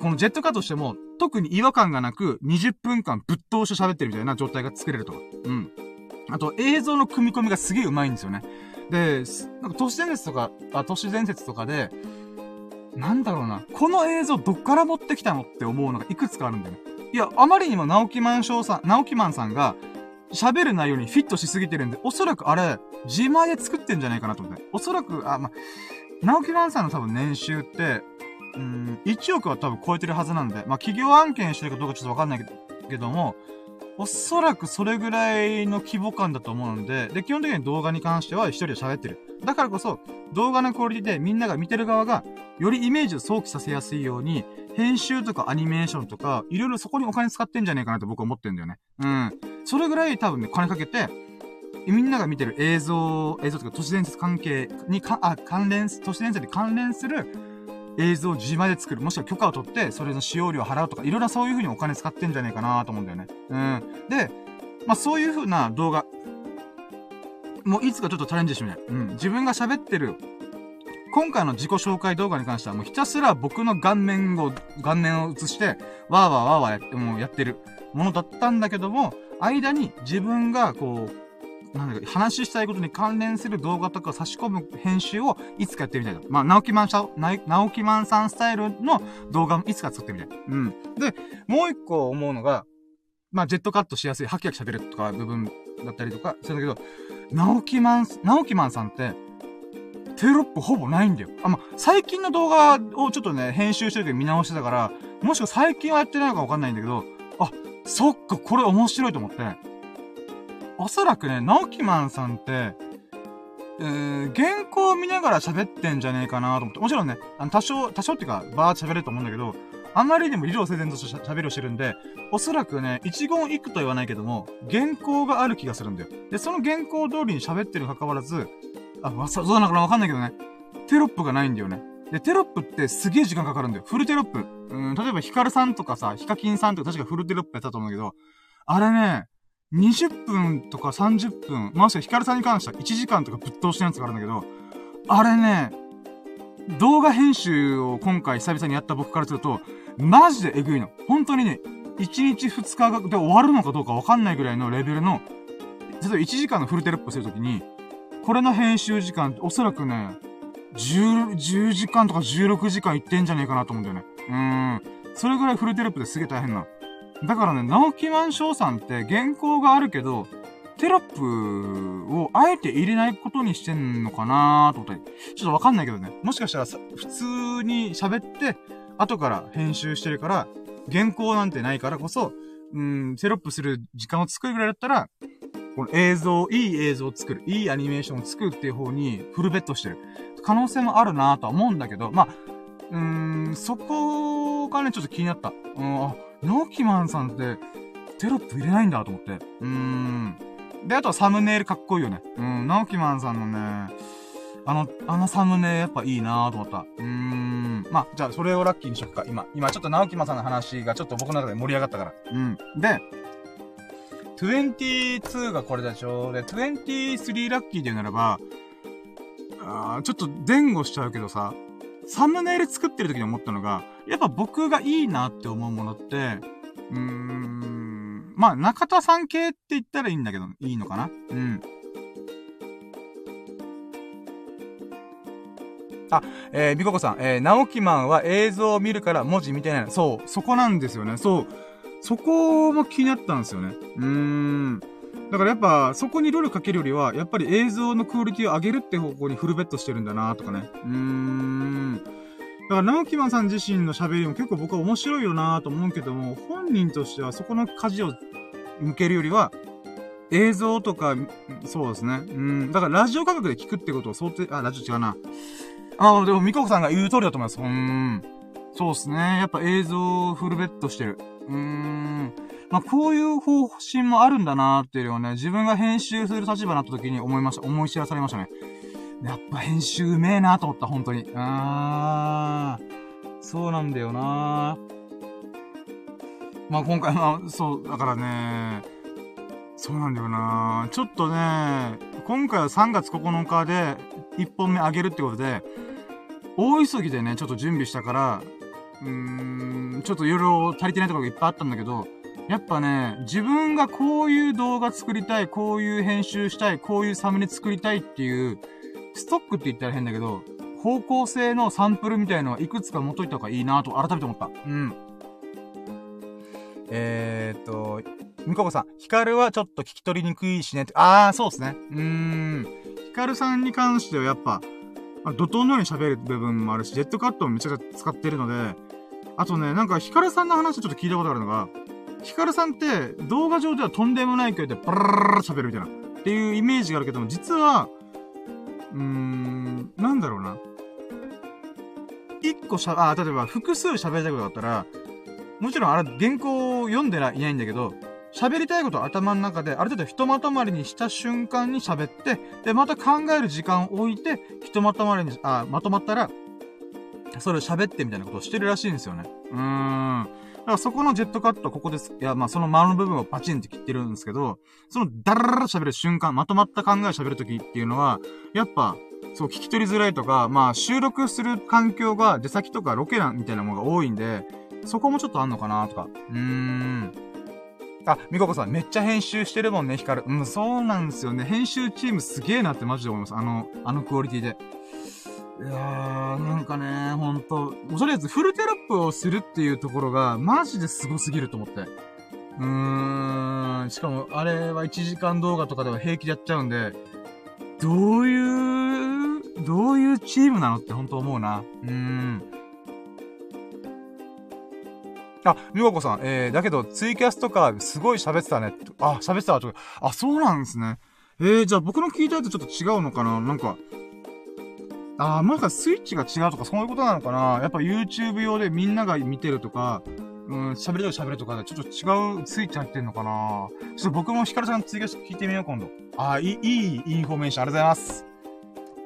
このジェットカットしても、特に違和感がなく、20分間ぶっ通して喋ってるみたいな状態が作れると。うん。あと、映像の組み込みがすげえ上手いんですよね。で、なんか都市伝説とか、あ、都市伝説とかで、なんだろうな。この映像どっから持ってきたのって思うのがいくつかあるんだよね。いや、あまりにも直木マンショーさん、直木マンさんが、喋る内容にフィットしすぎてるんで、おそらくあれ、自前で作ってんじゃないかなと思って。おそらく、あ、ま直木ランさんの多分年収って、うん、1億は多分超えてるはずなんで、まあ、企業案件してるかどうかちょっとわかんない、けども、おそらくそれぐらいの規模感だと思うので、で、基本的に動画に関しては一人で喋ってる。だからこそ、動画のクオリティでみんなが見てる側が、よりイメージを想起させやすいように、編集とかアニメーションとか、いろいろそこにお金使ってんじゃねえかなと僕は思ってんだよね。うん。それぐらい多分ね、金かけて、みんなが見てる映像、映像とか都市伝説関係にか、あ、関連、都市伝説に関連する映像を自前で作る。もしくは許可を取って、それの使用料を払うとか、いろいろそういう風にお金使ってんじゃねえかなと思うんだよね。うん。で、まあ、そういう風な動画、もういつかちょっとチャレンジしてみたい。うん。自分が喋ってる、今回の自己紹介動画に関してはもうひたすら僕の顔面を、顔面を映して、わーわーわーわーやって、もうやってるものだったんだけども、間に自分がこう、なんだか、話したいことに関連する動画とか差し込む編集をいつかやってみたいと。まあ、直木マンさん、直木マンさんスタイルの動画もいつか作ってみたい。うん。で、もう一個思うのが、まあ、ジェットカットしやすい、ハキハキ喋るとか部分だったりとか、するんだけど、直木マン、直木マンさんって、テロップほぼないんだよ。あ、まあ、最近の動画をちょっとね、編集してるけど見直してたから、もしくは最近はやってないのかわかんないんだけど、あ、そっか、これ面白いと思って、おそらくね、直木マンさんって、えー、原稿を見ながら喋ってんじゃねえかなと思って。もちろんね、あの、多少、多少っていうか、バー喋れると思うんだけど、あまりにも理路整然とした喋りをしてるんで、おそらくね、一言一句とは言わないけども、原稿がある気がするんだよ。で、その原稿通りに喋ってるに関わらず、あ、わ、そうなのかなわかんないけどね。テロップがないんだよね。で、テロップってすげえ時間かかるんだよ。フルテロップ。うん、例えばヒカルさんとかさ、ヒカキンさんとか確かフルテロップやったと思うんだけど、あれね、20分とか30分、ましてヒカルさんに関しては1時間とかぶっ通しのやつがあるんだけど、あれね、動画編集を今回久々にやった僕からすると、マジでエグいの。本当にね、1日2日で終わるのかどうかわかんないぐらいのレベルの、例えば1時間のフルテロップするときに、これの編集時間、おそらくね、10、10時間とか16時間いってんじゃねえかなと思うんだよね。うーん。それぐらいフルテロップですげえ大変な。だからね、直木マンショーさんって原稿があるけど、テロップをあえて入れないことにしてんのかなーと思ったり。ちょっとわかんないけどね。もしかしたら、普通に喋って、後から編集してるから、原稿なんてないからこそ、うん、テロップする時間を作るぐらいだったら、この映像、いい映像を作る、いいアニメーションを作るっていう方にフルベットしてる。可能性もあるなとは思うんだけど、まあ、うーん、そこがね、ちょっと気になった。うん、ナキマンさんってテロップ入れないんだと思って。うーん。で、あとはサムネイルかっこいいよね。うん、ナオキマンさんのね、あの、あのサムネやっぱいいなと思った。うーん。まあ、じゃあそれをラッキーにしとくか。今、今ちょっとナオキマンさんの話がちょっと僕の中で盛り上がったから。うん。で、22がこれでしょ？で、23ラッキーで言うならば、あちょっと前後しちゃうけどさ、サムネイル作ってる時に思ったのが、やっぱ僕がいいなって思うものって、うーん、まあ、中田さん系って言ったらいいんだけど、いいのかな？うん。あ、えー、みここさん、えー、直木マンは映像を見るから文字見てない。そう、そこなんですよね。そう。そこも気になったんですよね。うーん。だからやっぱ、そこにルールかけるよりは、やっぱり映像のクオリティを上げるって方向にフルベットしてるんだなとかね。うーん。だから、直木マンさん自身の喋りも結構僕は面白いよなと思うけども、本人としてはそこの舵を向けるよりは、映像とか、そうですね。うん。だからラジオ価格で聞くってことを想定、あ、ラジオ違うな。あ、でも、ミココさんが言う通りだと思います。うん。そうですね。やっぱ映像フルベットしてる。うーん。まあ、こういう方針もあるんだなーっていうのをね、自分が編集する立場になった時に思いました。思い知らされましたね。やっぱ編集うめえなと思った、本当に。あー。そうなんだよなまあ、今回、まあ、そう、だからね、そうなんだよなちょっとね、今回は3月9日で1本目上げるってことで、大急ぎでね、ちょっと準備したから、うーん、ちょっといろいろ足りてないところがいっぱいあったんだけど、やっぱね、自分がこういう動画作りたい、こういう編集したい、こういうサムネ作りたいっていう、ストックって言ったら変だけど、方向性のサンプルみたいのはいくつか持っといた方がいいなと改めて思った。うん。えー、っと、みここさん、ヒカルはちょっと聞き取りにくいしねって。あー、そうですね。うーん。ヒカルさんに関してはやっぱ、怒涛のように喋る部分もあるし、ジェットカットもめちゃくちゃ使ってるので、あとね、なんかヒカルさんの話ちょっと聞いたことあるのが、ヒカルさんって動画上ではとんでもない距離でバラララ喋るみたいな。っていうイメージがあるけども、実は、うーん、なんだろうな。一個しゃ、あ、例えば複数喋りたいことだったら、もちろんあれ原稿を読んでないないんだけど、喋りたいことを頭の中で、ある程度ひとまとまりにした瞬間に喋って、で、また考える時間を置いて、ひとまとまりに、あ、まとまったら、それを喋ってみたいなことをしてるらしいんですよね。うーん。だからそこのジェットカットここです。いや、まあその間の部分をパチンって切ってるんですけど、そのダラララ喋る瞬間、まとまった考え喋るときっていうのは、やっぱ、そう、聞き取りづらいとか、まあ収録する環境が出先とかロケなんみたいなものが多いんで、そこもちょっとあんのかなとか。うーん。あ、みここさん、めっちゃ編集してるもんね、ヒカル。うん、そうなんですよね。編集チームすげえなってマジで思います。あの、あのクオリティで。いやー、なんかね、ほんと、とりあえずフルテロップをするっていうところが、マジですごすぎると思って。うーん、しかも、あれは1時間動画とかでは平気でやっちゃうんで、どういう、どういうチームなのってほんと思うな。うーん。あ、みここさん、えー、だけど、ツイキャスとか、すごい喋ってたね。あ、喋ってたとか。あ、そうなんですね。えー、じゃあ僕の聞いたやつちょっと違うのかな？なんか、ああ、なんかスイッチが違うとかそういうことなのかなやっぱ YouTube 用でみんなが見てるとか、うん、喋りと喋るとかでちょっと違うスイッチ入ってんのかなちょっと僕もヒカルさん追加して聞いてみよう、今度。ああ、いい、いいインフォメーションありがとうございます。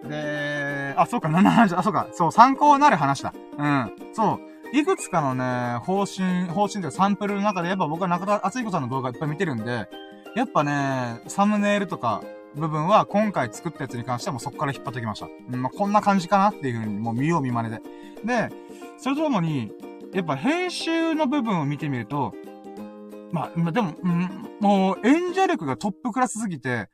で、あ、そうか、7、あ、そうか、そう、参考になる話だ。うん。そう。いくつかのね、方針、方針というかサンプルの中で、やっぱ僕は中田敦彦さんの動画いっぱい見てるんで、やっぱね、サムネイルとか、部分は今回作ったやつに関してはもうそこから引っ張ってきました。うん、まあ、こんな感じかなっていう風にもう見よう見真似で。で、それとともに、やっぱ編集の部分を見てみると、まあ、まあでも、うん、もう演者力がトップクラスすぎて、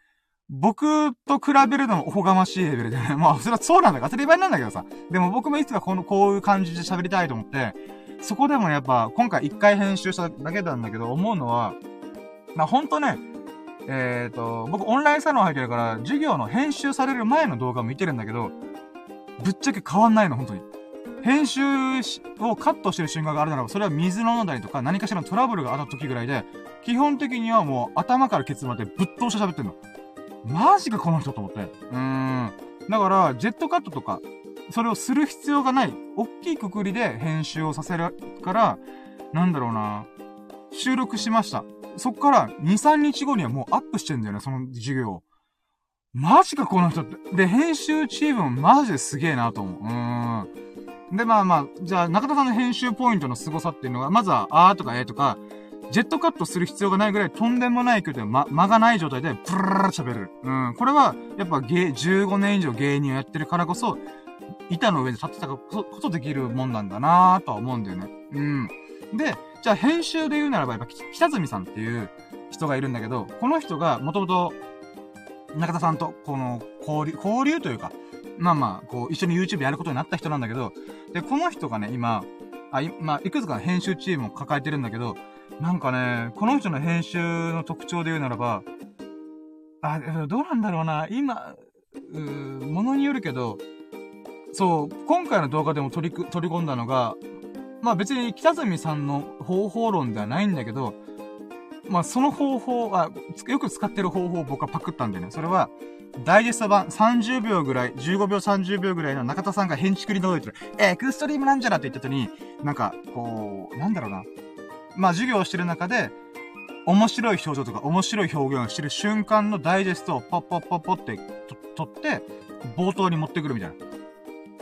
僕と比べるのもおこがましいレベルでね。まあ、それはそうなんだ当たり前なんだけどさ。でも僕もいつかこの、こういう感じで喋りたいと思って、そこでもやっぱ、今回一回編集しただけなんだけど、思うのは、まあほんとね、えっ、ー、と、僕オンラインサロン入ってるから、授業の編集される前の動画も見てるんだけど、ぶっちゃけ変わんないの、本当に。編集をカットしてる瞬間があるならば、それは水飲んだりとか何かしらのトラブルがあった時ぐらいで、基本的にはもう頭からケツまでぶっ通して喋ってんの。マジかこの人と思って。うーん。だから、ジェットカットとか、それをする必要がない、大きいくくりで編集をさせるから、なんだろうな。収録しました。そっから2、3日後にはもうアップしてんだよね、その授業。マジか、この人って。で、編集チームもマジですげえなと思う。うーん。で、まあまあ、じゃあ、中田さんの編集ポイントの凄さっていうのが、まずは、あーとかえーとか、ジェットカットする必要がないぐらいとんでもない距離で、ま、間がない状態で、プルルル喋る。うん。これは、やっぱ芸、15年以上芸人をやってるからこそ、板の上で立ってたことできるもんなんだなーとは思うんだよね。うん。で、じゃあ編集で言うならば、やっぱ、北住さんっていう人がいるんだけど、この人がもともと、中田さんと、この、交流、交流というか、まあまあ、こう、一緒に YouTube やることになった人なんだけど、で、この人がね、今、あ、い、まあ、いくつか編集チームを抱えてるんだけど、なんかね、この人の編集の特徴で言うならば、あ、どうなんだろうな、今、うものによるけど、そう、今回の動画でも取り、取り込んだのが、まあ別に北住さんの方法論ではないんだけど、まあその方法は、よく使ってる方法を僕はパクったんでね。それは、ダイジェスト版30秒ぐらい、15秒30秒ぐらいの中田さんが変築に届いてる、エクストリームなんじゃらって言った後に、なんか、こう、なんだろうな。まあ授業をしてる中で、面白い表情とか面白い表現をしてる瞬間のダイジェストをポッポッポッポって取って、冒頭に持ってくるみたいな。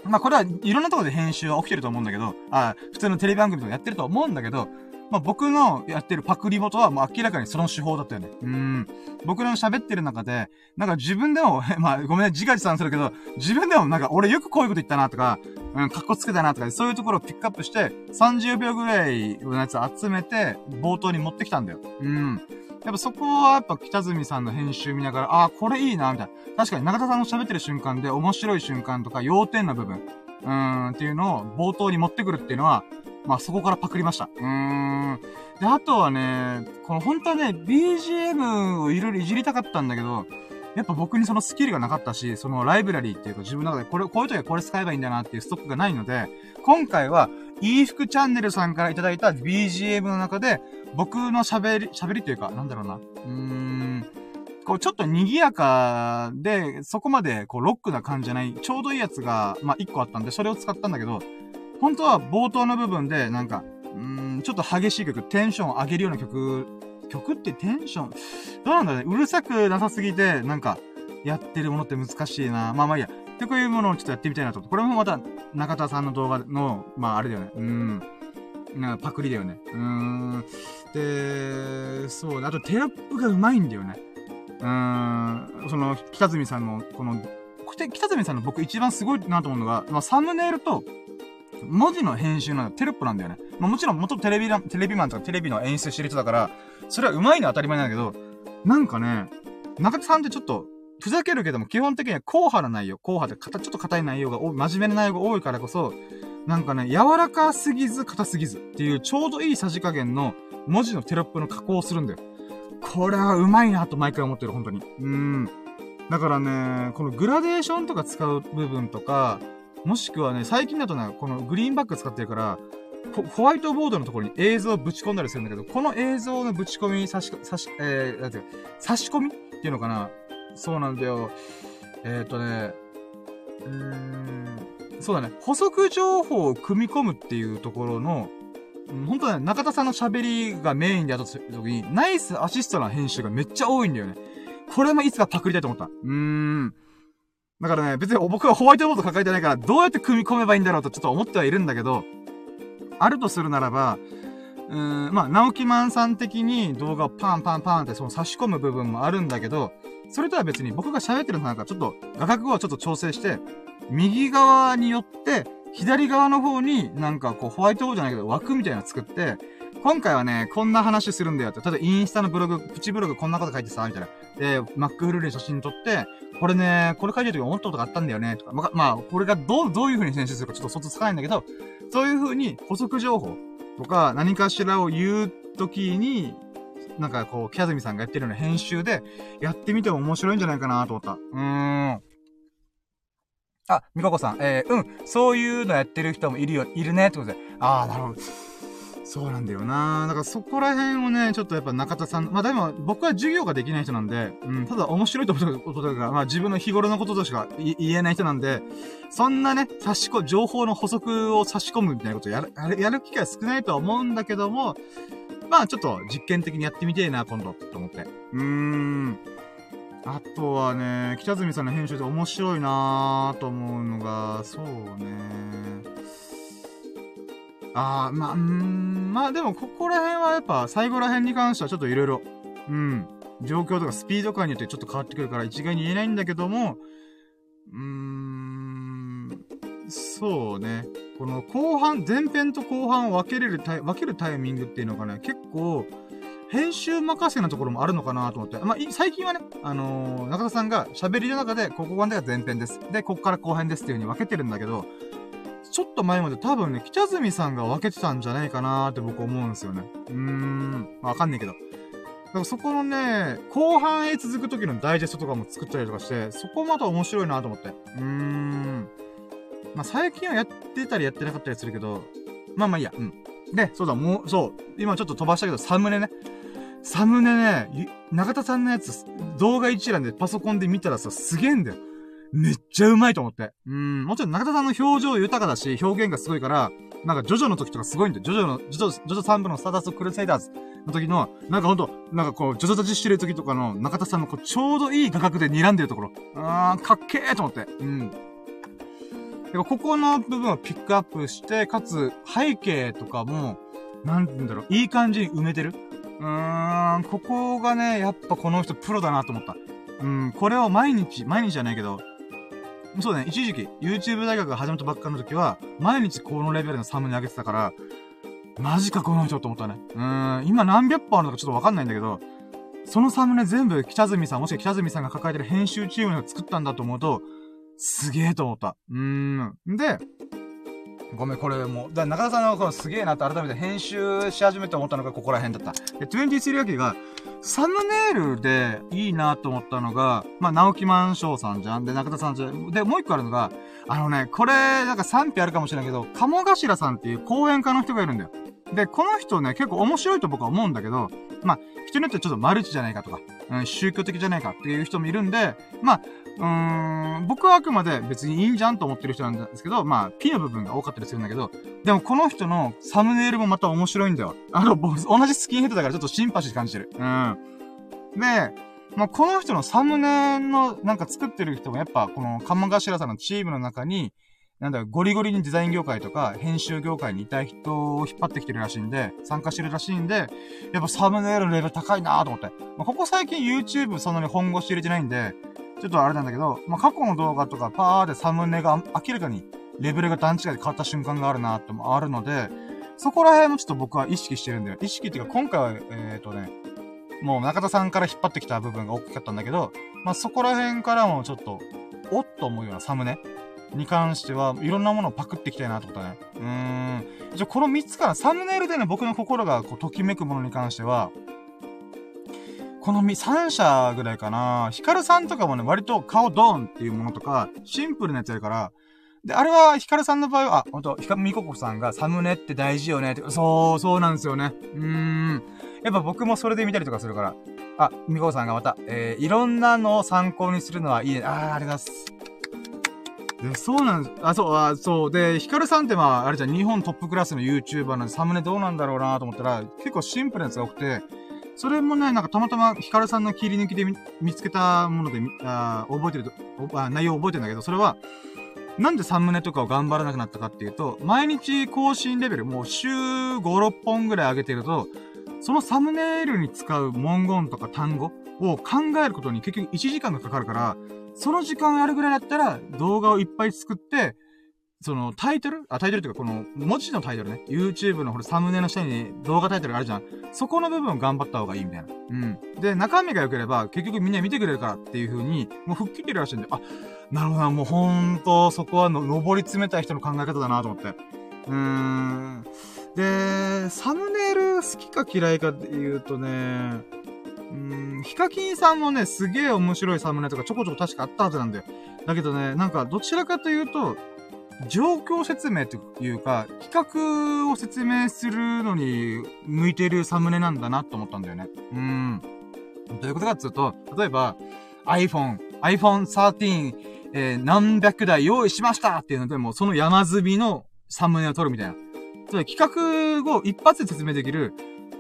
まあこれはいろんなところで編集は起きてると思うんだけど、あ普通のテレビ番組とかやってると思うんだけど、まあ、僕のやってるパクリ元はもう明らかにその手法だったよね。うん。僕の喋ってる中で、なんか自分でも、まあ、ごめんね、自画自賛するけど、自分でもなんか俺よくこういうこと言ったなとか、うん、かっこつけたなとか、そういうところをピックアップして、30秒ぐらいのやつ集めて、冒頭に持ってきたんだよ。うん。やっぱそこはやっぱ北住さんの編集見ながら、ああ、これいいな、みたいな。確かに中田さんの喋ってる瞬間で面白い瞬間とか要点の部分、うーん、っていうのを冒頭に持ってくるっていうのは、まあそこからパクりました。うーん。で、あとはね、この本当はね、BGM をいろいろいじりたかったんだけど、やっぱ僕にそのスキルがなかったし、そのライブラリーっていうか自分の中でこれ、こういう時はこれ使えばいいんだなっていうストックがないので、今回は、いい服チャンネルさんからいただいた BGM の中で、僕の喋り、喋りっていうか、なんだろうな。うーん。こう、ちょっと賑やかで、そこまで、こう、ロックな感じじゃない、ちょうどいいやつが、まあ、一個あったんで、それを使ったんだけど、本当は冒頭の部分で、なんか、うーん、ちょっと激しい曲、テンションを上げるような曲、曲ってテンション、どうなんだろうね。うるさくなさすぎて、なんか、やってるものって難しいな。まあまあいいや。で、こういうものをちょっとやってみたいなと。これもまた、中田さんの動画の、まああれだよね。うん。なパクリだよね。うーん。で、そうあとテロップがうまいんだよね。うーん。その、北住さんの、この、北住さんの僕一番すごいなと思うのが、まあ、サムネイルと、文字の編集なのテロップなんだよね。まあ、もちろん元テレビテレビマンとかテレビの演出してる人だから、それはうまいのは当たり前なんだけど、なんかね、中田さんってちょっと、ふざけるけども、基本的には硬派な内容、硬派で、ちょっと硬い内容が、真面目な内容が多いからこそ、なんかね、柔らかすぎず、硬すぎずっていうちょうどいいさじ加減の文字のテロップの加工をするんだよ。これはうまいなと毎回思ってる、本当に。うん。だからね、このグラデーションとか使う部分とか、もしくはね、最近だとね、このグリーンバック使ってるから、ホワイトボードのところに映像をぶち込んだりするんだけど、この映像のぶち込み、差し、差し、えー、なんていう差し込みっていうのかなそうなんだよ。えっ、ー、とね、うーん、そうだね。補足情報を組み込むっていうところの、本当ね、中田さんの喋りがメインでやった時に、ナイスアシストな編集がめっちゃ多いんだよね。これもいつかパクりたいと思った。うーん。だからね、別に僕はホワイトボード抱えてないから、どうやって組み込めばいいんだろうとちょっと思ってはいるんだけど、あるとするならば、うーん、まあ、直木マンさん的に動画をパンパンパンってその差し込む部分もあるんだけど、それとは別に僕が喋ってるのなんかちょっと画角をちょっと調整して、右側によって、左側の方になんかこうホワイトボードじゃないけど枠みたいなの作って、今回はね、こんな話するんだよって。例えばインスタのブログ、プチブログこんなこと書いてさ、みたいな。で、マックフルーに写真撮って、これね、これ書いてる時思ったことがあったんだよね、とか。ま、まあ、これがどう、どういう風に編集するかちょっと想像つかないんだけど、そういう風に補足情報とか何かしらを言う時に、なんかこう、キャズミさんがやってるような編集で、やってみても面白いんじゃないかなと思った。うーん。あ、みかこさん、えー、うん、そういうのやってる人もいるよ、いるね、ってことで。ああ、なるほど。そうなんだよなだからそこら辺をね、ちょっとやっぱ中田さん、まあでも僕は授業ができない人なんで、うん、ただ面白いと思うこととか、まあ自分の日頃のこととしか言えない人なんで、そんなね、差し込、情報の補足を差し込むみたいなことをやる、やる機会は少ないとは思うんだけども、まあちょっと実験的にやってみてえな、今度、と思って。うーん。あとはね、北住さんの編集で面白いなぁと思うのが、そうね。ああ、まあ、うん、まあでも、ここら辺はやっぱ、最後ら辺に関してはちょっといろいろ、うん、状況とかスピード感によってちょっと変わってくるから一概に言えないんだけども、うーん、そうね。この後半、前編と後半を分けれるタイ、分けるタイミングっていうのがね、結構、編集任せなところもあるのかなと思って。まあ、最近はね、あのー、中田さんが喋りの中で、ここまでが前編です。で、ここから後編ですっていう風に分けてるんだけど、ちょっと前まで多分ね、北住さんが分けてたんじゃないかなって僕思うんですよね。うーん、わかんねえけど。だからそこのね、後半へ続く時のダイジェストとかも作ったりとかして、そこまた面白いなと思って。うーん。まあ、最近はやってたりやってなかったりするけど、まあまあいいや、うん。で、そうだ、もう、そう、今ちょっと飛ばしたけど、サムネね。サムネね、中田さんのやつ、動画一覧でパソコンで見たらさ、すげえんだよ。めっちゃうまいと思って。うん、もちろん中田さんの表情豊かだし、表現がすごいから、なんかジョジョの時とかすごいんだよ。ジョジョの、ジョジョ、ジョジョ3部のスターダストクルセイダーズの時の、なんかほんと、なんかこう、ジョジョ立ちしてる時とかの中田さんのこう、ちょうどいい画角で睨んでるところ。あー、かっけーと思って。うん。ここの部分をピックアップして、かつ、背景とかも、なんて言うんだろう、いい感じに埋めてる。うーん、ここがね、やっぱこの人プロだなと思った。うん、これを毎日、毎日じゃないけど、そうね、一時期、YouTube 大学が始まったばっかの時は、毎日このレベルのサムネ上げてたから、マジかこの人と思ったね。うーん、今何百本あるのかちょっとわかんないんだけど、そのサムネ全部北住さん、もしくは北住さんが抱えてる編集チームが作ったんだと思うと、すげえと思った。うーん。で、ごめん、これもう、だ中田さんのこのすげえなって改めて編集し始めて思ったのがここら辺だった。で、23ラキが、サムネイルでいいなと思ったのが、まあ、直木マンショーさんじゃん。で、中田さんじゃん。で、もう一個あるのが、あのね、これ、なんか賛否あるかもしれないけど、鴨頭さんっていう講演家の人がいるんだよ。で、この人ね、結構面白いと僕は思うんだけど、まあ、人によってちょっとマルチじゃないかとか、うん、宗教的じゃないかっていう人もいるんで、まあ、うーん、僕はあくまで別にいいじゃんと思ってる人なんですけど、まあ、P の部分が多かったりするんだけど、でもこの人のサムネイルもまた面白いんだよ。あの、同じスキンヘッドだからちょっとシンパシー感じてる。うん。で、まあ、この人のサムネのなんか作ってる人もやっぱこの鴨頭さんのチームの中に、なんだゴリゴリにデザイン業界とか編集業界にいたい人を引っ張ってきてるらしいんで、参加してるらしいんで、やっぱサムネイルのレベル高いなと思って。まあ、ここ最近 YouTube そんなに本腰入れてないんで、ちょっとあれなんだけど、まあ、過去の動画とかパーでサムネが明らかにレベルが段違いで変わった瞬間があるなってもあるので、そこら辺もちょっと僕は意識してるんだよ。意識っていうか今回は、えっ、ー、とね、もう中田さんから引っ張ってきた部分が大きかったんだけど、まあ、そこら辺からもちょっと、おっと思うようなサムネに関しては、いろんなものをパクっていきたいなってことね。うーん。じゃ、この3つから、サムネイルでね、僕の心がこう、ときめくものに関しては、この3社ぐらいかな。ヒカルさんとかもね、割と顔ドーンっていうものとか、シンプルなやつやるから、で、あれは、ヒカルさんの場合は、あ、ほんと、ヒカルミココさんがサムネって大事よねって、そう、そうなんですよね。うーん。やっぱ僕もそれで見たりとかするから。あ、ミココさんがまた、えー、いろんなのを参考にするのはいいね。あー、ありがとうございます。で、そうなんです。あ、そう、あ、そう。で、ヒカルさんってまあ、あれじゃん、日本トップクラスの YouTuber なんで、サムネどうなんだろうなと思ったら、結構シンプルなやつが多くて、それもね、なんかたまたまヒカルさんの切り抜きで見つけたもので、あ覚えてるとあ、内容覚えてるんだけど、それは、なんでサムネとかを頑張らなくなったかっていうと、毎日更新レベル、もう週5、6本ぐらい上げてると、そのサムネイルに使う文言とか単語を考えることに結局1時間がかかるから、その時間あるぐらいだったら、動画をいっぱい作って、そのタイトル？あ、タイトルっていうかこの文字のタイトルね。YouTube のこれサムネの下に動画タイトルがあるじゃん。そこの部分を頑張った方がいいみたいな。うん。で、中身が良ければ結局みんな見てくれるからっていう風に、もう吹っ切ってるらしいんで、あ、なるほどな、もうほんとそこはの、登り詰めたい人の考え方だなと思って。うーん。で、サムネイル好きか嫌いかっていうとね、うん、ヒカキンさんもね、すげえ面白いサムネとかちょこちょこ確かあったはずなんだよ。だけどね、なんかどちらかというと、状況説明というか、企画を説明するのに向いているサムネなんだなと思ったんだよね。うん。どういうことかっていうと、例えば iPhone、iPhone 13、えー、何百台用意しましたっていうので、もうその山積みのサムネを撮るみたいな。企画を一発で説明できる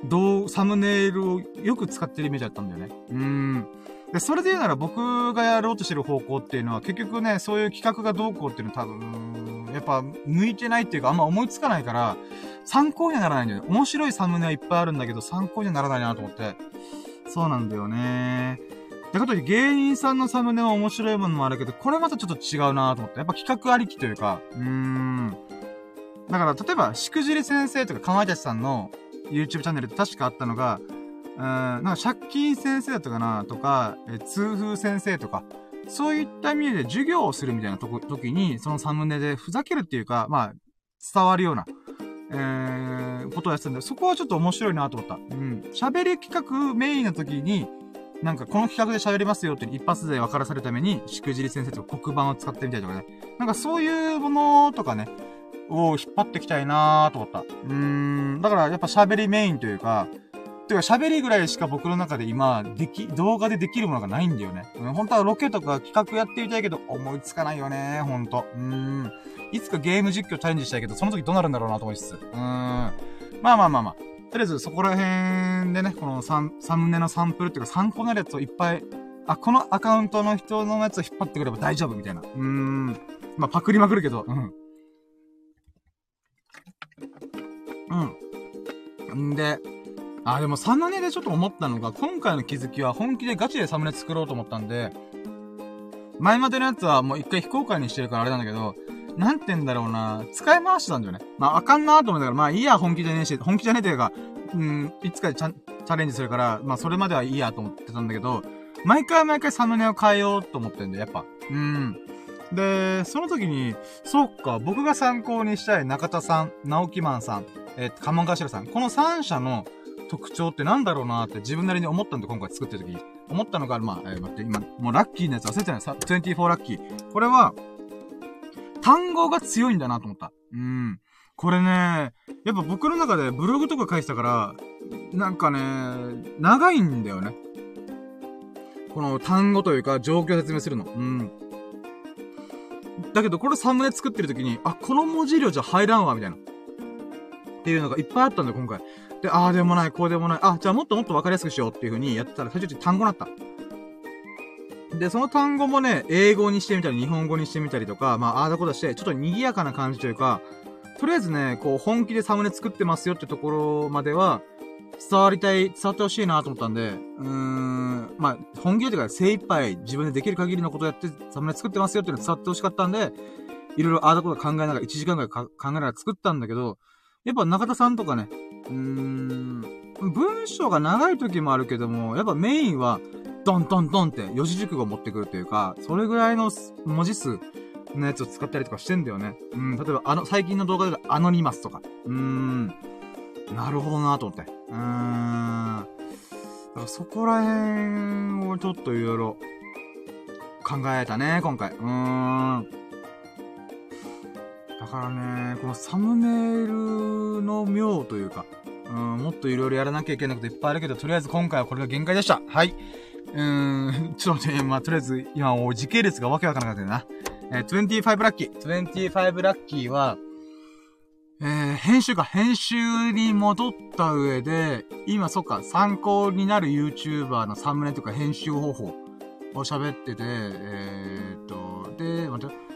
どう、サムネイルをよく使ってるイメージだったんだよね。うーん。で、それで言うなら僕がやろうとしてる方向っていうのは結局ね、そういう企画がどうこうっていうのは多分、やっぱ向いてないっていうかあんま思いつかないから、参考にはならないんだよ。面白いサムネはいっぱいあるんだけど、参考にはならないなと思って。そうなんだよね。ってことで芸人さんのサムネは面白いものもあるけど、これまたちょっと違うなと思って。やっぱ企画ありきというか、うーん。だから、例えば、しくじり先生とかかまいたちさんの YouTube チャンネルって確かあったのが、うん、なんか借金先生だったかなとか、え痛風先生とか、そういった意味で授業をするみたいなとこ、時に、そのサムネでふざけるっていうか、まあ、伝わるような、えー、ことをやってたんで、そこはちょっと面白いなと思った。うん。喋り企画メインの時に、なんかこの企画で喋りますよって一発で分からされるために、しくじり先生と黒板を使ってみたりとかね。なんかそういうものとかね、を引っ張ってきたいなーと思った。うーん、だからやっぱ喋りメインというか、てか喋りぐらいしか僕の中で今、でき、動画でできるものがないんだよね。うん、本当はロケとか企画やってみたいけど、思いつかないよね、ほんと。うん。いつかゲーム実況チャレンジしたいけど、その時どうなるんだろうなと思いつつ。うん。まあまあまあまあ。とりあえずそこら辺でね、このサン、サムネのサンプルっていうか参考になるやつをいっぱい、あ、このアカウントの人のやつを引っ張ってくれば大丈夫みたいな。うーん。まあパクりまくるけど、うん。うん。んで、あ、でもサムネでちょっと思ったのが、今回の気づきは本気でガチでサムネ作ろうと思ったんで、前までのやつはもう一回非公開にしてるからあれなんだけど、なんて言うんだろうな、使い回してたんだよね。まあ、あかんなと思ったから、まあいいや、本気じゃねえし、本気じゃねえっていうか、うん、いつかチャチャレンジするから、まあそれまではいいやと思ってたんだけど、毎回毎回サムネを変えようと思ってんだよ、やっぱ。うん。で、その時に、そっか、僕が参考にしたい中田さん、直木マンさん、えー、カモンガシラさん、この3社の特徴ってなんだろうなって自分なりに思ったんで、今回作ってる時に。思ったのが、まあ、えー、待って、今、もうラッキーなやつ忘れてない、24ラッキー。これは、単語が強いんだなと思った。うん。これね、やっぱ僕の中でブログとか書いてたから、なんかね、長いんだよね。この単語というか、状況説明するの。うん。だけど、これサムネ作ってる時に、あ、この文字量じゃ入らんわ、みたいな。っていうのがいっぱいあったんだよ、今回。で、ああでもない、こうでもない。あ、じゃあもっともっとわかりやすくしようっていう風にやってたら、最初に単語になった。で、その単語もね、英語にしてみたり、日本語にしてみたりとか、まあ、ああだこだして、ちょっと賑やかな感じというか、とりあえずね、こう、本気でサムネ作ってますよってところまでは、伝わりたい、伝わってほしいなと思ったんで、うーん、まあ、本気でというか精一杯自分でできる限りのことやってサムネ作ってますよっていうの伝わってほしかったんで、いろいろああだこと考えながら1時間ぐらい考えながら作ったんだけど、やっぱ中田さんとかね、うーん、文章が長い時もあるけども、やっぱメインは、ドンドンドンって四字熟語を持ってくるというか、それぐらいの文字数のやつを使ったりとかしてんだよね。うん、例えばあの、最近の動画でアノニマスとか。うーん、なるほどなと思って。うーん。だからそこら辺をちょっといろいろ考えたね、今回。うーん。だからね、このサムネイルの妙というか、うん、もっといろいろやらなきゃいけないこといっぱいあるけど、とりあえず今回はこれが限界でした。はい。うーん、ちょっと待って、まあ、とりあえず、今、時系列がわけわからなかったよな。えー、25ラッキー。25ラッキーは、えー、編集か、編集に戻った上で、今そっか、参考になる YouTuber のサムネとか編集方法を喋ってて、えー、っと、で、待って、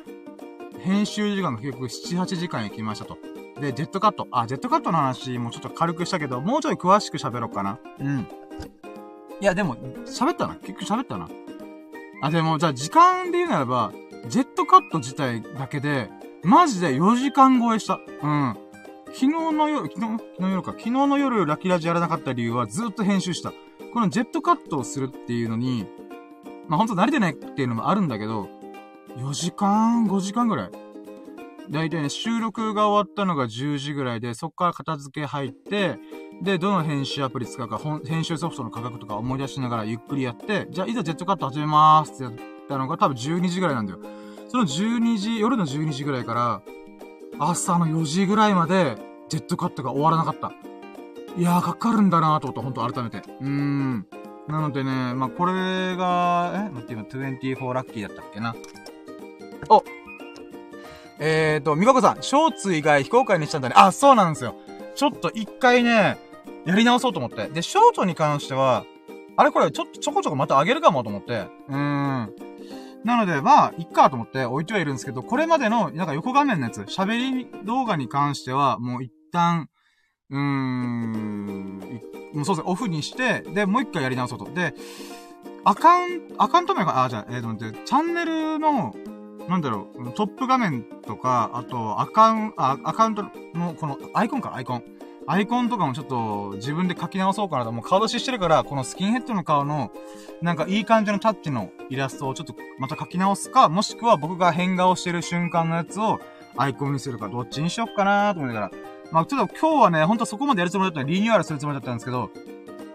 編集時間が結局7、8時間行きましたと。で、ジェットカット。あ、ジェットカットの話もちょっと軽くしたけど、もうちょい詳しく喋ろうかな。うん。いや、でも、喋ったな。結局喋ったな。あ、でも、じゃあ時間で言うならば、ジェットカット自体だけで、マジで4時間超えした。うん。昨日の夜、昨日、昨日の夜か。昨日の夜ラッキーラジやらなかった理由はずっと編集した。このジェットカットをするっていうのに、まあ、ほんと慣れてないっていうのもあるんだけど、4時間、5時間ぐらい。だいたいね、収録が終わったのが10時ぐらいで、そっから片付け入って、で、どの編集アプリ使うか、編集ソフトの価格とか思い出しながらゆっくりやって、じゃあいざジェットカット始めまーすってやったのが多分12時ぐらいなんだよ。その12時、夜の12時ぐらいから、朝の4時ぐらいまで、ジェットカットが終わらなかった。いやー、かかるんだなーと思った、ほんと改めて。うーん。なのでね、まあ、これが、え？待って今、24ラッキーだったっけな。おえーと、みかこさん、ショーツ以外非公開にしたんだね。あ、そうなんですよ。ちょっと一回ね、やり直そうと思って。で、ショートに関しては、あれこれ、ちょっとちょこちょこまた上げるかもと思って。うーん。なので、まあ、いっかと思って置いてはいるんですけど、これまでの、なんか横画面のやつ、喋り動画に関しては、もう一旦、うーん、もうそうですね、オフにして、で、もう一回やり直そうと。で、アカウント、アカウント名が、あ、じゃあ、えー、と、チャンネルの、なんだろう、トップ画面とか、あと、アカウン、あ、アカウントの、この、アイコンか、アイコン。アイコンとかもちょっと自分で書き直そうかなと。もう顔出ししてるから、このスキンヘッドの顔の、なんかいい感じのタッチのイラストをちょっとまた書き直すか、もしくは僕が変顔してる瞬間のやつをアイコンにするか、どっちにしよっかなと思いながら。まあちょっと今日はね、ほんとそこまでやるつもりだったらリニューアルするつもりだったんですけど、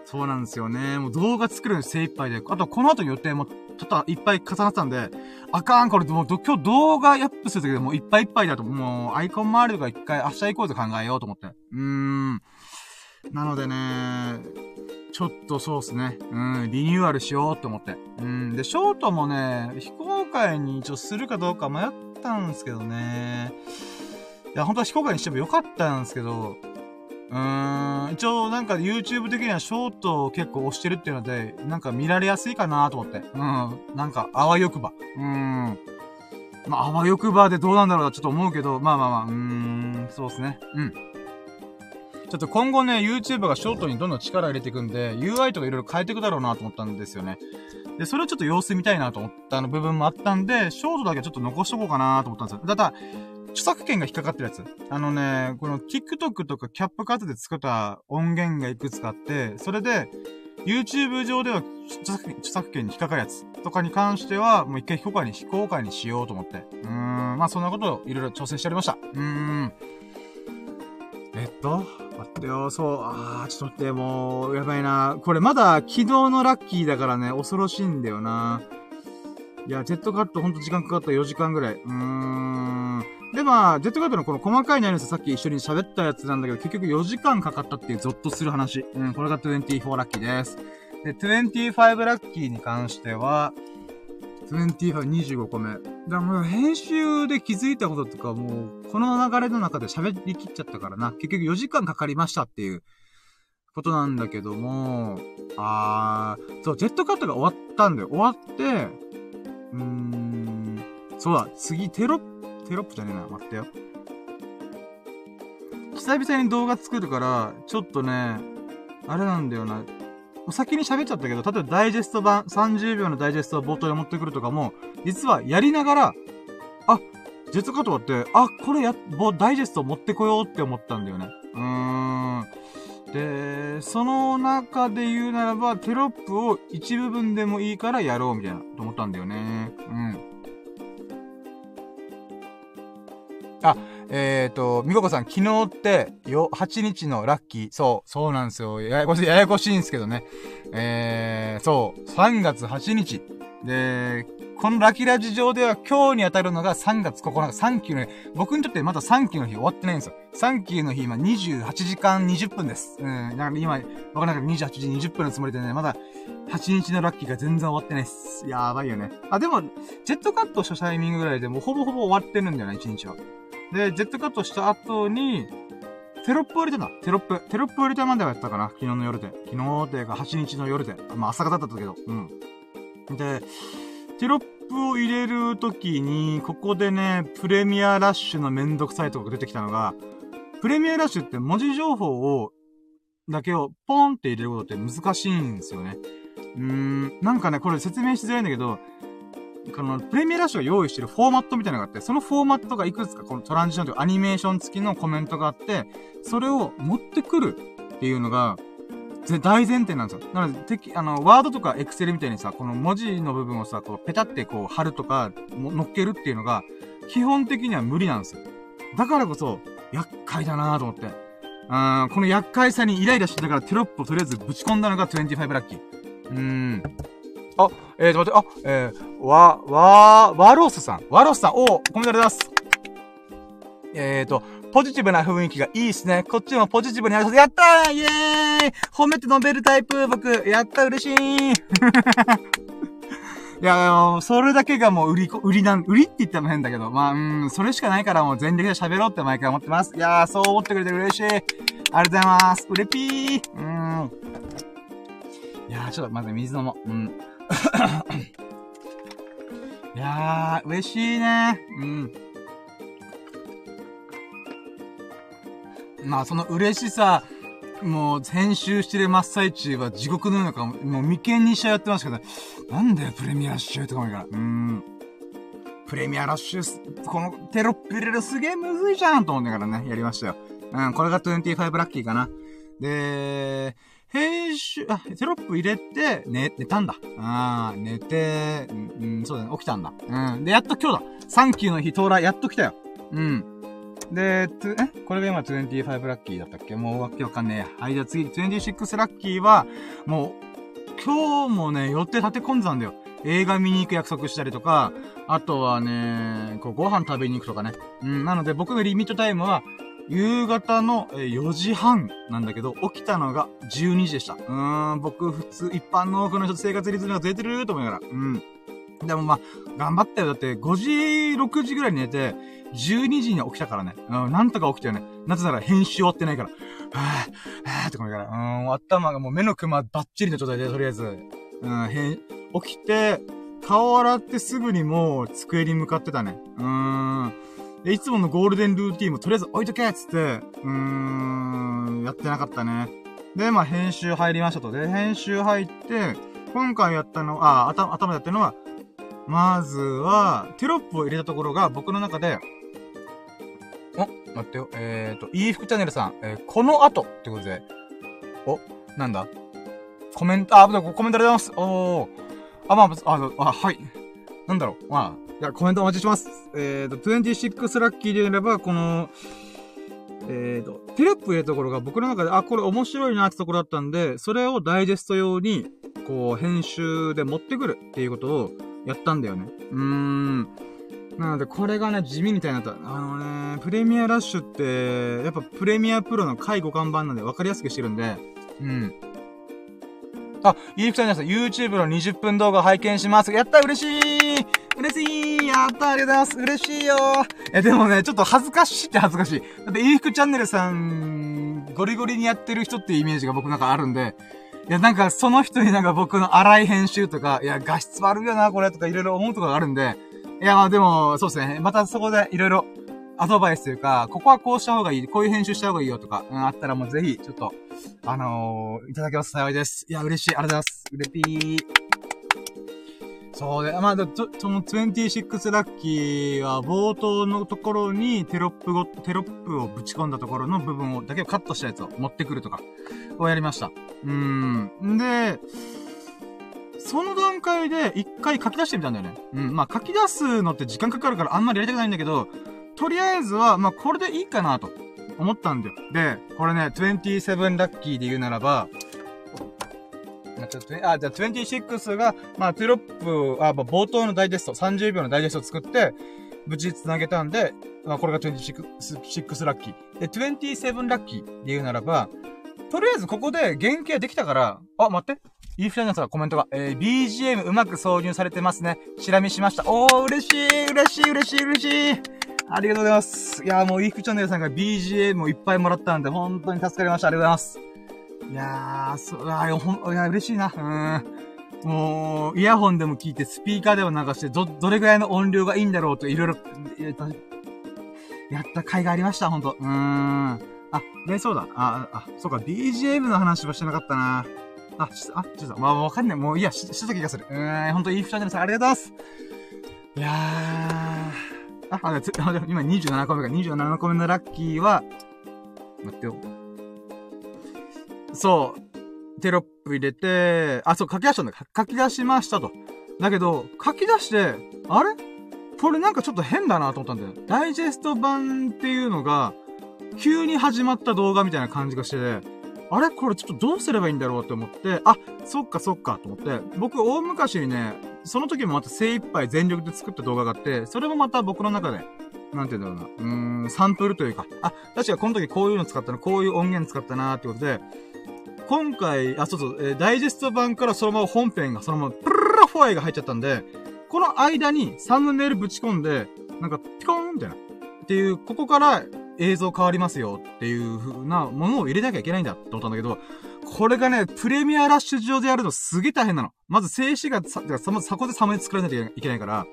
そうなんですよね。もう動画作るの精一杯で、あとこの後予定もちょっといっぱい重なってたんで、あかん、これもう今日動画アップするときでもういっぱいいっぱいだと、もうアイコン周りとか一回明日行こうぜ考えようと思って。うーん。なのでね、ちょっとそうっすね。うん、リニューアルしようと思って。うん、で、ショートもね、非公開に一応するかどうか迷ったんですけどね。いや、本当は非公開にしてもよかったんですけど、うーん、一応なんか YouTube 的にはショートを結構押してるっていうので、なんか見られやすいかなと思って。うん、なんか、あわよくば。うん。まあ、あわよくばでどうなんだろうなちょっと思うけど、まあまあまあ、うーん、そうですね。うん。ちょっと今後ね、YouTube がショートにどんどん力入れていくんで、UI とかいろいろ変えていくだろうなと思ったんですよね。で、それをちょっと様子見たいなと思ったの部分もあったんで、ショートだけちょっと残しとこうかなと思ったんですよ。ただ、著作権が引っかかってるやつ。あのね、この TikTok とかキャップカットで作った音源がいくつかあって、それで、YouTube 上では著作権に引っかかるやつとかに関しては、もう一回非公開に、非公開にしようと思って。うーん、まあそんなことをいろいろ挑戦しておりました。うーん。えっと、待ってよ、そう、あー、ちょっと待って、もう、やばいな。これまだ昨日のラッキーだからね、恐ろしいんだよな。いや、ジェットカットほんと時間かかった4時間ぐらい。うーん。で、まあ、ジェットカットのこの細かい内容さっき一緒に喋ったやつなんだけど、結局4時間かかったっていうゾッとする話。うん、これが24ラッキーです。で、25ラッキーに関しては、25、25個目。だからもう編集で気づいたこととかもう、この流れの中で喋りきっちゃったからな。結局4時間かかりましたっていうことなんだけども、あー、そう、ジェットカットが終わったんだよ。終わって、うーん、そうだ、次テロップ、テロップじゃねえな。待ってよ。久々に動画作るから、ちょっとね、あれなんだよな。先に喋っちゃったけど、例えばダイジェスト版、30秒のダイジェストを冒頭で持ってくるとかも、実はやりながら、あ、ジェットカット終わって、あ、これや、ダイジェスト持ってこようって思ったんだよね。うーん。で、その中で言うならば、テロップを一部分でもいいからやろうみたいな、と思ったんだよね。うん。あ、えっ、ー、と、みここさん、昨日って、よ、8日のラッキー、そう、そうなんですよ。ややこしい、ややこしいんですけどね。えー、そう、3月8日。で、このラキラジ上では今日に当たるのが3月9日、3級の日。僕にとってまだ3級の日終わってないんですよ。3級の日今28時間20分です。うん。だから今、僕なんか28時20分のつもりでね、まだ8日のラッキーが全然終わってないっす。やばいよね。あ、でも、ジェットカットしたタイミングぐらいでもうほぼほぼ終わってるんだよね、1日は。で、ジェットカットした後に、テロップを入れてた。テロップ。テロップを入れたまではやったかな。昨日の夜で。昨日っていうか8日の夜で。まあ朝方だったけど。うん。で、テロップを入れるときに、ここでね、プレミアラッシュのめんどくさいとこが出てきたのが、プレミアラッシュって文字情報を、だけをポンって入れることって難しいんですよね。うーん、なんかね、これ説明しづらいんだけど、この、プレミアラッシュが用意してるフォーマットみたいなのがあって、そのフォーマットがいくつかこのトランジションというアニメーション付きのコメントがあって、それを持ってくるっていうのが、大前提なんですよ。なので、てき、あの、ワードとかエクセルみたいにさ、この文字の部分をさ、こう、ペタってこう、貼るとか、乗っけるっていうのが、基本的には無理なんですよ。だからこそ、厄介だなと思って。うん、この厄介さにイライラしてたからテロップをとりあえずぶち込んだのが25ラッキー。うーん。あ、えーと、待って、あ、えー、わ、わ、ワロスさん。ワロスさん、おコメントありがとうございます。えーと、ポジティブな雰囲気がいいっすね。こっちもポジティブにやる。やったーイェーイ褒めて飲めるタイプ僕やった嬉しい いや、それだけがもう売り、売りなん、売りって言っても変だけど、まあ、うん、それしかないからもう全力で喋ろうって毎回思ってます。いやー、そう思ってくれて嬉しい。ありがとうございます。うれぴー。うん。いやー、ちょっとまず水飲もう。うん。いやー、嬉しいね。うん。まあ、その嬉しさ、もう、編集してる真っ最中は地獄のようなか、ももう眉間にしちゃやってましたけど、なんだよ、プレミアラッシュとかもいいから。うん。プレミアラッシュ、このテロップ入れるすげえむずいじゃんと思ってからね、やりましたよ。うん、これが25ラッキーかな。で、編集、あ、テロップ入れて、寝、寝たんだ。あー、寝て、うん、そうだね、起きたんだ。うん。で、やっと今日だ。サンキューの日到来、やっと来たよ。うん。で、え？これが今25ラッキーだったっけ？もうわけわかんねえ。はい、じゃあ次、26ラッキーは、もう、今日もね、予定立て込んでたんだよ。映画見に行く約束したりとか、あとはね、こうご飯食べに行くとかね。うん、なので僕のリミットタイムは、夕方の4時半なんだけど、起きたのが12時でした。うーん、僕普通、一般の多くの人生活リズムがずれてると思いながら。うん。でもまあ、頑張ったよ。だって5時、6時ぐらいに寝て、12時に起きたからね。うん、なんとか起きたよね。なぜなら編集終わってないから。はぁ、はぁって思いながら。うん、頭がもう目のクマバッチリの状態で、とりあえず。うん、へん、起きて、顔洗ってすぐにもう机に向かってたね。うーん。いつものゴールデンルーティンもとりあえず置いとけっつって、うーん、やってなかったね。で、まあ、編集入りましたと。で、編集入って、今回やったの、あ、頭、頭でやったのは、まずは、テロップを入れたところが僕の中で、お、待ってよ。え、ー、と、いい服チャンネルさん、えー、この後ってことで、お、なんだ？コメント、あ、コメントありがとうございます。おー。あ、まあ、あ、あ、はい。なんだろう。まあ、いや、コメントお待ちします。えっ、ー、と、26ラッキーで言えば、この、えっ、ー、と、テロップ入れたところが僕の中で、あ、これ面白いなってところだったんで、それをダイジェスト用に、こう、編集で持ってくるっていうことをやったんだよね。うーん。なので、これがね、地味みたいになった。あのね、プレミアラッシュって、やっぱプレミアプロの介護看板なんで分かりやすくしてるんで、うん。あ、ゆうきさん皆さん、YouTube の20分動画拝見します。やった嬉しい嬉しいやったありがとうございます嬉しいよえ、でもね、ちょっと恥ずかしいって恥ずかしい。だって、ゆうふくチャンネルさん、ゴリゴリにやってる人っていうイメージが僕なんかあるんで、いや、なんか、その人になんか僕の荒い編集とか、いや、画質悪いよな、これとかいろいろ思うとこがあるんで、いや、まあでも、そうですね。またそこでいろいろアドバイスというか、ここはこうした方がいい、こういう編集した方がいいよとか、うん、あったらもうぜひ、ちょっと、あのー、いただけます幸いです。いや、嬉しい。ありがとうございます。うれぴー。そうで、まあ、その26ラッキーは冒頭のところにテロップご、テロップをぶち込んだところの部分を、だけをカットしたやつを持ってくるとか、をやりました。うーん。で、その段階で一回書き出してみたんだよね。うん。まあ、書き出すのって時間かかるからあんまりやりたくないんだけど、とりあえずは、まあ、これでいいかなと思ったんだよ。で、これね、27ラッキーで言うならば、まあ、ちょっとね、あ、じゃあ26が、まあ、テロップ、あ、まあ、冒頭のダイジェスト、30秒のダイジェストを作って、無事繋げたんで、まあ、これが26ラッキー。で、27ラッキーで言うならば、とりあえずここで原型できたから、あ、待って。イーフライナさんコメントが、えー、BGM うまく挿入されてますね。チラ見しました。おー、嬉しい嬉しい嬉しい嬉しいありがとうございます。いやもう、イーフチャンネルさんが BGM をいっぱいもらったんで、本当に助かりました。ありがとうございます。いやー、そ、あほん、いや、嬉しいな。うん。もう、イヤホンでも聞いて、スピーカーでも流して、ど、どれぐらいの音量がいいんだろうと、いろいろ、やった甲斐がありました、ほんと。うーん。あ、で、そうだ。あ、あ、そうか、BGM の話はしてなかったな。あ、ちょっとあ、ちょっと、まあ、わかんない。もういや、し、した気がする。うーん、ほんと、いいフチャンネルさん、ありがとうございます。いやー。あ、あ、つ、今27個目か、27個目のラッキーは、待ってよ。そう、テロップ入れて、あ、そう、書き出したんだ。書き出しましたと。だけど、書き出して、あれ？これなんかちょっと変だなと思ったんだよ。ダイジェスト版っていうのが、急に始まった動画みたいな感じがして、あれ？これちょっとどうすればいいんだろうって思って、あ、そっかそっかと思って、僕大昔にね、その時もまた精一杯全力で作った動画があって、それもまた僕の中で、なんて言うんだろうな、うーん、サンプルというか、あ、確かこの時こういうの使ったな、こういう音源使ったなってことで、今回、あ、そうそう、えー、ダイジェスト版からそのまま本編がそのまま、プルルラフォアイが入っちゃったんで、この間にサムネイルぶち込んで、なんか、ピコーンみたいな。っていう、ここから映像変わりますよっていう風なものを入れなきゃいけないんだって思ったんだけど、これがね、プレミアラッシュ上でやるとすげえ大変なの。まず静止画、さ、さ、まずそこでサムネ作らなきゃいけないから、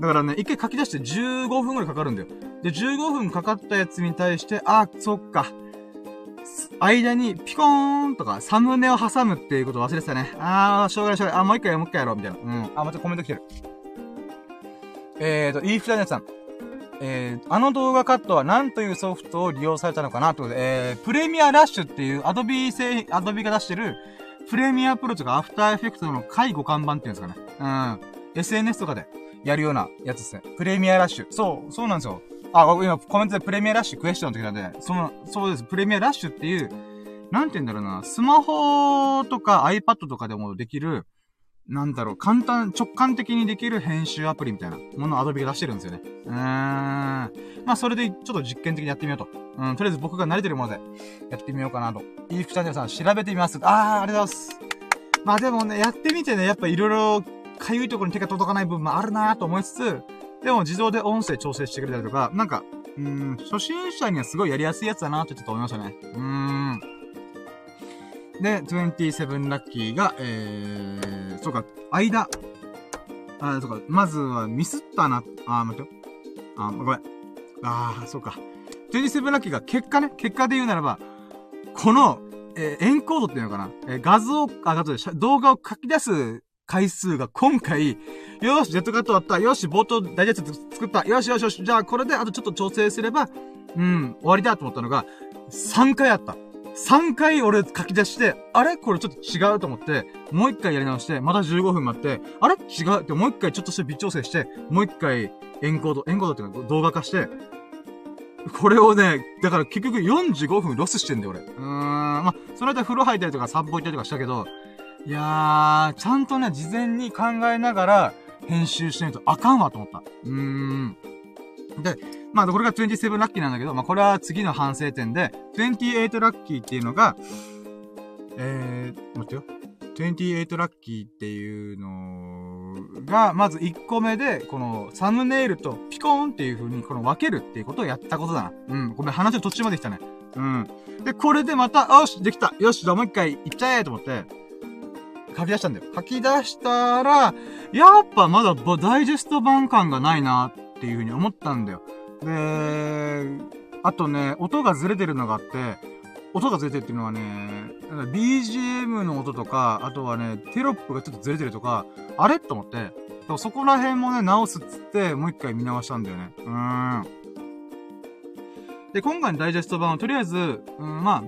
だからね、一回書き出して15分くらいかかるんだよ。で、15分かかったやつに対して、あ、そっか。間にピコーンとかサムネを挟むっていうことを忘れてたね。あー、しょうがないしょうがない。あ、もう一回やろうもう一回やろう、みたいな。うん。あ、またコメント来てる。えーと、イーフラネさん。えー、あの動画カットは何というソフトを利用されたのかな？ってことで、えー、プレミアラッシュっていうアドビー製、アドビーが出してる、プレミアプロとかアフターエフェクトの介護看板っていうんですかね。うん。SNS とかでやるようなやつですね。プレミアラッシュ。そう、そうなんですよ。あ、今コメントでプレミアラッシュクエスチョンの時なんで、その、そうです。プレミアラッシュっていう、なんて言うんだろうな、スマホとか iPad とかでもできる、なんだろう、簡単、直感的にできる編集アプリみたいなものをアドビが出してるんですよね。うーん。まあ、それでちょっと実験的にやってみようと。うん、とりあえず僕が慣れてるものでやってみようかなと。いい服チャンネルさん調べてみます。あー、ありがとうございます。まあでもね、やってみてね、やっぱいろいろ、かゆいところに手が届かない部分もあるなと思いつつ、でも自動で音声調整してくれたりとか、なんか、うん、初心者にはすごいやりやすいやつだなってちょっと思いましたね。うーん。で、27ラッキーが、えー、そうか、間。あ、そうか、まずはミスったな、あ、待ってよ。あ、ごめん。あー、そうか。27ラッキーが結果ね、結果で言うならば、この、えー、エンコードっていうのかなえー、画像、あ、画像で、動画を書き出す回数が今回、よし、ジェットカット終わった。よし、冒頭ダイジェスト作った。よしよしよし。じゃあこれであとちょっと調整すれば、うん、終わりだと思ったのが、3回あった。3回俺書き出して、あれ？これちょっと違うと思って、もう1回やり直して、また15分待って、あれ？違うってもう1回ちょっとして微調整して、もう1回エンコード、エンコードっていうか動画化して、これをね、だから結局45分ロスしてんだよ俺。うーん、まその間風呂入ったりとか散歩行ったりとかしたけど、いやー、ちゃんとね、事前に考えながら編集しないとあかんわと思った。うーん。で、まあ、これが27ラッキーなんだけど、まあ、これは次の反省点で、28ラッキーっていうのが、えー、待ってよ。28ラッキーっていうのが、まず1個目で、このサムネイルとピコーンっていう風にこの分けるっていうことをやったことだな。うん。ごめん、話の途中まで来たね。うん。で、これでまた、よし、できた。よし、じゃあもう一回行っちゃえと思って、書き出したんだよ。書き出したら、やっぱまだダイジェスト版感がないなっていう風に思ったんだよ。で、あとね、音がずれてるのがあって、音がずれてるっていうのはね、BGM の音とか、あとはね、テロップがちょっとずれてるとか、あれと思って、そこら辺もね、直すっつって、もう一回見直したんだよね。うーん。で、今回のダイジェスト版はとりあえず、うん、まあ、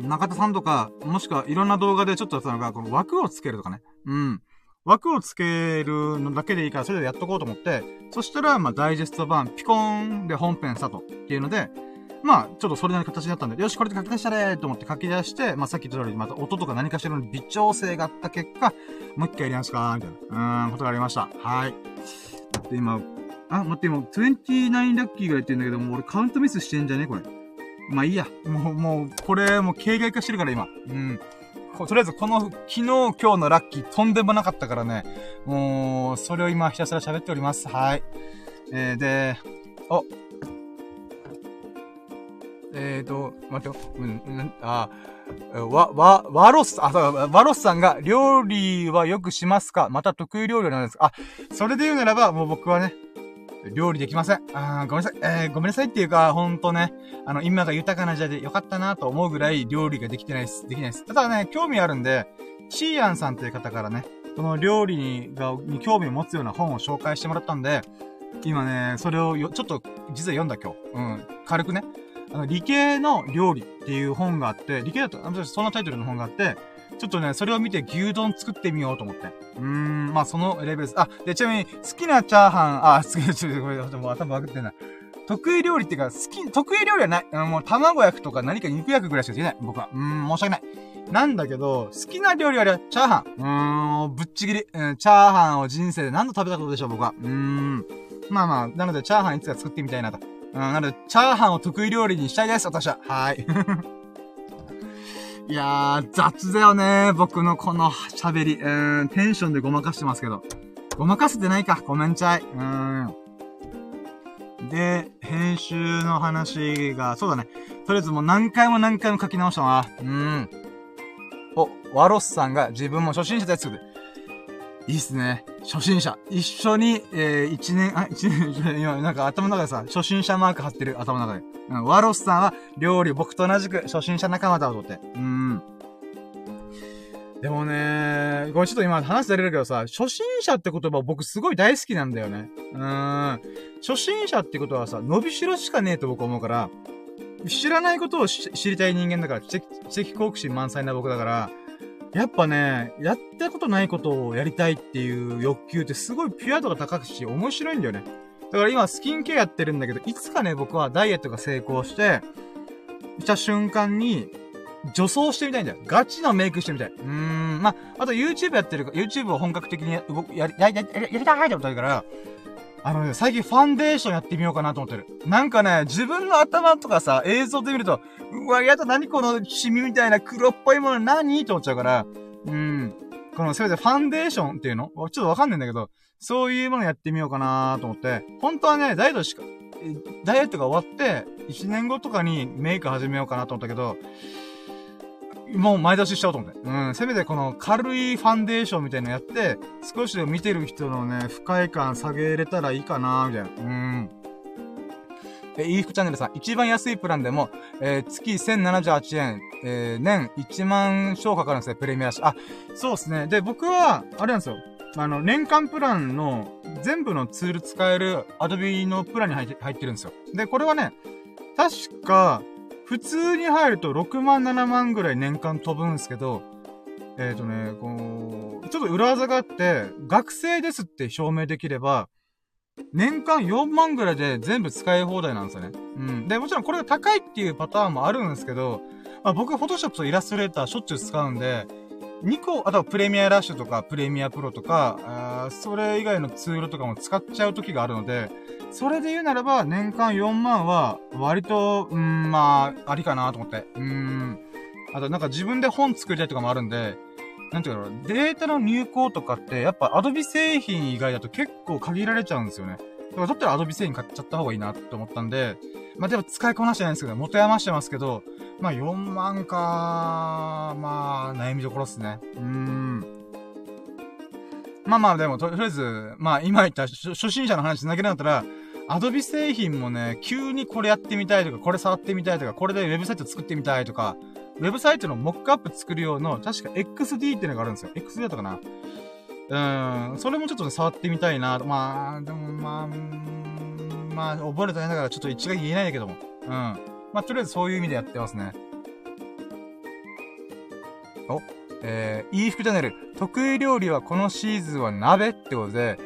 中田さんとか、もしくはいろんな動画でちょっとそのが、この枠をつけるとかね。うん。枠をつけるのだけでいいから、それでやっとこうと思って、そしたら、まあ、ダイジェスト版、ピコーンで本編スタートっていうので、まあ、ちょっとそれなりの形になったんで、よし、これで書き出したれと思って書き出して、まあ、さっき言った通り、また音とか何かしらの微調整があった結果、もう一回やりますかみたいな、うーん、ことがありました。はい。で、今、あ、待って、今、29ラッキーが言ってんだけどもう、俺カウントミスしてんじゃね？これ。まあいいや。もう、もう、これ、もう、形骸化してるから今。うん。とりあえずこの、昨日、今日のラッキーとんでもなかったからね、もう、それを今ひたすら喋っております。はい。えー、で、お、えーと、待ってよ、うん、うん、あ、わ、わ、ワロス、あ、そう、ワロスさんが、料理はよくしますか？また得意料理なんですか？あ、それで言うならば、もう僕はね、料理できません。あごめんなさい。えー、ごめんなさいっていうか、ほんとね、あの、今が豊かな時代でよかったなと思うぐらい料理ができてないです。できないです。ただね、興味あるんで、シーアンさんという方からね、その料理に、が、に興味を持つような本を紹介してもらったんで、今ね、それをよ、ちょっと、実は読んだ今日。うん。軽くね。あの、理系の料理っていう本があって、理系だと、そんなタイトルの本があって、ちょっとね、それを見て牛丼作ってみようと思って。うーん、まあそのレベルです。あ、で、ちなみに、好きなチャーハン、あ、好きな、ちょっとこれ、もう頭バグってんな。得意料理っていうか、好き、得意料理はない。もう卵焼くとか何か肉焼くぐらいしかできない。僕は。うーん、申し訳ない。なんだけど、好きな料理はチャーハン。うーん、ぶっちぎり。うん、チャーハンを人生で何度食べたことでしょう、僕は。うーん。まあまあ、なので、チャーハンいつか作ってみたいなと。うん、なので、チャーハンを得意料理にしたいです、私は。はい。いやー、雑だよね僕のこの喋り。うん、テンションでごまかしてますけど。ごまかせてないか。ごめんちゃい。うん。で、編集の話が、そうだね。とりあえずもう何回も何回も書き直したな。うん。お、ワロスさんが自分も初心者ですいいっすね。初心者。一緒に、えー、一年、あ、一年、今、なんか頭の中でさ、初心者マーク貼ってる、頭の中で。うん、ワロスさんは、料理、僕と同じく、初心者仲間だとって。うん。でもね、これちょっと今話されるけどさ、初心者って言葉僕すごい大好きなんだよね。うーん。初心者ってことはさ、伸びしろしかねえと僕思うから、知らないことを知りたい人間だから、知的好奇心満載な僕だから、やっぱね、やったことないことをやりたいっていう欲求ってすごいピュア度が高くし、面白いんだよね。だから今スキンケアやってるんだけど、いつかね、僕はダイエットが成功して、した瞬間に、女装してみたいんだよ。ガチのメイクしてみたい。うーん。まあ、あと YouTube やってるか、YouTube を本格的にや、やり、やり、やり、たいってことあるから、あのね、最近ファンデーションやってみようかなと思ってる。なんかね、自分の頭とかさ、映像で見ると、うわ、やだ、何このシミみたいな黒っぽいもの何？と思っちゃうから、うん。この、せめてファンデーションっていうのちょっとわかんないんだけど、そういうものやってみようかなと思って、本当はね、ダイエットしか、ダイエットが終わって、1年後とかにメイク始めようかなと思ったけど、もう前出ししちゃおうと思って。うん。せめてこの軽いファンデーションみたいなのやって、少しでも見てる人のね、不快感下げれたらいいかなみたいな。うん。え、いい服チャンネルさん、一番安いプランでも、えー、月1078円、えー、年1万少かかるんですね、プレミアし。あ、そうですね。で、僕は、あれなんですよ。あの、年間プランの全部のツール使える Adobe のプランに入って入ってるんですよ。で、これはね、確か、普通に入ると6万7万ぐらい年間飛ぶんですけど、えっ、ー、とね、こう、ちょっと裏技があって、学生ですって証明できれば、年間4万ぐらいで全部使い放題なんですよね。うん。で、もちろんこれが高いっていうパターンもあるんですけど、まあ僕、フォトショップとイラストレーターしょっちゅう使うんで、2個、あとはプレミアラッシュとか、プレミアプロとか、あそれ以外のツールとかも使っちゃう時があるので、それで言うならば、年間4万は、割と、うん、まあ、ありかなと思って。うん。あと、なんか自分で本作りたいとかもあるんで、なんていうの、データの入稿とかって、やっぱアドビ製品以外だと結構限られちゃうんですよね。だからだったらアドビ製品買っちゃった方がいいなって思ったんで、まあでも使いこなしてないんですけど、元山してますけど、まあ4万かまあ悩みどころっすね。うーん。まあまあでも、とりあえず、まあ今言った初心者の話投げるんだったら、アドビ製品もね、急にこれやってみたいとか、これ触ってみたいとか、これでウェブサイト作ってみたいとか、ウェブサイトのモックアップ作る用の、確か XD っていうのがあるんですよ。XD だったかなうん、それもちょっとね、触ってみたいなまあ、でもまあ、まあ、覚えるとね、だからちょっと一概に言えないんだけども。うん。まあ、とりあえずそういう意味でやってますね。お、えー、いい服チャンネル。得意料理はこのシーズンは鍋ってことで、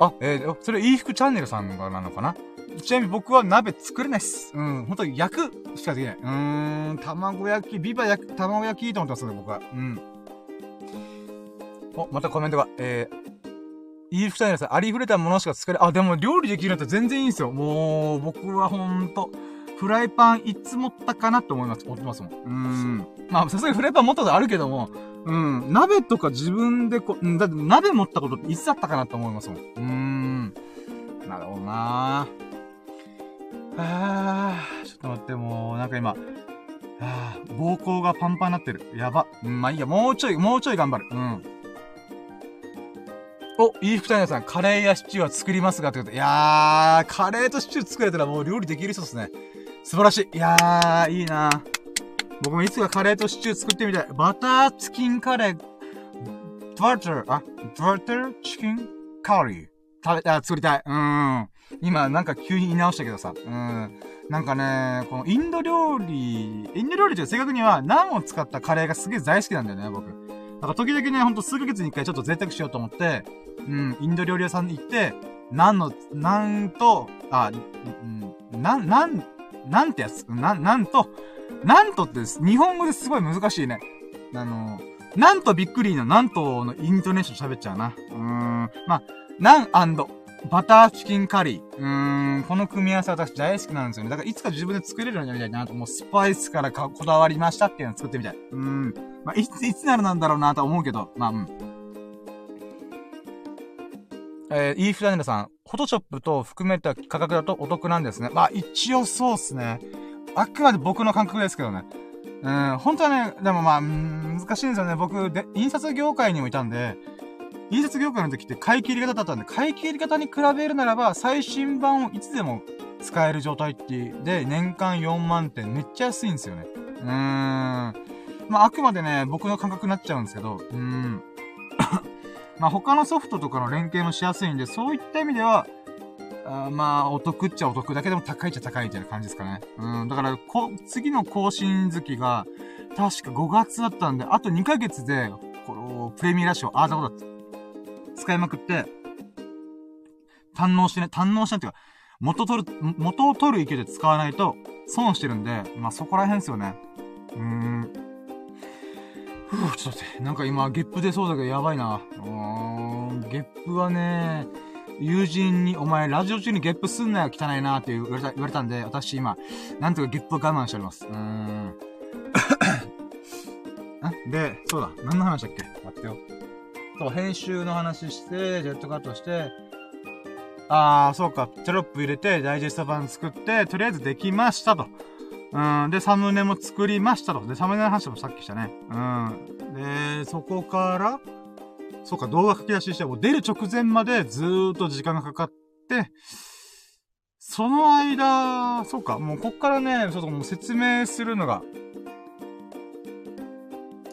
あ、えー、それいい服チャンネルさんがなのかな？ちなみに僕は鍋作れないっす。うん、ほんと焼くしかできない。うーん、卵焼き、ビバ焼き、卵焼きと思ってますね、僕は。うん。お、またコメントが。えー、いい二人さん、ありふれたものしか作れ、あ、でも料理できるなんだったら全然いいんですよ。もう、僕はほんと、フライパンいつ持ったかなって思います、思ってますもん。うん。まあ、さすがにフライパン持ったことあるけども、うん。鍋とか自分でこ、だって鍋持ったことっていつだったかなって思いますもん。うーん。なるほどなぁ。あー、ちょっと待って、もう、なんか今、あー、膀胱がパンパンになってる。やば。うん、まあいいや、もうちょい、もうちょい頑張る。うん。お、いい福谷さん、カレーやシチューは作りますがってこといやー、カレーとシチュー作れたらもう料理できる人ですね。素晴らしい。いやー、いいな僕もいつかカレーとシチュー作ってみたい。バターチキンカレー、バター、あ、バターチキンカリー。食べ、あ、作りたい。うん。今、なんか急に言い直したけどさ。うん。なんかね、このインド料理、インド料理という正確には、ナンを使ったカレーがすげえ大好きなんだよね、僕。だから時々ね、ほんと数ヶ月に一回ちょっと贅沢しようと思って、うん、インド料理屋さんに行って、ナンの、ナンと、あ、うん、なん、なん、なんてやつな、なんと、なんとって日本語ですごい難しいね。あの、なんとびっくりのなんとのイントネーション喋っちゃうな。うーん。まあ、ナンバターチキンカリー。うーん、この組み合わせ私大好きなんですよね。だからいつか自分で作れるようになりたいなと、もうスパイスからこだわりましたっていうのを作ってみたい。うーん。まあ、いつ、いつなるなんだろうなとは思うけど、まあ、うん。えー、イーフダネルさん、フォトショップと含めた価格だとお得なんですね。まあ、一応そうっすね。あくまで僕の感覚ですけどね。うん、本当はね、でもまあ、難しいんですよね。僕、で、印刷業界にもいたんで、印刷業界の時って買い切り型だったんで、買い切り型に比べるならば、最新版をいつでも使える状態って、で、年間4万点めっちゃ安いんですよね。うーん。まあ、あくまでね、僕の感覚になっちゃうんですけど、うーん。まあ、他のソフトとかの連携もしやすいんで、そういった意味では、あまあ、お得っちゃお得だけでも高いっちゃ高いみたいな感じですかね。うん。だから、こ、次の更新月が、確か5月だったんで、あと2ヶ月で、この、プレミアラッシュを、ああ、だこだ使いまくって、堪能してね、堪能してっていうか、元取る、元を取る池で使わないと損してるんで、まあ、そこら辺ですよね。うーん。ちょっと待って。なんか今、ゲップ出そうだけどやばいな。うーん、ゲップはね、友人に、お前、ラジオ中にゲップすんなよ、汚いなって言われた、言われたんで、私今、なんとかゲップを我慢しております。うーん。で、そうだ、何の話だっけ？待ってよ。そう、編集の話して、ジェットカットして、あー、そうか、テロップ入れて、ダイジェスト版作って、とりあえずできましたと。うん、で、サムネも作りましたと。で、サムネの話もさっきしたね。うん。で、そこから、そうか、動画書き出しして、もう出る直前までずーっと時間がかかって、その間、そうか、もうこっからね、ちょっともう説明するのが。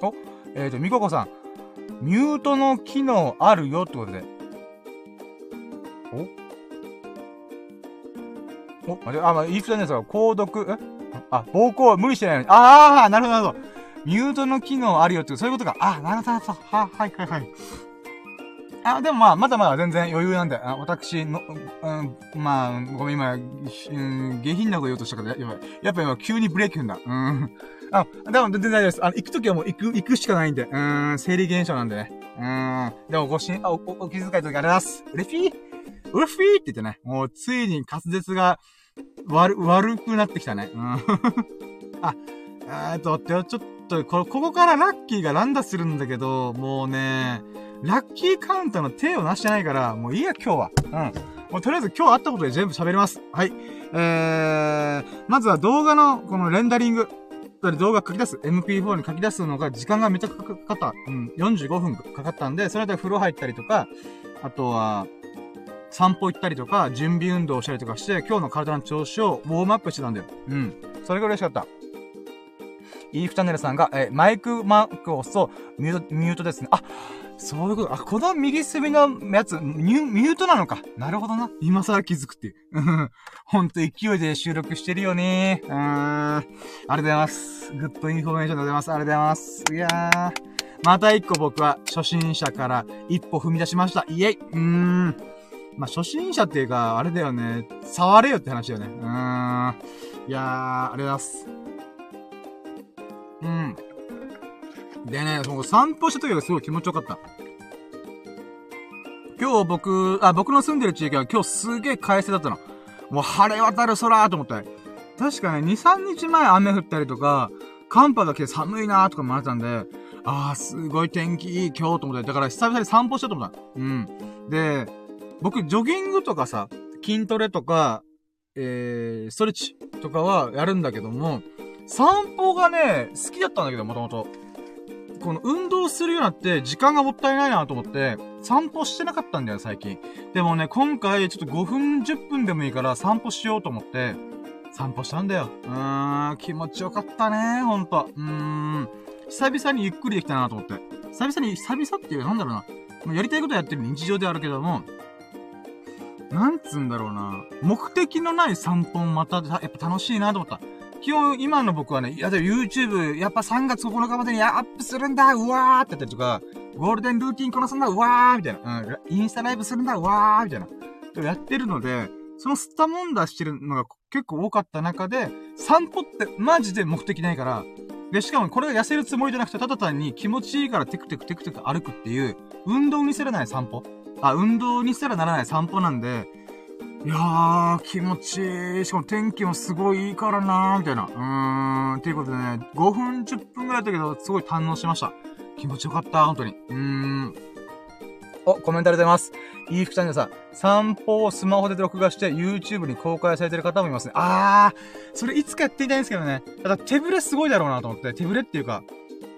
お、えっ、ー、と、みここさん。ミュートの機能あるよってことで。お？お、あ、れ、あ、まあ、言い方ですが、購読、え？あ、暴行無理してないのに。ああ、なるほど、なるほど。ミュートの機能あるよって、そういうことか。あ、なるほど、なるほどは、はい、はい、はい。あ、でもまあ、まだまだ全然余裕なんで、あ私の、うん、まあ、ごめん、今、うん、下品なこと言おうとしたから、やばい。やっぱ今、急にブレーキ踏んだ。うん。あ、でも全然大丈夫です。あの、行くときはもう行く、行くしかないんで、うん、生理現象なんでね。うん。でもごしん、あ、お、お気遣いときありがとうございます。嬉しい嬉しいって言ってね、もうついに滑舌が悪、悪くなってきたね。うん。あ、えっと、ちょっと、こ、ここからラッキーが乱打するんだけど、もうね、ラッキーカウンターの手をなしてないから、もういいや、今日は。うん。もうとりあえず今日あったことで全部喋ります。はい。えー、まずは動画のこのレンダリング。動画書き出す。MP4 に書き出すのが時間がめちゃかかった。うん。45分かかったんで、それで風呂入ったりとか、あとは、散歩行ったりとか、準備運動をしたりとかして、今日の体の調子をウォームアップしてたんだよ。うん。それが嬉しかった。イーフチャンネルさんが、えマイクマークを押すと、ミュート、ミュートですね。あ、そういうこと。あ、この右隅のやつ、ミュ、ミュートなのか。なるほどな。今更気づくっていうん。ほんと勢いで収録してるよね。うーん。ありがとうございます。 good information でございます。ありがとうございます。いやー。また一個僕は初心者から一歩踏み出しました。イェイ。うーん。まあ、初心者っていうか、あれだよね。触れよって話だよね。うーん。いやー、ありがとうございます。うん。でね、その散歩した時がすごい気持ちよかった。今日僕、あ、僕の住んでる地域は今日すげえ快晴だったの。もう晴れ渡る空と思って。確かね、2、3日前雨降ったりとか、寒波が来て寒いなーとかもあったんで、あー、すごい天気いい今日と思って。だから久々に散歩したと思った。うん。で、僕、ジョギングとかさ、筋トレとか、えー、ストレッチとかはやるんだけども、散歩がね、好きだったんだけど、もともと。この運動するようになって時間がもったいないなと思って、散歩してなかったんだよ、最近。でもね、今回ちょっと5分、10分でもいいから散歩しようと思って、散歩したんだよ。うーん、気持ちよかったね、ほんと。うーん。久々にゆっくりできたなと思って。久々に、久々っていう、なんだろうな。やりたいことやってる日常であるけども、なんつうんだろうな。目的のない散歩もまた、やっぱ楽しいなと思った。基本、今の僕はね、いや、でも YouTube、やっぱ3月9日までにアップするんだ、うわーってやったりとか、ゴールデンルーティンこなすんだ、うわーみたいな。うん、インスタライブするんだ、うわーみたいな。やってるので、そのスタモンダしてるのが結構多かった中で、散歩ってマジで目的ないから、で、しかもこれが痩せるつもりじゃなくて、ただ単に気持ちいいからテクテクテクテク歩くっていう、運動にせらない散歩。あ、運動にせらならない散歩なんで、いやー、気持ちいい。しかも天気もすごいいいからなー、みたいな。うーん、っていうことでね、5分、10分ぐらいだったけど、すごい堪能しました。気持ちよかった、本当に。うーん。お、コメントありがとうございます。いい服ちゃんでさ、散歩をスマホで録画して YouTube に公開されてる方もいますね。あー、それいつかやってみたいんですけどね。ただ手ぶれすごいだろうなと思って、手ぶれっていうか、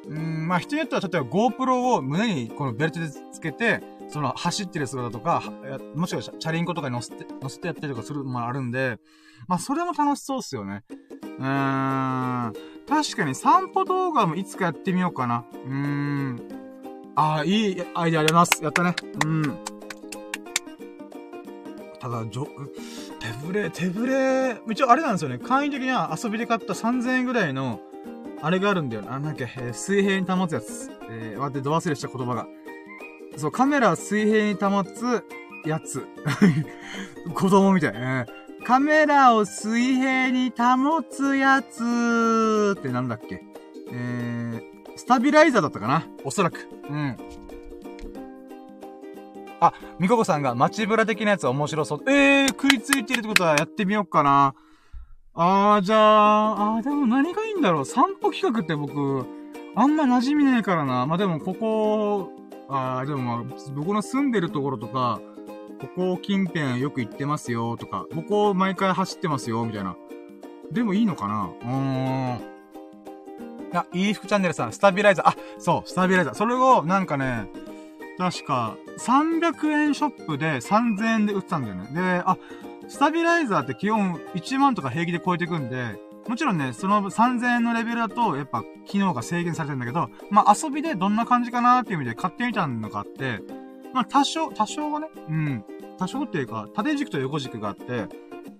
うーん、まあ人によっては例えば GoPro を胸にこのベルトでつけて、その、走ってる姿とか、もしくはチャリンコとかに乗せて、乗せてやったりとかするのもあるんで、まあ、それも楽しそうっすよね。うーん。確かに散歩動画もいつかやってみようかな。うーん。ああ、いいアイディアあります。やったね。うん。ただ、じょ、手ぶれ、手ぶれ、一応あれなんですよね。簡易的には遊びで買った3000円ぐらいの、あれがあるんだよな。なんだっけ、え、水平に保つやつ。えー、待って、ど忘れした言葉が。そう、カメラ水平に保つやつ。子供みたい。ね。カメラを水平に保つやつってなんだっけ？えー、スタビライザーだったかな？おそらく。うん。あ、みここさんが街ブラ的なやつは面白そう。えー、食いついてるってことはやってみようかな。あー、じゃあ、あー、でも何がいいんだろう。散歩企画って僕、あんま馴染みないからな。まあ、でもここ、ああ、でもまあ、僕の住んでるところとか、ここ近辺よく行ってますよとか、ここ毎回走ってますよみたいな。でもいいのかな？うーん。あ、いい服チャンネルさん、スタビライザー。あ、そう、スタビライザー。それを、なんかね、確か、300円ショップで3000円で売ってたんだよね。で、あ、スタビライザーって基本1万とか平気で超えてくんで、もちろんね、その3000円のレベルだと、やっぱ機能が制限されてるんだけど、まあ遊びでどんな感じかなーっていう意味で買ってみたのがあって、まあ多少、多少はね、うん。多少っていうか、縦軸と横軸があって、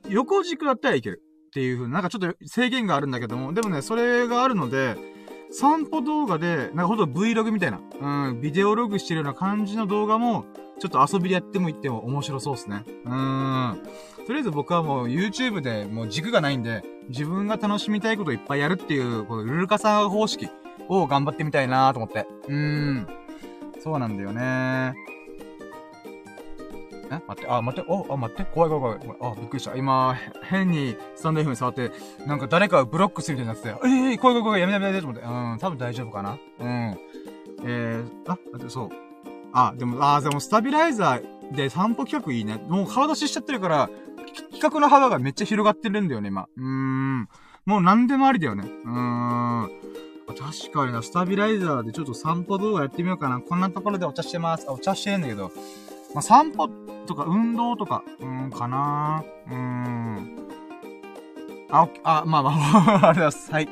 横軸だったらいける。っていう風なんかちょっと制限があるんだけども、でもね、それがあるので、散歩動画で、なんかほんと Vlog みたいな、うん、ビデオログしてるような感じの動画も、ちょっと遊びでやってもいっても面白そうですね。うーん。とりあえず僕はもう YouTube でもう軸がないんで、自分が楽しみたいことをいっぱいやるっていう、このルルカさん方式を頑張ってみたいなと思って。うーん。そうなんだよねえ？待って、あ、待って、お、あ、待って、怖い怖い怖い。あ、びっくりした。今、変にスタンド F に触って、なんか誰かブロックするみたいになってて、ええー、怖い怖い怖い、やめやめやめと思って。うん、多分大丈夫かな。うん。えー、あ、待って、そう。あ、でも、あ、でもスタビライザーで散歩企画いいね。もう顔出ししちゃってるから、企画の幅がめっちゃ広がってるんだよね、今。うーん。もう何でもありだよね。うーん。確かにな、スタビライザーでちょっと散歩動画やってみようかな。こんなところでお茶してます。あ、お茶してるんだけど。まあ、散歩とか運動とか、うーん、かなうーん。あ、あ、まあまあ、ありがとうございます。はい。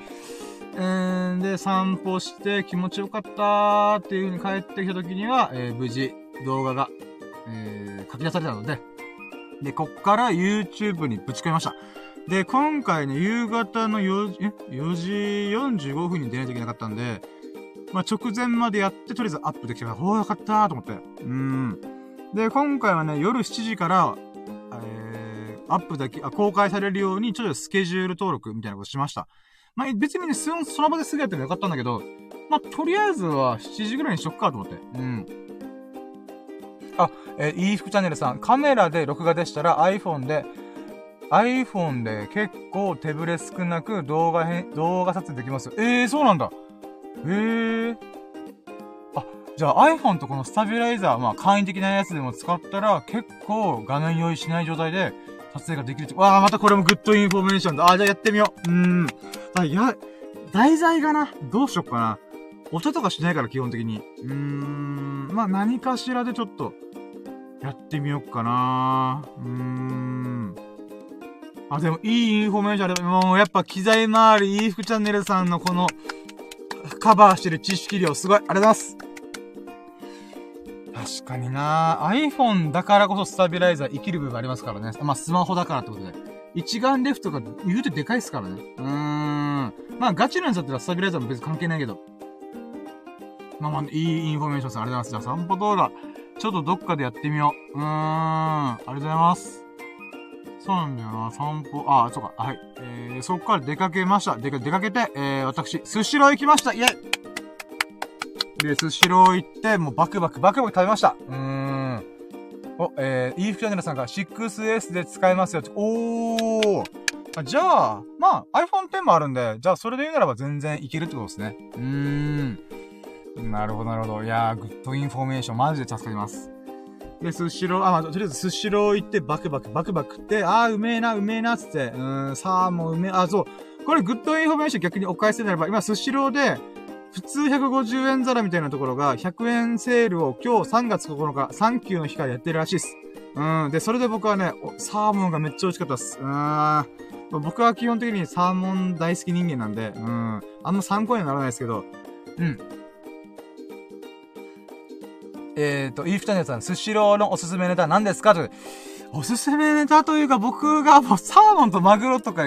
えー、で、散歩して気持ちよかったっていう風に帰ってきた時には、えー、無事動画が、えー、書き出されたので、で、こっから YouTube にぶち込みました。で、今回ね、夕方の4時、?4 時45分に出ないといけなかったんで、まあ、直前までやって、とりあえずアップできたから、おーよかったーと思って。うん。で、今回はね、夜7時から、えー、アップだけ、あ、公開されるように、ちょっとスケジュール登録みたいなことしました。まあ、別にね、その場ですぐやってもよかったんだけど、まあ、とりあえずは7時ぐらいにしとくかと思って。うん。あ、えー、いい服チャンネルさん、カメラで録画でしたら iPhone で、iPhone で結構手ぶれ少なく動画編、動画撮影できます。ええー、そうなんだ。ええー。あ、じゃあ iPhone とこのスタビライザー、まあ簡易的なやつでも使ったら結構画面用意しない状態で撮影ができるって。わあ、またこれも good information だ。あ、じゃあやってみよう。うーん。あ、や、題材がな、どうしよっかな。音とかしないから基本的に。うーん。まあ何かしらでちょっと、やってみよっかな。うーん。あ、でも、いいインフォメーションあれもう、やっぱ、機材周り、いい服チャンネルさんのこの、カバーしてる知識量、すごい、ありがとうございます。確かにな iPhone だからこそスタビライザー生きる部分ありますからね。まあ、スマホだからってことで。一眼レフとか言うてでかいっすからね。うーん。まあ、ガチのやつだったらスタビライザーも別に関係ないけど。まあまあ、いいインフォメーションです。ありがとうございます。じゃあ散歩動画、ちょっとどっかでやってみよう。うーん。ありがとうございます。そうなんだよな。散歩、あ、そうか。はい。えー、そっから出かけました。出か、出かけて、えー、私、スシロー行きましたイェイで、スシロー行って、もうバクバク、バクバク食べました。うーん。お、えー、イーフチャンネルさんが 6S で使えますよ。おー。あじゃあ、まあ、iPhone X もあるんで、じゃあそれで言うならば全然いけるってことですね。うーん。なるほど、なるほど。いやー、 good information、マジで助かります。で、スシロー、あ、まあ、とりあえずスシロー行ってバクバク、バクバクって、あー、うめえな、うめえな、つって、うーん、サーモンうめえ、あ、そう。これ good information 逆にお返せならば、今スシローで、普通150円皿みたいなところが、100円セールを今日3月9日、サンキューの日からやってるらしいっす。うん。で、それで僕はね、サーモンがめっちゃ美味しかったっす。うん。僕は基本的にサーモン大好き人間なんで、うん。あんま参考にはならないですけど、うん。えっ、ー、と、イーフチャンネさん、スシローのおすすめネタ何ですか？と。おすすめネタというか、僕がもうサーモンとマグロとか、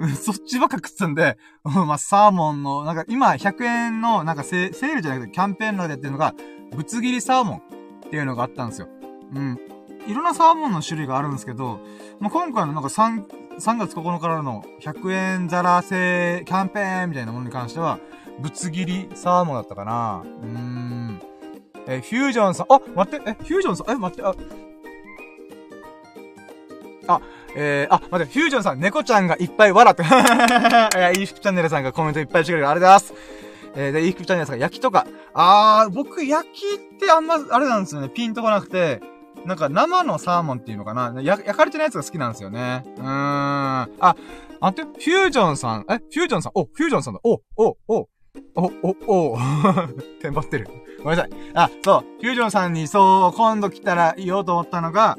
そっちばっか食ってたんで、まあ、サーモンの、なんか今100円の、なんかセセールじゃなくてキャンペーンのでやってるのが、ぶつ切りサーモンっていうのがあったんですよ。うん。いろんなサーモンの種類があるんですけど、まあ、今回のなんか3、3月9日からの100円皿製キャンペーンみたいなものに関しては、ぶつ切りサーモンだったかな。うーん。えフュージョンさん、あ、待って、え、フュージョンさん、え、待って、あ、あ、えー、あ、待って、フュージョンさん、猫ちゃんがいっぱい笑って。いや、イーフチャンネルさんがコメントいっぱいしてくれる。ありがとうございます。えー、で、イーフチャンネルさんが焼きとか。あー、僕、焼きってあんま、あれなんですよね。ピンとこなくて、なんか生のサーモンっていうのかな焼かれてないやつが好きなんですよね。うーん。あ、待って、フュージョンさん、え、フュージョンさん、お、フュージョンさんだ。お、お、お、お、お、お、テンパってる。ごめんなさい。あ、そう、フュージョンさんにそう、今度来たら言おうと思ったのが、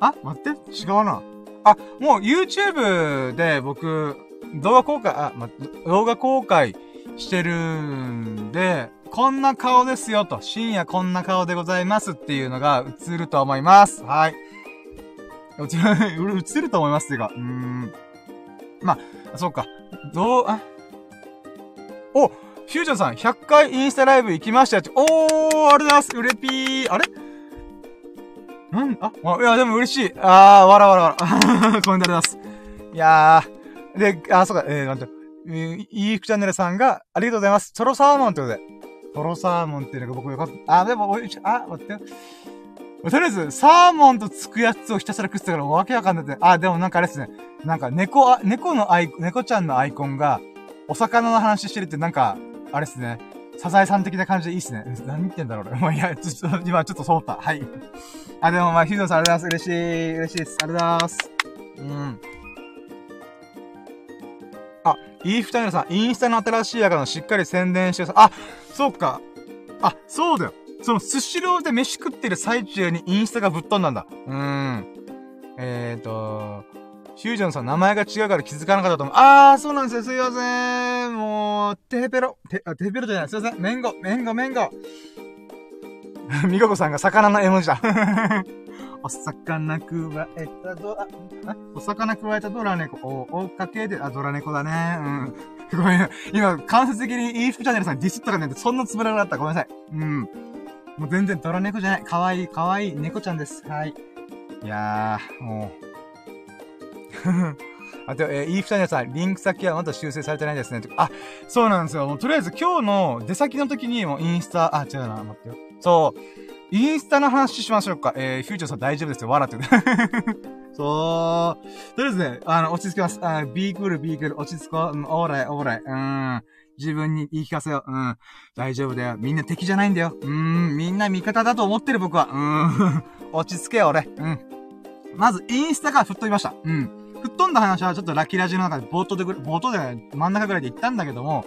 あ、待って、違うな。あ、もう YouTube で僕、動画公開、あ、ま、動画公開してるんで、こんな顔ですよと、深夜こんな顔でございますっていうのが映ると思います。はい。映ると思いますっていうか、うーん。まあ、そうか。どう、あ、おフュージョンさん、100回インスタライブ行きましたよって。おー、ありがとうございます。うれぴー。あれ？なんあ、いや、でも嬉しい。あー、わらわらわら。コメントありがとうございます。いやー。で、あ、そうか、えー、待って。いいふチャンネルさんが、ありがとうございます。トロサーモンってことで。トロサーモンっていうのが僕よかった。あ、でも、おいし、あ、待ってよ。とりあえず、サーモンとつくやつをひたすら食ってたからわけわかんないて。あ、でもなんかあれですね。なんか猫、猫のアイ、猫ちゃんのアイコンが、お魚の話してるってなんか、あれですね。サザエさん的な感じでいいっすね。何言ってんだろう、俺。まあ、いや、ちょっと、今ちょっとそうった。はい。あ、でもまあ、ヒドさんありがとうございます。嬉しい。嬉しいです。ありがとうございます。うん。あ、イーフタイルさん、インスタの新しいアカウントしっかり宣伝してさ。あ、そうか。あ、そうだよ。その、スシローで飯食ってる最中にインスタがぶっ飛んだんだ。うーん。えーと、フュージョンさん名前が違うから気づかなかったと思う。あー、そうなんですよ。すいません。もう、テーペロ。テ、あ、テーペロじゃない。すいません。メンゴ、メンゴ、メンゴ。みここさんが魚の絵文字だ。お魚くわえたドラ、お魚くわえたドラ猫。お、追っかけで、あ、ドラ猫だね。うん。ごめん。今、間接的にイーフチャンネルさんディスったかねってそんなつもりなかった。ごめんなさい。うん。もう全然ドラ猫じゃない。かわいい、かわいい猫ちゃんです。はい。いやー、もう。あと、えー、イーフチャンネルさん、リンク先はまだ修正されてないですね。あ、そうなんですよ。もうとりあえず今日の出先の時にもうインスタ、あ、違うな、待ってよ。そう。インスタの話しましょうか。えー、フューチャーさん大丈夫ですよ。笑って。そう。とりあえずね、あの、落ち着きます。あビークル、ビークル、落ち着こう。うん、オーライ、オーライ。うん。自分に言い聞かせよう。うん。大丈夫だよ。みんな敵じゃないんだよ。うん。みんな味方だと思ってる僕は。うん。落ち着けよ、俺。うん。まず、インスタから吹っ飛びました。うん。吹っ飛んだ話はちょっとラッキーラジの中で冒頭で、冒頭で真ん中ぐらいで言ったんだけども、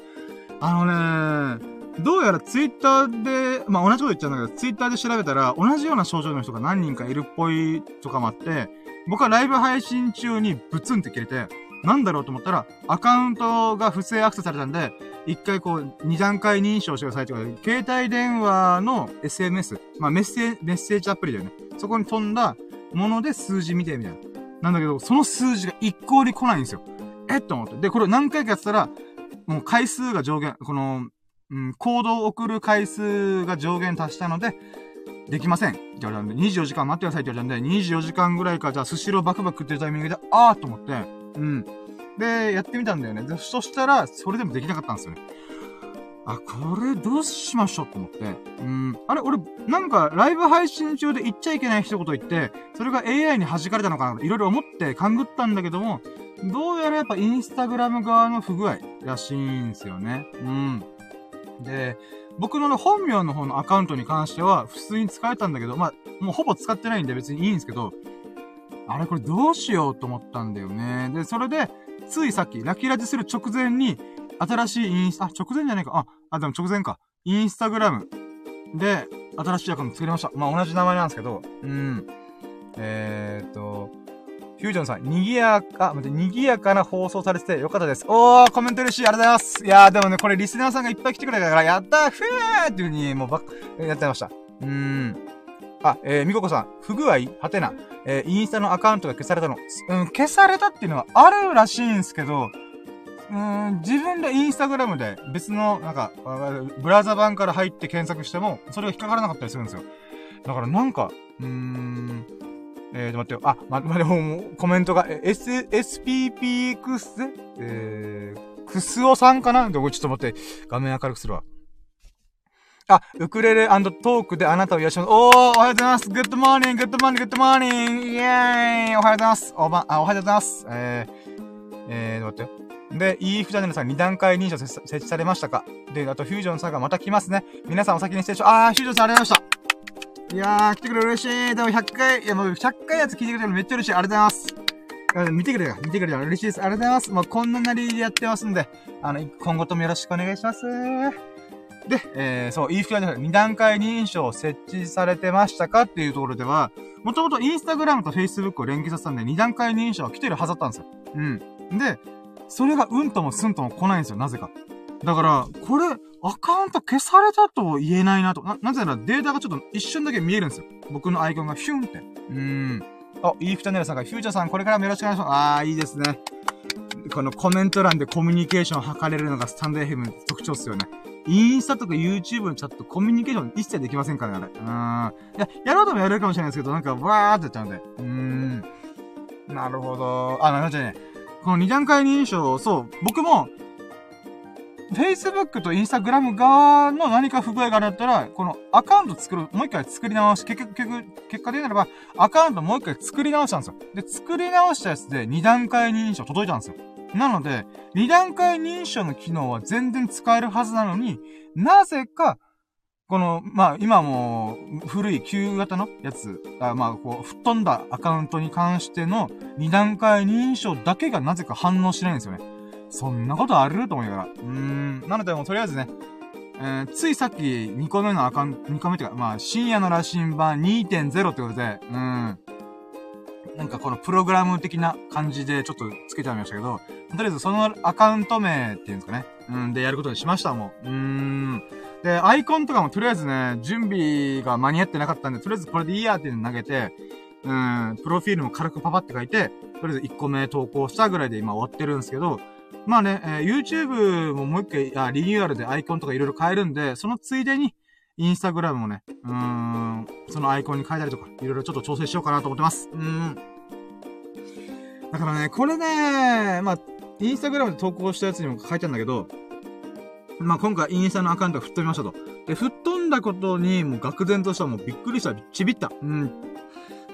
あのねどうやらツイッターで、まあ、同じこと言っちゃうんだけど、ツイッターで調べたら、同じような症状の人が何人かいるっぽいとかもあって、僕はライブ配信中にブツンって切れて、なんだろうと思ったら、アカウントが不正アクセスされたんで、一回こう、二段階認証してくださいってことで、携帯電話の SMS、まあメッセージ、メッセージアプリだよね。そこに飛んだもので数字見てみたいな。なんだけど、その数字が一向に来ないんですよ。えっ？と思って。で、これ何回かやってたら、もう回数が上限、この、うん、コードを送る回数が上限達したので、できません。って言われたんで、24時間待ってくださいって言われたんで、24時間ぐらいか、じゃあ、スシローバクバク食ってるタイミングで、あーと思って、うん。で、やってみたんだよね。で、そしたら、それでもできなかったんですよね。あ、これどうしましょうと思って。うん。あれ、俺、なんか、ライブ配信中で言っちゃいけない一言言って、それが AI に弾かれたのかなといろいろ思って勘ぐったんだけども、どうやらやっぱインスタグラム側の不具合らしいんすよね。うん。で、僕の本名の方のアカウントに関しては、普通に使えたんだけど、まあ、もうほぼ使ってないんで別にいいんですけど、あれこれどうしようと思ったんだよね。で、それで、ついさっき、ラッキラジする直前に、新しいインスタ、あ、直前じゃないか。あ、あ、でも直前か。インスタグラムで、新しいアカウント作りました。まあ、同じ名前なんですけど、うん。えー、っと、フュージョンさん、賑やか、待って、賑やかな放送されててよかったです。おー、コメント嬉しい、ありがとうございます。いやー、でもね、これリスナーさんがいっぱい来てくれたから、やったー、ふーっていう風に、もうばっ、やってました。うーん。あ、えー、みここさん、不具合？はてな。えー、インスタのアカウントが消されたの。うん、消されたっていうのはあるらしいんですけど、うん、自分でインスタグラムで別の、なんか、ブラウザ版から入って検索しても、それが引っかからなかったりするんですよ。だからなんか、うーん、えーと、待ってよ。あ、ま、ま、でも、コメントが、え、S、SPP クス、えー、クスオさんかな？で、ちょっと待って、画面明るくするわ。あ、ウクレレトークであなたを癒します。おー、おはようございます。グッドモーニング、グッドモーニング、グッドモーニング、イェーイおはようございます。おば、あ、おはようございます。えー、えー、待ってよ。で、EF チャンネルさん2段階認証設置されましたか？で、あと、フュージョンさんがまた来ますね。皆さんお先に失礼しあー、フュージョンさんありがとうございました。いやー、来てくれ嬉しい。でも100回、いやもう100回やつ聞いてくれたのめっちゃ嬉しい。ありがとうございます。見てくれよ。見てくれよ。嬉しいです。ありがとうございます。もうこんななりでやってますんで、あの、今後ともよろしくお願いします。で、えー、そう、イーフキャで2段階認証設置されてましたか？っていうところでは、もともとインスタグラムとフェイスブックを連携させたんで、2段階認証は来てるはずだったんですよ。うん。で、それがうんともすんとも来ないんですよ、なぜか。だから、これ、アカウント消されたと言えないなと。な、なぜならデータがちょっと一瞬だけ見えるんですよ。僕のアイコンがヒュンって。うーん。あ、イーフチャンネルさんが、フューチャーさんこれからもよろしくお願いします。あー、いいですね。このコメント欄でコミュニケーションを図れるのがスタンド FM の特徴っすよね。インスタとか YouTube のチャット、コミュニケーション一切できませんからね、あれ。うん。いや、やろうともやれるかもしれないですけど、なんか、わーってやっちゃうんで。うーん。なるほど。あ、なんかね、この二段階認証、そう、僕も、Facebook と Instagram 側の何か不具合があったら、このアカウント作る、もう一回作り直し、結局、結果で言うならば、アカウントもう一回作り直したんですよ。で、作り直したやつで二段階認証届いたんですよ。なので、二段階認証の機能は全然使えるはずなのに、なぜか、この、まあ、今も、古い旧型のやつ、あまあ、こう、吹っ飛んだアカウントに関しての二段階認証だけがなぜか反応しないんですよね。そんなことあると思いながら。うーん。なので、もうとりあえずね、えー、ついさっき2個目のアカウント、2個目ってか、まあ、深夜の羅針盤2.0ってことで、うん。なんかこのプログラム的な感じでちょっとつけてありましたけど、とりあえずそのアカウント名っていうんですかね。うん、でやることにしました、もう。うーん。で、アイコンとかもとりあえずね、準備が間に合ってなかったんで、とりあえずこれでいいやっていうの投げて、うん、プロフィールも軽くパパって書いて、とりあえず1個目投稿したぐらいで今終わってるんですけど、まあね、えー、YouTube ももう一回あ、リニューアルでアイコンとかいろいろ変えるんで、そのついでに、インスタグラムもね、うーん、そのアイコンに変えたりとか、いろいろちょっと調整しようかなと思ってます。うん。だからね、これね、まあ、インスタグラムで投稿したやつにも書いてあるんだけど、まあ、今回インスタのアカウントが吹っ飛びましたと。で、吹っ飛んだことに、もう愕然としたもうびっくりした、ちびった。うん。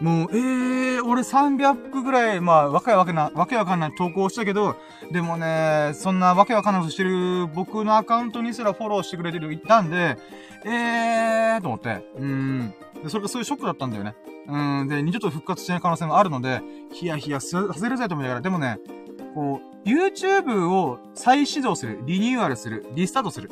もう、ええー、俺300ぐらい、まあ、わけわかんな、わけわかんない投稿したけど、でもね、そんなわけわかんないことしてる僕のアカウントにすらフォローしてくれてる、いたんで、ええーと思って、うん。で、それがそういうショックだったんだよね。うん。で、二度と復活しない可能性もあるので、ヒヤヒヤさせるぜと思いながら、でもね、こう、YouTube を再始動する、リニューアルする、リスタートする。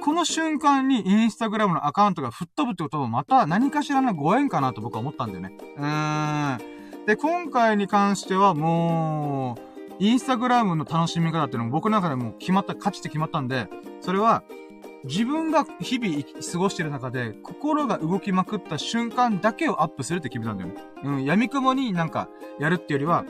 この瞬間にインスタグラムのアカウントが吹っ飛ぶってこともまた何かしらのご縁かなと僕は思ったんだよね。うーん。で、今回に関してはもう、インスタグラムの楽しみ方っていうのも僕の中でも決まった、価値って決まったんで、それは、自分が日々過ごしてる中で、心が動きまくった瞬間だけをアップするって決めたんだよね。うん、闇雲になんか、やるってよりは、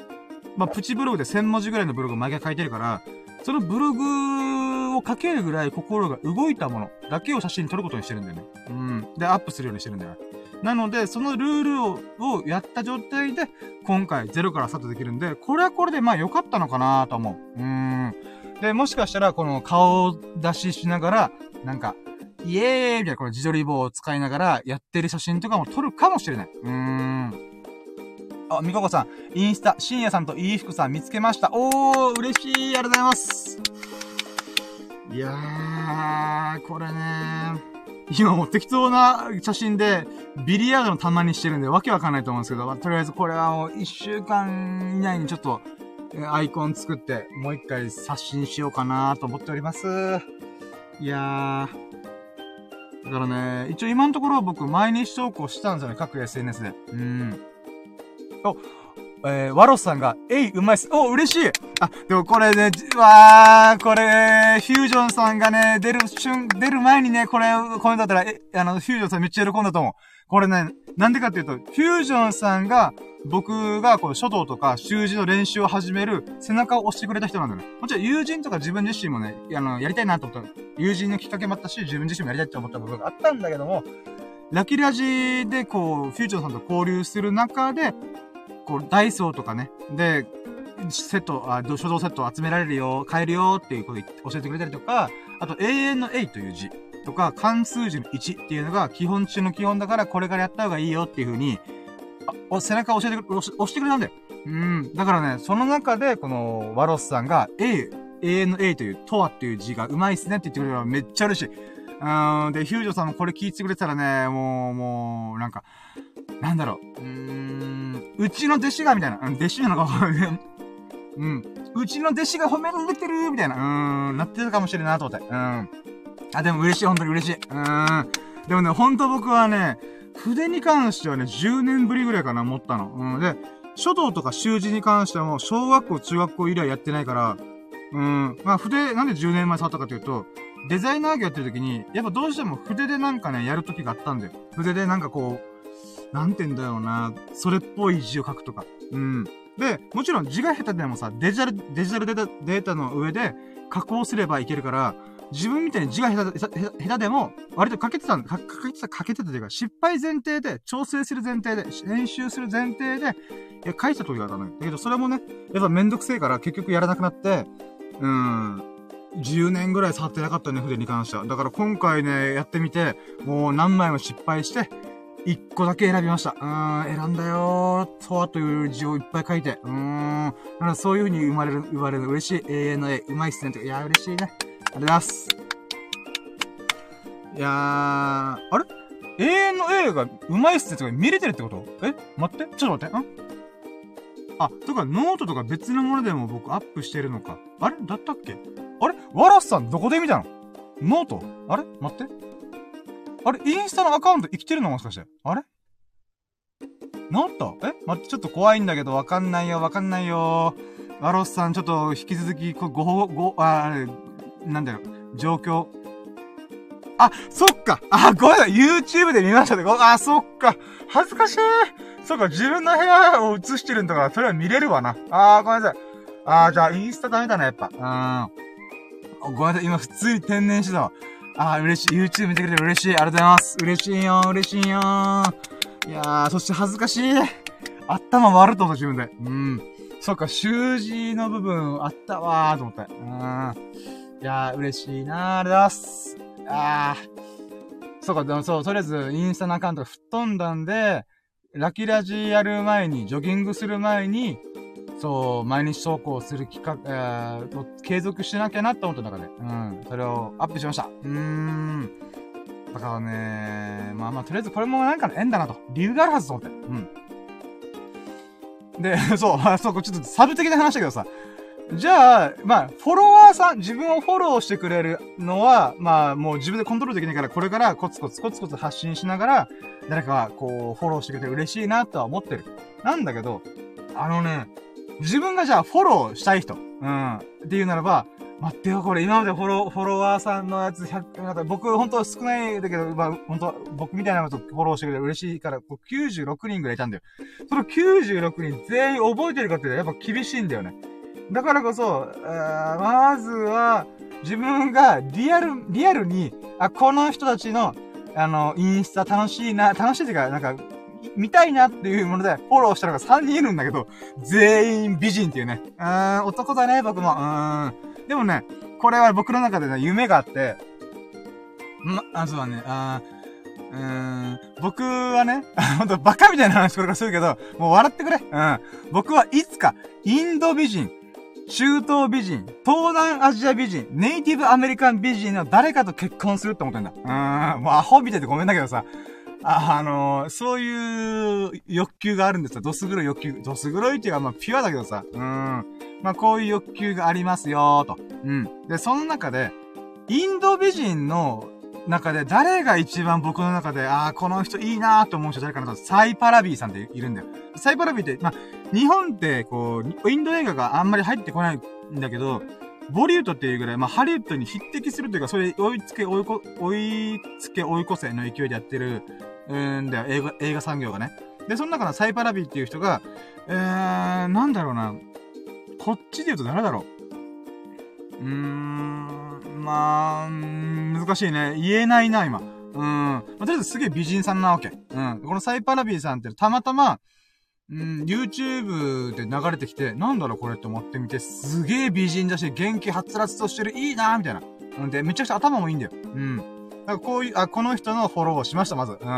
まあ、プチブログで1000文字ぐらいのブログを毎回書いてるから、そのブログをかけるぐらい心が動いたものだけを写真撮ることにしてるんだよね。うん。で、アップするようにしてるんだよ。なので、そのルールを、をやった状態で、今回ゼロからスタートできるんで、これはこれでまあ良かったのかなと思う。うん。で、もしかしたら、この顔出ししながら、なんか、イエーイみたいなこの自撮り棒を使いながらやってる写真とかも撮るかもしれない。うーん。あ、みここさん、インスタ、深夜さんといい服さん見つけました。おー、嬉しい、ありがとうございます。いやー、これね今もう適当な写真で、ビリヤードの玉にしてるんで、わけわかんないと思うんですけど、まあ、とりあえずこれはもう一週間以内にちょっと、アイコン作って、もう一回刷新しようかなと思っております。いやー。だからね、一応今のところ僕毎日投稿したんですよね、各 SNS で。うん。お、えー、ワロスさんが、えい、うまいっす。お、嬉しいあ、でもこれね、わー、これ、フュージョンさんがね、出る瞬、出る前にね、これ、コメントだったら、え、あの、フュージョンさんめっちゃ喜んだと思う。これね、なんでかっていうと、フュージョンさんが、僕がこの書道とか習字の練習を始める背中を押してくれた人なんだよね。もちろん友人とか自分自身もね、あの、やりたいなと思った。友人のきっかけもあったし、自分自身もやりたいって思った部分があったんだけども、ラキラジでこう、フュージョンさんと交流する中で、こう、ダイソーとかね、で、セット、あ、書道セット集められるよ、買えるよっていうこと教えてくれたりとか、あと、永遠の A という字とか、関数字の1っていうのが基本中の基本だから、これからやった方がいいよっていう風に、あ、背中教えてくれ、押してくれたんだよ。うん。だからね、その中で、この、ワロスさんが、A、永遠の A という、とはっていう字がうまいっすねって言ってくれればめっちゃ嬉しい。うん、で、ヒュージョさんもこれ聞いてくれたらね、もう、もう、なんか、なんだろう、うーん、うちの弟子が、みたいな、うん、弟子なのか、うん、うちの弟子が褒められてる、みたいな、うーん、なってるかもしれんな、と思って、うん。あ、でも嬉しい、本当に嬉しい。うーん。でもね、本当僕はね、筆に関してはね、10年ぶりぐらいかな、持ったの。うん。で、書道とか習字に関してはもう、小学校、中学校以来やってないから、うん。まあ、筆、なんで10年前触ったかというと、デザイナー業やってる時に、やっぱどうしても筆でなんかね、やる時があったんだよ。筆でなんかこう、なんて言うんだろうな、それっぽい字を書くとか。うん。で、もちろん字が下手でもさ、デジタル、デジタルデータデータの上で加工すればいけるから、自分みたいに字が下手、下手でも、割と書けてたんだ、書けてた、書けてたというか、失敗前提で、調整する前提で、練習する前提で、え、書いた時があったのよ。だけど、それもね、やっぱめんどくせえから結局やらなくなって、うーん、10年ぐらい触ってなかったね、筆に関しては。だから今回ね、やってみて、もう何枚も失敗して、一個だけ選びました。うーん、選んだよー、とはという字をいっぱい書いて。うーん。だからそういう風に生まれる、生まれる嬉しい。永遠の絵、うまいっすね。いやー、嬉しいね。ありがとうございます。いやー、あれ？永遠の絵がうまいっすねとか見れてるってこと？え？待って、ちょっと待って、ん？あ、とか、ノートとか別のものでも僕アップしてるのか。あれ？だったっけ？あれ？ワラスさんどこで見たの？ノート？あれ？待って。あれ？インスタのアカウント生きてるのもしかして？あれ？なった？え？待って、ちょっと怖いんだけど、わかんないよ、わかんないよ。ワロスさん、ちょっと、引き続き、ご、ご、ご、あ、なんだよ、状況。あ、そっかあ、ごめんなさい !YouTube で見ましたね。あ、そっか恥ずかしいそっか、自分の部屋を映してるんだから、それは見れるわな。あー、ごめんなさい。あー、じゃあ、インスタダメだな、やっぱ。うん。ごめんなさい、今普通に天然してたわ。あー、嬉しい。YouTube 見てくれて嬉しい。ありがとうございます。嬉しいよ嬉しいよいやー、そして恥ずかしい。頭割ると思った、自分で。うん。そっか、習字の部分あったわーと思って。うん。いやー、嬉しいなー。ありがとうございます。あー。そうか、でもそう、とりあえず、インスタのアカウントが吹っ飛んだんで、ラキラジやる前に、ジョギングする前に、そう、毎日投稿する企画、えー、継続しなきゃなって思った中で、うん、それをアップしました。うーん。だからね、まあまあ、とりあえずこれもなんかの縁だなと。理由があるはずと思って。うん。で、そう、あそう、ちょっとサブ的な話だけどさ、じゃあ、まあ、フォロワーさん、自分をフォローしてくれるのは、まあ、もう自分でコントロールできないから、これからコツコツコツコツ発信しながら、誰かがこう、フォローしてくれて嬉しいなとは思ってる。なんだけど、あのね、自分がじゃあフォローしたい人、うん、っていうならば、待ってよ、これ今までフォロー、フォロワーさんのやつ100、なんか僕本当少ないんだけど、まあ本当僕みたいなことフォローしてくれて嬉しいから、こう96人ぐらいいたんだよ。その96人全員覚えてるかってやっぱ厳しいんだよね。だからこそ、まずは、自分がリアル、リアルに、あ、この人たちの、あの、インスタ楽しいな、楽しいっていうか、なんか、見たいなっていうもので、フォローしたのが3人いるんだけど、全員美人っていうね。うーん、男だね、僕も。うーん。でもね、これは僕の中でね、夢があって、ま、あ、そうだね、あうーん、僕はね、ほんとバカみたいな話これからするけど、もう笑ってくれ。うん。僕はいつか、インド美人、中東美人、東南アジア美人、ネイティブアメリカン美人の誰かと結婚するって思ってんだ。うーん、もうアホみたいでごめんだけどさ、あ、のー、そういう欲求があるんですよ。どす黒い欲求。どす黒いっていうか、まあ、ピュアだけどさ。うん。まあ、こういう欲求がありますよと。うん。で、その中で、インド美人の中で誰が一番僕の中で、ああ、この人いいなーと思う人誰かなと、サイパラビーさんっているんだよ。サイパラビーって、まあ、日本って、こう、インド映画があんまり入ってこないんだけど、ボリュードっていうぐらい、まあ、ハリウッドに匹敵するというか、それ追いつけ追いこ、追いつけ追い越せの勢いでやってる、うんだよ、映画、映画産業がね。で、その中のサイパラビーっていう人が、えー、なんだろうな。こっちで言うと誰だろう。うーん、まあ、難しいね。言えないな、今。うん。まあ、とりあえずすげえ美人さんなわけ。うん。このサイパラビーさんってたまたま、うん、YouTube で流れてきて、なんだろうこれって思ってみて、すげえ美人だし、元気はつらつとしてる、いいなーみたいな。うんで、めちゃくちゃ頭もいいんだよ。うん。なんかこういう、あ、この人のフォローをしました、まず。うん。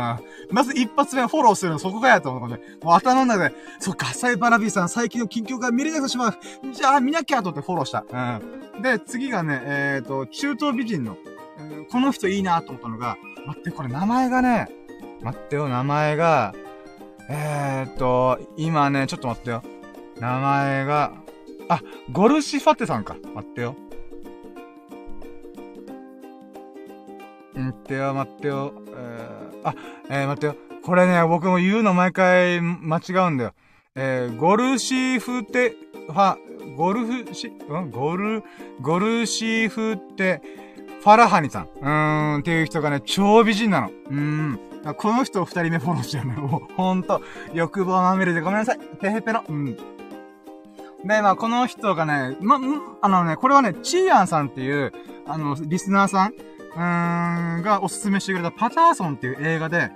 まず一発目フォローするのそこかやと思うので、もう頭の中で、そうか、サイバラビーさん最近の近況が見れなくしまう。じゃあ見なきゃと思ってフォローした。うん。で、次がね、えっ、ー、と、中東美人の、うん、この人いいなと思ったのが、待って、これ名前がね、待ってよ、名前が、えー、っと、今ね、ちょっと待ってよ。名前が、あ、ゴルシファテさんか。待ってよ。ーんてよ、待ってよ。えー、あ、えー、待ってよ。これね、僕も言うの毎回間違うんだよ。えー、ゴルシーフテ、ファ、ゴルフシ、うん？ゴル、ゴルシーフテ、ファラハニさん。うーん、っていう人がね、超美人なの。うーん。この人を二人目フォローしてるのよ。ほんと。欲望まみれでごめんなさい。ペヘペロ。うん。で、まあ、この人がね、ま、あのね、これはね、チーアンさんっていう、あの、リスナーさん、ん、がおすすめしてくれたパターソンっていう映画で、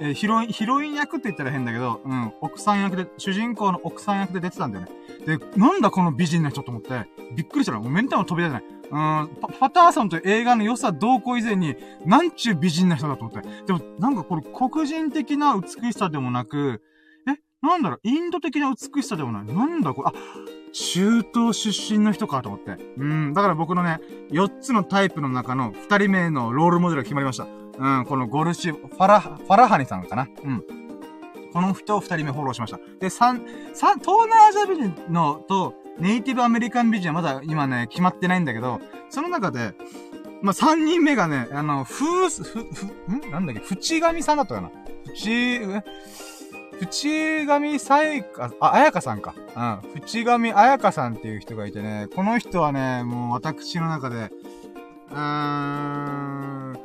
えー、ヒロイン、ヒロイン役って言ったら変だけど、うん、奥さん役で、主人公の奥さん役で出てたんだよね。で、なんだこの美人な人と思って、びっくりしたの。もうメンタルも飛び出てない。うん、パパターソンという映画の良さ同行以前に、なんちゅう美人な人だと思って。でも、なんかこれ黒人的な美しさでもなく、え、なんだろう、インド的な美しさでもない。なんだこれ、あ、中東出身の人かと思って。うん、だから僕のね、4つのタイプの中の2人目のロールモデルが決まりました。うん、このゴルシ、ファラ、ファラハニさんかな。うん。この人を二人目フォローしました。で、三、三、東南アジア美人のと、ネイティブアメリカン美人はまだ今ね、決まってないんだけど、その中で、まあ、三人目がね、あの、ふう、ふ、ふ、ん？なんだっけ、淵上さんだったかな淵、淵上さえか、あ、あやかさんか。うん。淵上あやかさんっていう人がいてね、この人はね、もう私の中で、うーん、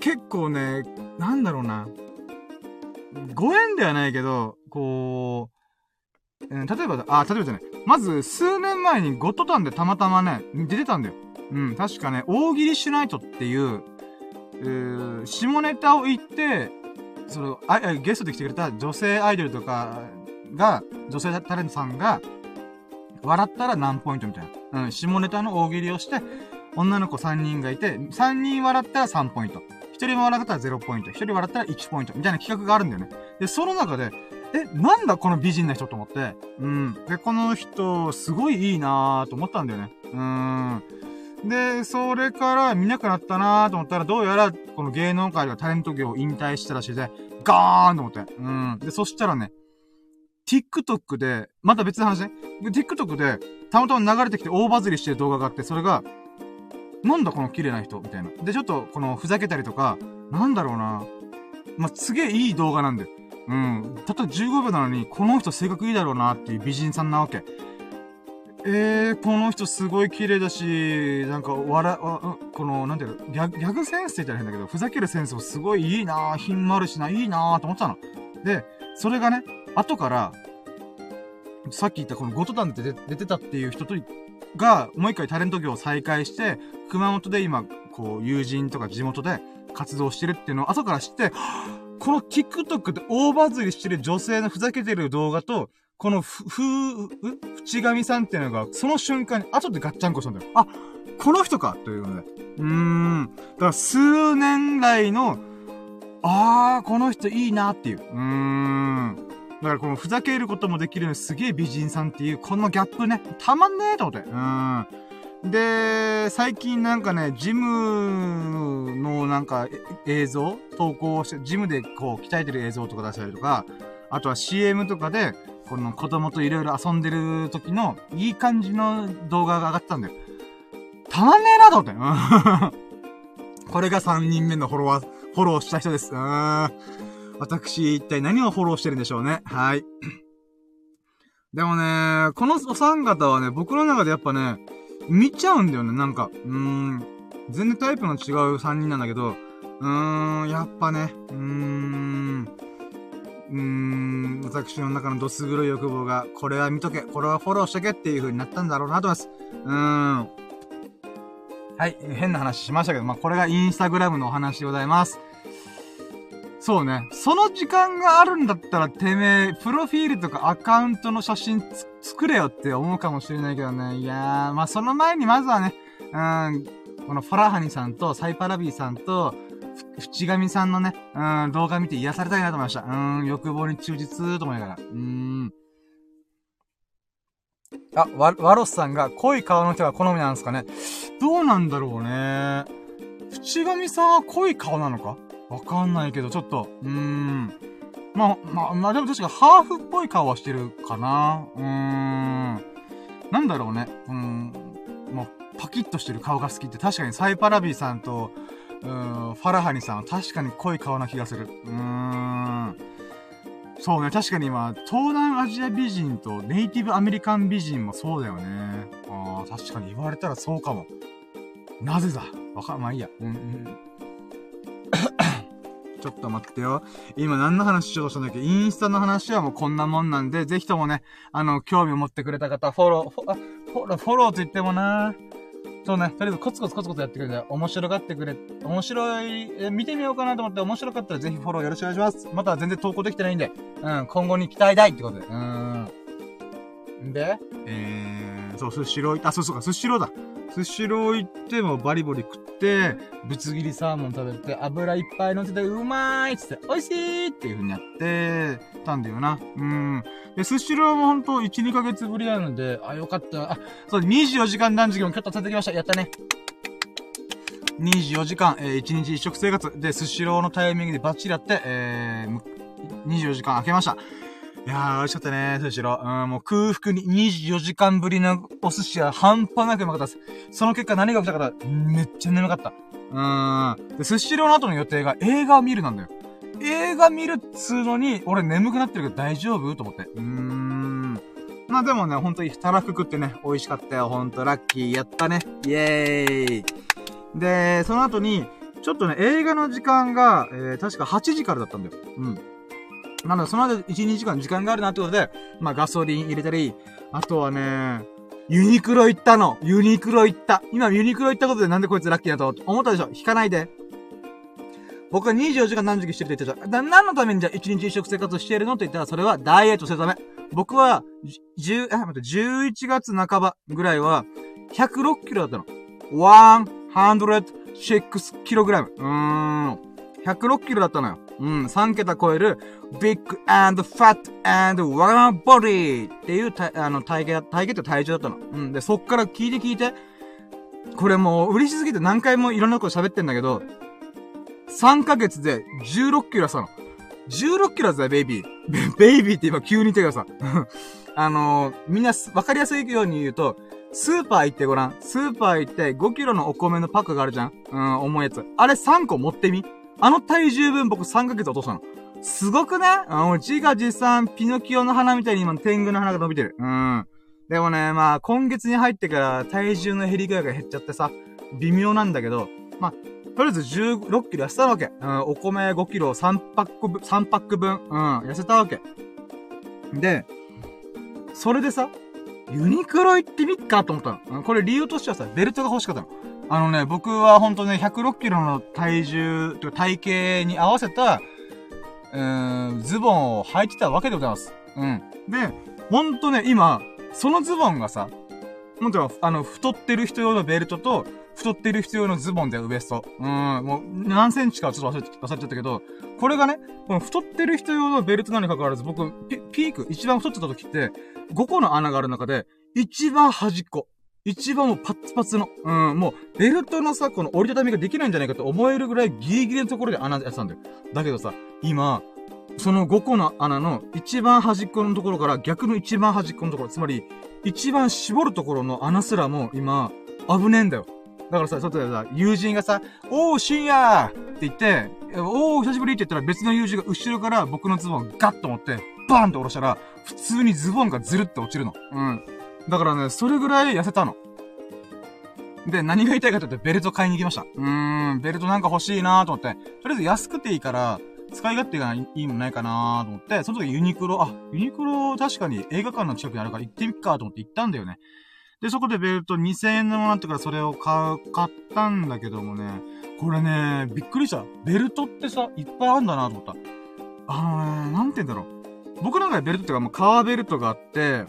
結構ね、なんだろうな。ご縁ではないけど、こう、例えば、あ、例えばじゃない。まず、数年前にゴッドタンでたまたまね、出てたんだよ。うん、確かね、大喜利シュナイトっていう、えー、下ネタを言って、そのあ、ゲストで来てくれた女性アイドルとかが、女性タレントさんが、笑ったら何ポイントみたいな。うん、下ネタの大喜利をして、女の子3人がいて、3人笑ったら3ポイント。1人も笑ったら0ポイント。1人笑ったら1ポイント。みたいな企画があるんだよね。で、その中で、え、なんだこの美人な人と思って。うん。で、この人、すごいいいなーと思ったんだよね。うん。で、それから見なくなったなーと思ったら、どうやら、この芸能界がタレント業を引退したらしいで、ガーンと思って。うん。で、そしたらね、TikTok で、また別の話ね。TikTok で、たまたま流れてきて大バズりしてる動画があって、それが、なんだこの綺麗な人みたいな。で、ちょっと、この、ふざけたりとか、なんだろうな。まあ、すげえいい動画なんで。うん。たった15秒なのに、この人性格いいだろうなっていう美人さんなわけ。えー、この人すごい綺麗だし、なんか、笑、この、なんていうの、ギャギャグセンスって言ったら変だけど、ふざけるセンスもすごいいいなぁ品もあるしな、いいなぁと思ってたの。で、それがね、後から、さっき言ったこのゴトタンって出てたっていう人とが、もう一回タレント業を再開して、熊本で今、こう、友人とか地元で活動してるっていうのを後から知って、この TikTok で大バズりしてる女性のふざけてる動画と、このふ、ふ、ふ、淵上さんっていうのが、その瞬間に後でガッチャンコしたんだよ。あ、この人かというので。うーん。だから数年来の、あー、この人いいなっていう。うーん。だからこのふざけることもできるのすげえ美人さんっていう、このギャップね、たまんねえと思って。うーん。で、最近なんかね、ジムのなんか映像？投稿して、ジムでこう鍛えてる映像とか出したりとか、あとは CM とかで、この子供といろいろ遊んでる時のいい感じの動画が上がったんだよ。たまんねえなと思って。これが3人目のフォロワー、フォローした人です。うん。私、一体何をフォローしてるんでしょうね。はい。でもね、このお三方はね、僕の中でやっぱね、見ちゃうんだよね、なんか。うーん。全然タイプの違う三人なんだけど、うーん、やっぱね、うーん。うーん、私の中のどす黒い欲望が、これは見とけ、これはフォローしとけっていう風になったんだろうなと思います。うーん。はい、変な話しましたけど、まあ、これがインスタグラムのお話でございます。そうね。その時間があるんだったら、てめえ、プロフィールとかアカウントの写真作れよって思うかもしれないけどね。いやー、まあ、その前にまずはね、うん、このファラハニさんとサイパラビーさんと、淵上さんのね、うん、動画見て癒されたいなと思いました。うん、欲望に忠実と思いながら。うん。あ、ワ、ワロスさんが濃い顔の人が好みなんですかね。どうなんだろうね。淵上さんは濃い顔なのか？わかんないけど、ちょっと、うーん。まあ、まあ、まあでも確かハーフっぽい顔はしてるかな。うーん。なんだろうね。うん。まあ、パキッとしてる顔が好きって確かにサイパラビーさんと、うん、ファラハニさんは確かに濃い顔な気がする。うーん。そうね、確かに今、東南アジア美人とネイティブアメリカン美人もそうだよね。ああ、確かに言われたらそうかも。なぜだ？わか、まあいいや。うん、うん。ちょっと待ってよ。今何の話しようとしたんだっけ？インスタの話はもうこんなもんなんで、ぜひともね、あの、興味を持ってくれた方、フォロー、フォあフォロー、フォローと言ってもなそうね、とりあえずコツコツコツコツやってくれて、面白がってくれ、面白い、え、見てみようかなと思って面白かったらぜひフォローよろしくお願いします。また全然投稿できてないんで、うん、今後に期待大ってことで。うーん。で、えー、そう、スシロー、あ、そうそうか、スシローだ。スシロー行ってもバリバリ食って、ぶつ切りサーモン食べて、油いっぱい乗せて、うまーいっつって、美味しいっていう風にやってたんだよな。うん。で、スシローもほんと1、2ヶ月ぶりなので、あ、よかった。あ、そう、24時間断食もキャットされてきました。やったね。24時間、えー、1日一食生活で、スシローのタイミングでバッチリやって、えー、24時間空けました。いやー、美味しかったね、スシロー。うん、もう空腹に24時間ぶりのお寿司は半端なくうまかったです。その結果何が起きたかっためっちゃ眠かった。うーん。で、スシローの後の予定が映画を見るなんだよ。映画見るっつうのに、俺眠くなってるけど大丈夫？と思って。うーん。まあでもね、ほんとにたらふく食ってね、美味しかったよ。ほんとラッキー。やったね。イエーイ。で、その後に、ちょっとね、映画の時間が、えー、確か8時からだったんだよ。うん。なので、その間1、2時間時間があるなってことで、まあガソリン入れたり、あとはね、ユニクロ行ったの。ユニクロ行った。今ユニクロ行ったことでなんでこいつラッキーだと思ったでしょ？引かないで。僕は24時間何時してるって言ってたじゃん。何のためにじゃあ1日一食生活してるのって言ったら、それはダイエットするため。僕は、じ10、え、待って、11月半ばぐらいは、106キロだったの。106キログラム。うーん。106キロだったのよ。うん、3桁超える、big and fat and one body っていうた、あの、体型、体型って体重だったの。うん。で、そっから聞いて聞いて。これもう嬉しすぎて何回もいろんなこと喋ってんだけど、3ヶ月で16キロ痩せたの。16キロだぜ、ベイビー。ベイビーって今急に言ってください。あのー、みんなわかりやすいように言うと、スーパー行ってごらん。スーパー行って5キロのお米のパックがあるじゃんうん、重いやつ。あれ3個持ってみ？あの体重分僕3ヶ月落としたの。すごくね？あの、自画自賛、ピノキオの花みたいに今天狗の花が伸びてる。うん。でもね、まあ、今月に入ってから体重の減り具合が減っちゃってさ、微妙なんだけど、まあ、とりあえず16キロ痩せたわけ。うん、お米5キロ3パック分、3パック分、うん、痩せたわけ。で、それでさ、ユニクロ行ってみっかと思ったの。これ理由としてはさ、ベルトが欲しかったの。あのね、僕はほんとね、106キロの体重、と体型に合わせた、うーん、ズボンを履いてたわけでございます。うん。で、ほんとね、今、そのズボンがさ、ほんとあの、太ってる人用のベルトと、太ってる人用のズボンでウエスト。うん、もう、何センチかちょっと忘れ忘れちゃったけど、これがね、この太ってる人用のベルトなのに関わらず、僕、ピピーク、一番太ってた時って、5個の穴がある中で、一番端っこ。一番もうパツパツの。うん、もう、ベルトのさ、この折りたたみができないんじゃないかと思えるぐらいギリギリのところで穴やってたんだよ。だけどさ、今、その5個の穴の一番端っこのところから逆の一番端っこのところ、つまり、一番絞るところの穴すらも今、危ねえんだよ。だからさ、外でさ、友人がさ、おー、深夜って言って、おー、久しぶりって言ったら別の友人が後ろから僕のズボンガッと持って、バーンと下ろしたら、普通にズボンがずるって落ちるの。うん。だからね、それぐらい痩せたの。で、何が言いたいかというと、ベルト買いに行きました。うーん、ベルトなんか欲しいなーと思って、とりあえず安くていいから、使い勝手がいいもんないかなーと思って、その時ユニクロ、あ、ユニクロ確かに映画館の近くにあるから行ってみっかと思って行ったんだよね。で、そこでベルト2000円のものあったからそれを買う、買ったんだけどもね、これね、びっくりした。ベルトってさ、いっぱいあるんだなと思った。あのね、なんて言うんだろう。僕の中でベルトっていうかもう革ベルトがあって、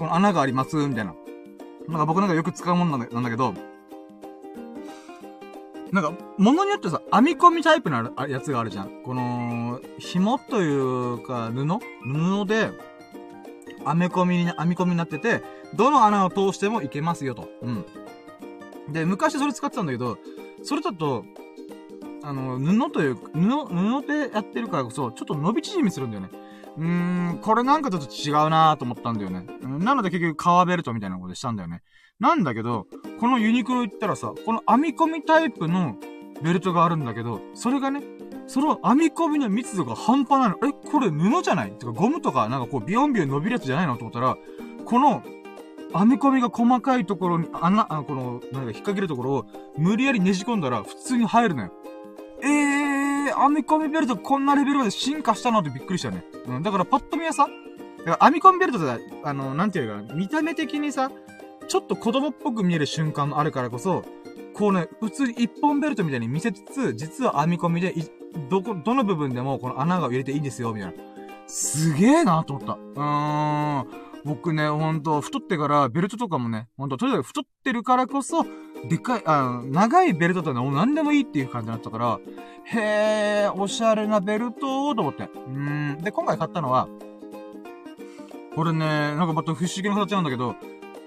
この穴があります、みたいな。なんか僕なんかよく使うもんなんだけど、なんか、物によってさ、編み込みタイプのやつがあるじゃん。この、紐というか、布？布で、編み込みに、編み込みになってて、どの穴を通してもいけますよと。うん。で、昔それ使ってたんだけど、それだと、あの、布という、布、布でやってるからこそ、ちょっと伸び縮みするんだよね。うーん、これなんかちょっと違うなと思ったんだよね。なので結局革ベルトみたいなことしたんだよね。なんだけど、このユニクロ行ったらさ、この編み込みタイプのベルトがあるんだけど、それがね、その編み込みの密度が半端ないの。え、これ布じゃない？てかゴムとかなんかこうビヨンビヨン伸びるやつじゃないのと思ったら、この編み込みが細かいところに、穴、あこの、なんか引っ掛けるところを無理やりねじ込んだら普通に入るのよ。えー、編み込みベルトこんなレベルまで進化したのってびっくりしたね。うん、だからパッと見はさ、だから編み込みベルトってあの、なんていうか、見た目的にさ、ちょっと子供っぽく見える瞬間もあるからこそ、こうね、普通に一本ベルトみたいに見せつつ、実は編み込みで、どこ、どの部分でもこの穴が入れていいんですよ、みたいな。すげえなと思った。うーん。僕ね、ほんと、太ってからベルトとかもね、ほんと、とにかく太ってるからこそ、でかい、あの長いベルトってのは何でもいいっていう感じになったから、へえ、おしゃれなベルトと思って。うん。で、今回買ったのは、これね、なんかまた不思議な形なんだけど、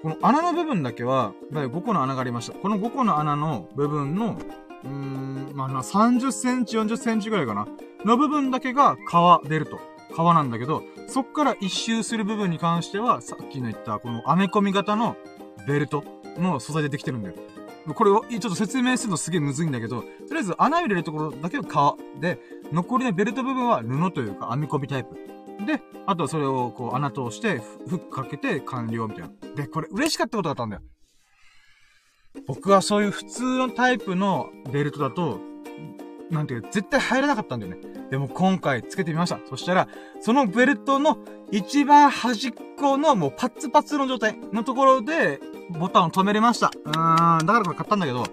この穴の部分だけは、5個の穴がありました。この5個の穴の部分の、うーん、まあな、30センチ、40センチぐらいかな。の部分だけが革ベルト。革なんだけど、そっから一周する部分に関しては、さっきの言ったこのアメコミ型のベルトの素材でできてるんだよ。これをちょっと説明するのすげえむずいんだけど、とりあえず穴入れるところだけは革で、残りのベルト部分は布というか編み込みタイプ。で、あとはそれをこう穴通してフックかけて完了みたいな。で、これ嬉しかったことだったんだよ。僕はそういう普通のタイプのベルトだと、なんていう絶対入らなかったんだよね。でも今回つけてみました。そしたら、そのベルトの一番端っこのもうパツパツの状態のところで、ボタンを止めれました。うーん、だからこれ買ったんだけど、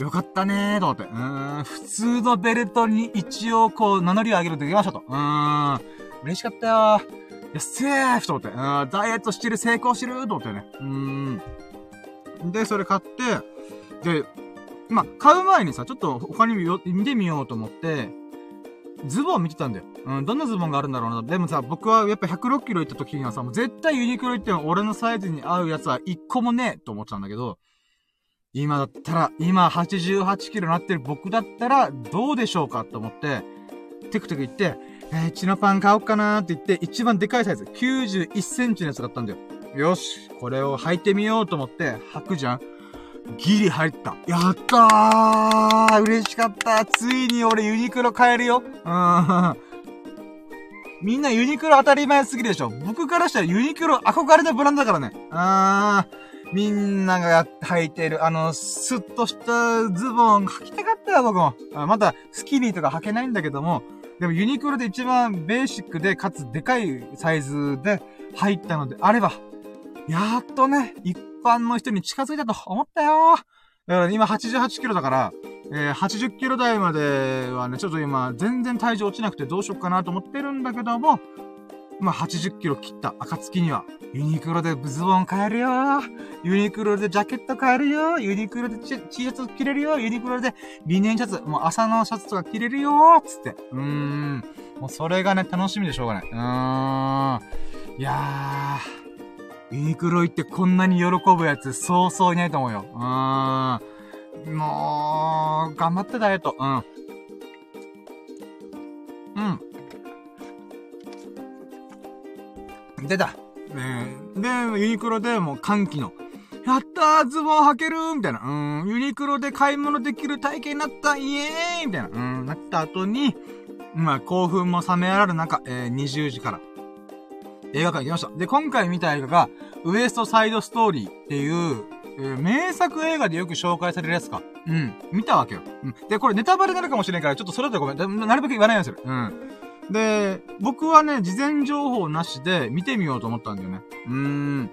よかったねーと思って。うーん、普通のベルトに一応こう名乗りを上げるとできましたと。うーん、嬉しかったよー。いや、セーフと思って。うん、ダイエットしてる、成功してると思ってね。うーん。で、それ買って、で、まあ、買う前にさ、ちょっと他に見てみようと思って、ズボン見てたんだよ。うん、どんなズボンがあるんだろうな。でもさ、僕はやっぱ106キロ行った時にはさ、もう絶対ユニクロ行っても俺のサイズに合うやつは一個もねえと思ったんだけど、今だったら、今88キロなってる僕だったら、どうでしょうかと思って、テクテク行って、えー、チノパン買おうかなーって言って、一番でかいサイズ、91センチのやつ買ったんだよ。よし、これを履いてみようと思って、履くじゃん。ギリ入った。やったー嬉しかったついに俺ユニクロ買えるようん。みんなユニクロ当たり前すぎでしょ僕からしたらユニクロ憧れのブランドだからね。あー。みんなが履いてる、あの、スッとしたズボン履きたかったよ、僕も。まだ、スキニーとか履けないんだけども、でもユニクロで一番ベーシックで、かつでかいサイズで入ったのであれば、やっとね、般の人に近づいたと思ったよ。だから今88キロだから、えー、80キロ台まではね、ちょっと今全然体重落ちなくてどうしよっかなと思ってるんだけども、まあ、80キロ切った暁には、ユニクロでズボン買えるよユニクロでジャケット買えるよユニクロで T シャツ着れるよユニクロでリネンシャツ、もう朝のシャツとか着れるよつって。うーん。もうそれがね、楽しみでしょうがない。うーん。いやー。ユニクロ行ってこんなに喜ぶやつ、そうそういないと思うよ。うーん。もう、頑張ってダイエット。うん。うん。出た。ねで、ユニクロでもう歓喜の。やったーズボン履けるーみたいな。うん。ユニクロで買い物できる体型になったイエーイみたいな。うん。なった後に、まあ、興奮も冷めやらる中、えー、20時から。映画館行きました。で、今回見た映画が、ウエストサイドストーリーっていう、えー、名作映画でよく紹介されるやつか。うん。見たわけよ。うん。で、これネタバレになるかもしれんから、ちょっとそれだとごめん。なるべく言わないようにする。うん。で、僕はね、事前情報なしで見てみようと思ったんだよね。うーん。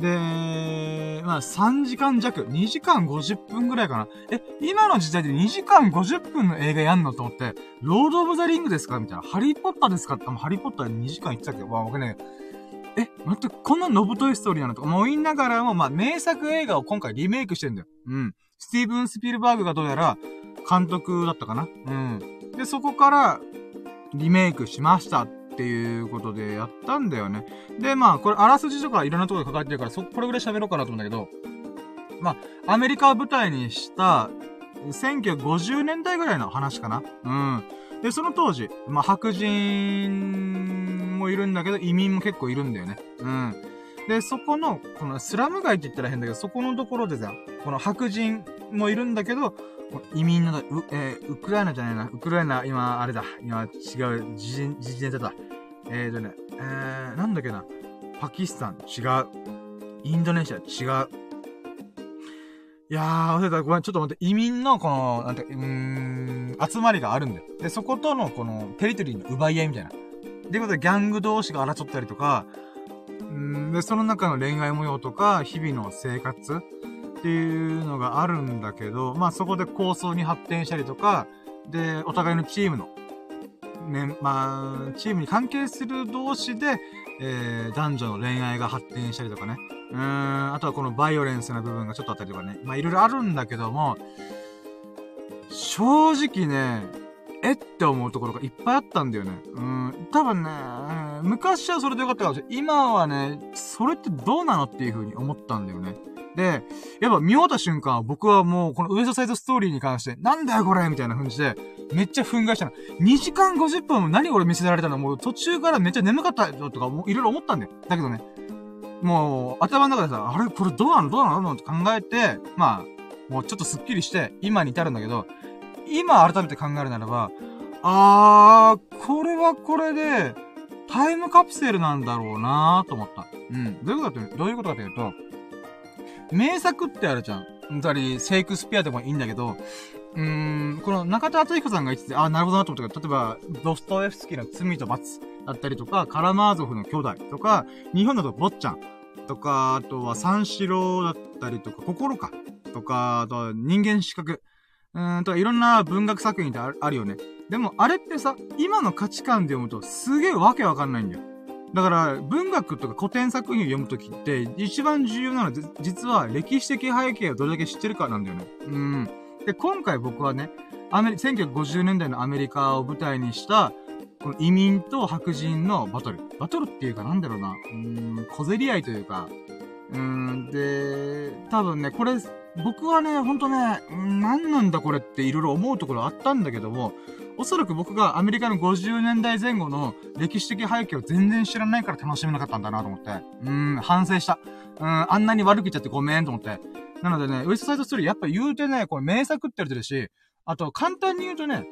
で、まあ3時間弱、2時間50分ぐらいかな。え、今の時代で2時間50分の映画やんのと思って、ロード・オブ・ザ・リングですか？みたいな。ハリー・ポッターですか？って、ハリー・ポッター2時間言ってたけ？ど、わ、僕ね、え、待って、こんなのぶといストーリーなの？と思いながらも、まあ、名作映画を今回リメイクしてんだよ。うん。スティーブン・スピルバーグがどうやら監督だったかな？うん。で、そこからリメイクしましたっていうことでやったんだよね。で、まあ、これ、あらすじとかいろんなところで書かれてるから、そ、これぐらい喋ろうかなと思うんだけど、まあ、アメリカを舞台にした、1950年代ぐらいの話かな？うん。で、その当時、まあ、白人もいるんだけど、移民も結構いるんだよね。うん。で、そこの、このスラム街って言ったら変だけど、そこのところでさ、この白人もいるんだけど、移民の、う、えー、ウクライナじゃないな。ウクライナ、今、あれだ。今、違う、時事、時事ネタだ。えーとね、えー、なんだっけな。パキスタン、違う。インドネシア、違う。いやー、忘れた。ごめん、ちょっと待って。移民の、この、なんて、うーん、集まりがあるんだよ。で、そことの、この、テリトリーの奪い合いみたいな。っていうことで、ギャング同士が争ったりとか、うんで、その中の恋愛模様とか、日々の生活っていうのがあるんだけど、まあそこで構想に発展したりとか、で、お互いのチームの、ね、まあ、チームに関係する同士で、えー、男女の恋愛が発展したりとかね。うーん、あとはこのバイオレンスな部分がちょっとあったりとかね。まあいろいろあるんだけども、正直ね、えって思うところがいっぱいあったんだよね。うん、多分ね、昔はそれでよかったかもしれない。今はね、それってどうなのっていう風に思ったんだよね。で、やっぱ見終わった瞬間、僕はもうこのウエストサイドストーリーに関して、なんだよこれみたいな風にして、めっちゃ憤慨したの。2時間50分も何俺見せられたの？もう途中からめっちゃ眠かったよとか、もういろいろ思ったんだよ。だけどね、もう頭の中でさ、あれ？これどうなの？どうなの？って考えて、まあ、もうちょっとスッキリして、今に至るんだけど、今改めて考えるならば、あー、これはこれで、タイムカプセルなんだろうなーと思った。うん。どういうことかという、どういうことかというと、名作ってあるじゃん。つまり、セイクスピアでもいいんだけど、うーん、この中田敦彦さんが言ってて、あ、なるほどなと思ったけど、例えば、ドストエフスキーの罪と罰だったりとか、カラマーゾフの兄弟とか、日本だと坊ちゃんとか、あとは三四郎だったりとか、心かとか、あとは人間資格。うんと、いろんな文学作品ってあるよね。でも、あれってさ、今の価値観で読むと、すげえわけわかんないんだよ。だから、文学とか古典作品を読むときって、一番重要なのは、実は歴史的背景をどれだけ知ってるかなんだよね。うん。で、今回僕はね、アメリ、1950年代のアメリカを舞台にした、この移民と白人のバトル。バトルっていうかなんだろうな。うん、小競り合いというか。うん、で、多分ね、これ、僕はね、ほんとね、何なんだこれっていろいろ思うところあったんだけども、おそらく僕がアメリカの50年代前後の歴史的背景を全然知らないから楽しめなかったんだなと思って。うん、反省した。うん、あんなに悪く言っちゃってごめんと思って。なのでね、ウエストサイドストーリーやっぱ言うてね、これ名作って言われてるし、あと簡単に言うとね、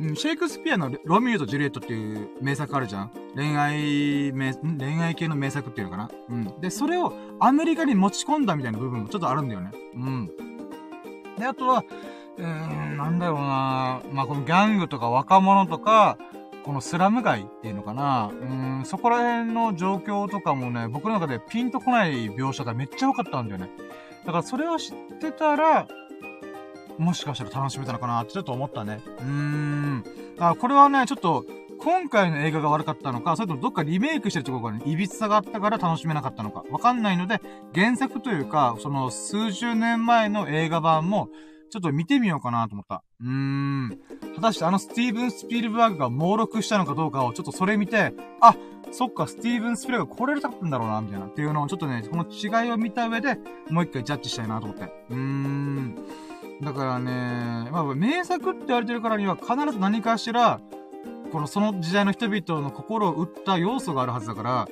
うん、シェイクスピアのロミューとジュリエットっていう名作あるじゃん恋愛、名、恋愛系の名作っていうのかなうん。で、それをアメリカに持ち込んだみたいな部分もちょっとあるんだよね。うん。で、あとは、うん、なんだろうなまあ、このギャングとか若者とか、このスラム街っていうのかなうん、そこら辺の状況とかもね、僕の中でピンとこない描写がめっちゃ多かったんだよね。だからそれを知ってたら、もしかしたら楽しめたのかなってちょっと思ったね。うーん。あ、これはね、ちょっと、今回の映画が悪かったのか、それともどっかリメイクしてるところがね、いびつさがあったから楽しめなかったのか、わかんないので、原作というか、その数十年前の映画版も、ちょっと見てみようかなと思った。うーん。果たしてあのスティーブン・スピルバーグが猛録したのかどうかをちょっとそれ見て、あ、そっか、スティーブン・スピルバーグこれだったんだろうな、みたいな。っていうのをちょっとね、この違いを見た上で、もう一回ジャッジしたいなと思って。うーん。だからね、まあ、名作って言われてるからには必ず何かしら、このその時代の人々の心を打った要素があるはずだから、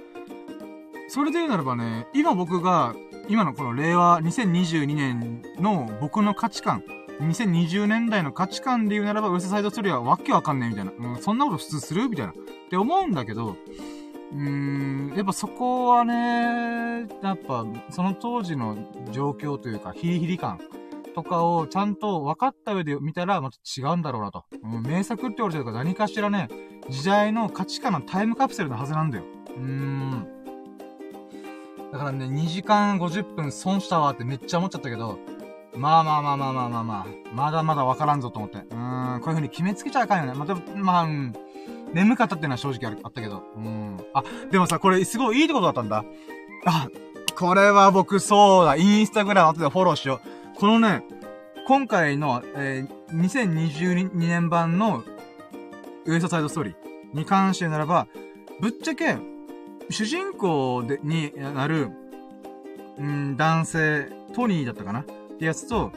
それで言うならばね、今僕が、今のこの令和2022年の僕の価値観、2020年代の価値観で言うならば、ウエストサイドストーリーはわけわかんねえみたいな。うん、そんなこと普通するみたいな。って思うんだけど、うーん、やっぱそこはね、やっぱ、その当時の状況というか、ヒリヒリ感とかをちゃんと分かった上で見たら、また違うんだろうなと。うん、名作って言われてるから何かしらね、時代の価値観のタイムカプセルのはずなんだよ。うーん。だからね、2時間50分損したわってめっちゃ思っちゃったけど、まあまあまあまあまあまあまあ、まだまだ分からんぞと思って。うーん、こういう風に決めつけちゃあかんよね。また、まあ、うん、眠かったっていうのは正直あったけど。うん。あ、でもさ、これすごいいいってことだったんだ。あ、これは僕そうだ。インスタグラム後でフォローしよう。このね、今回の、えー、2022年版のウエストサイドストーリーに関してならば、ぶっちゃけ、主人公で、になる、うん男性、トニーだったかな？ってやつと、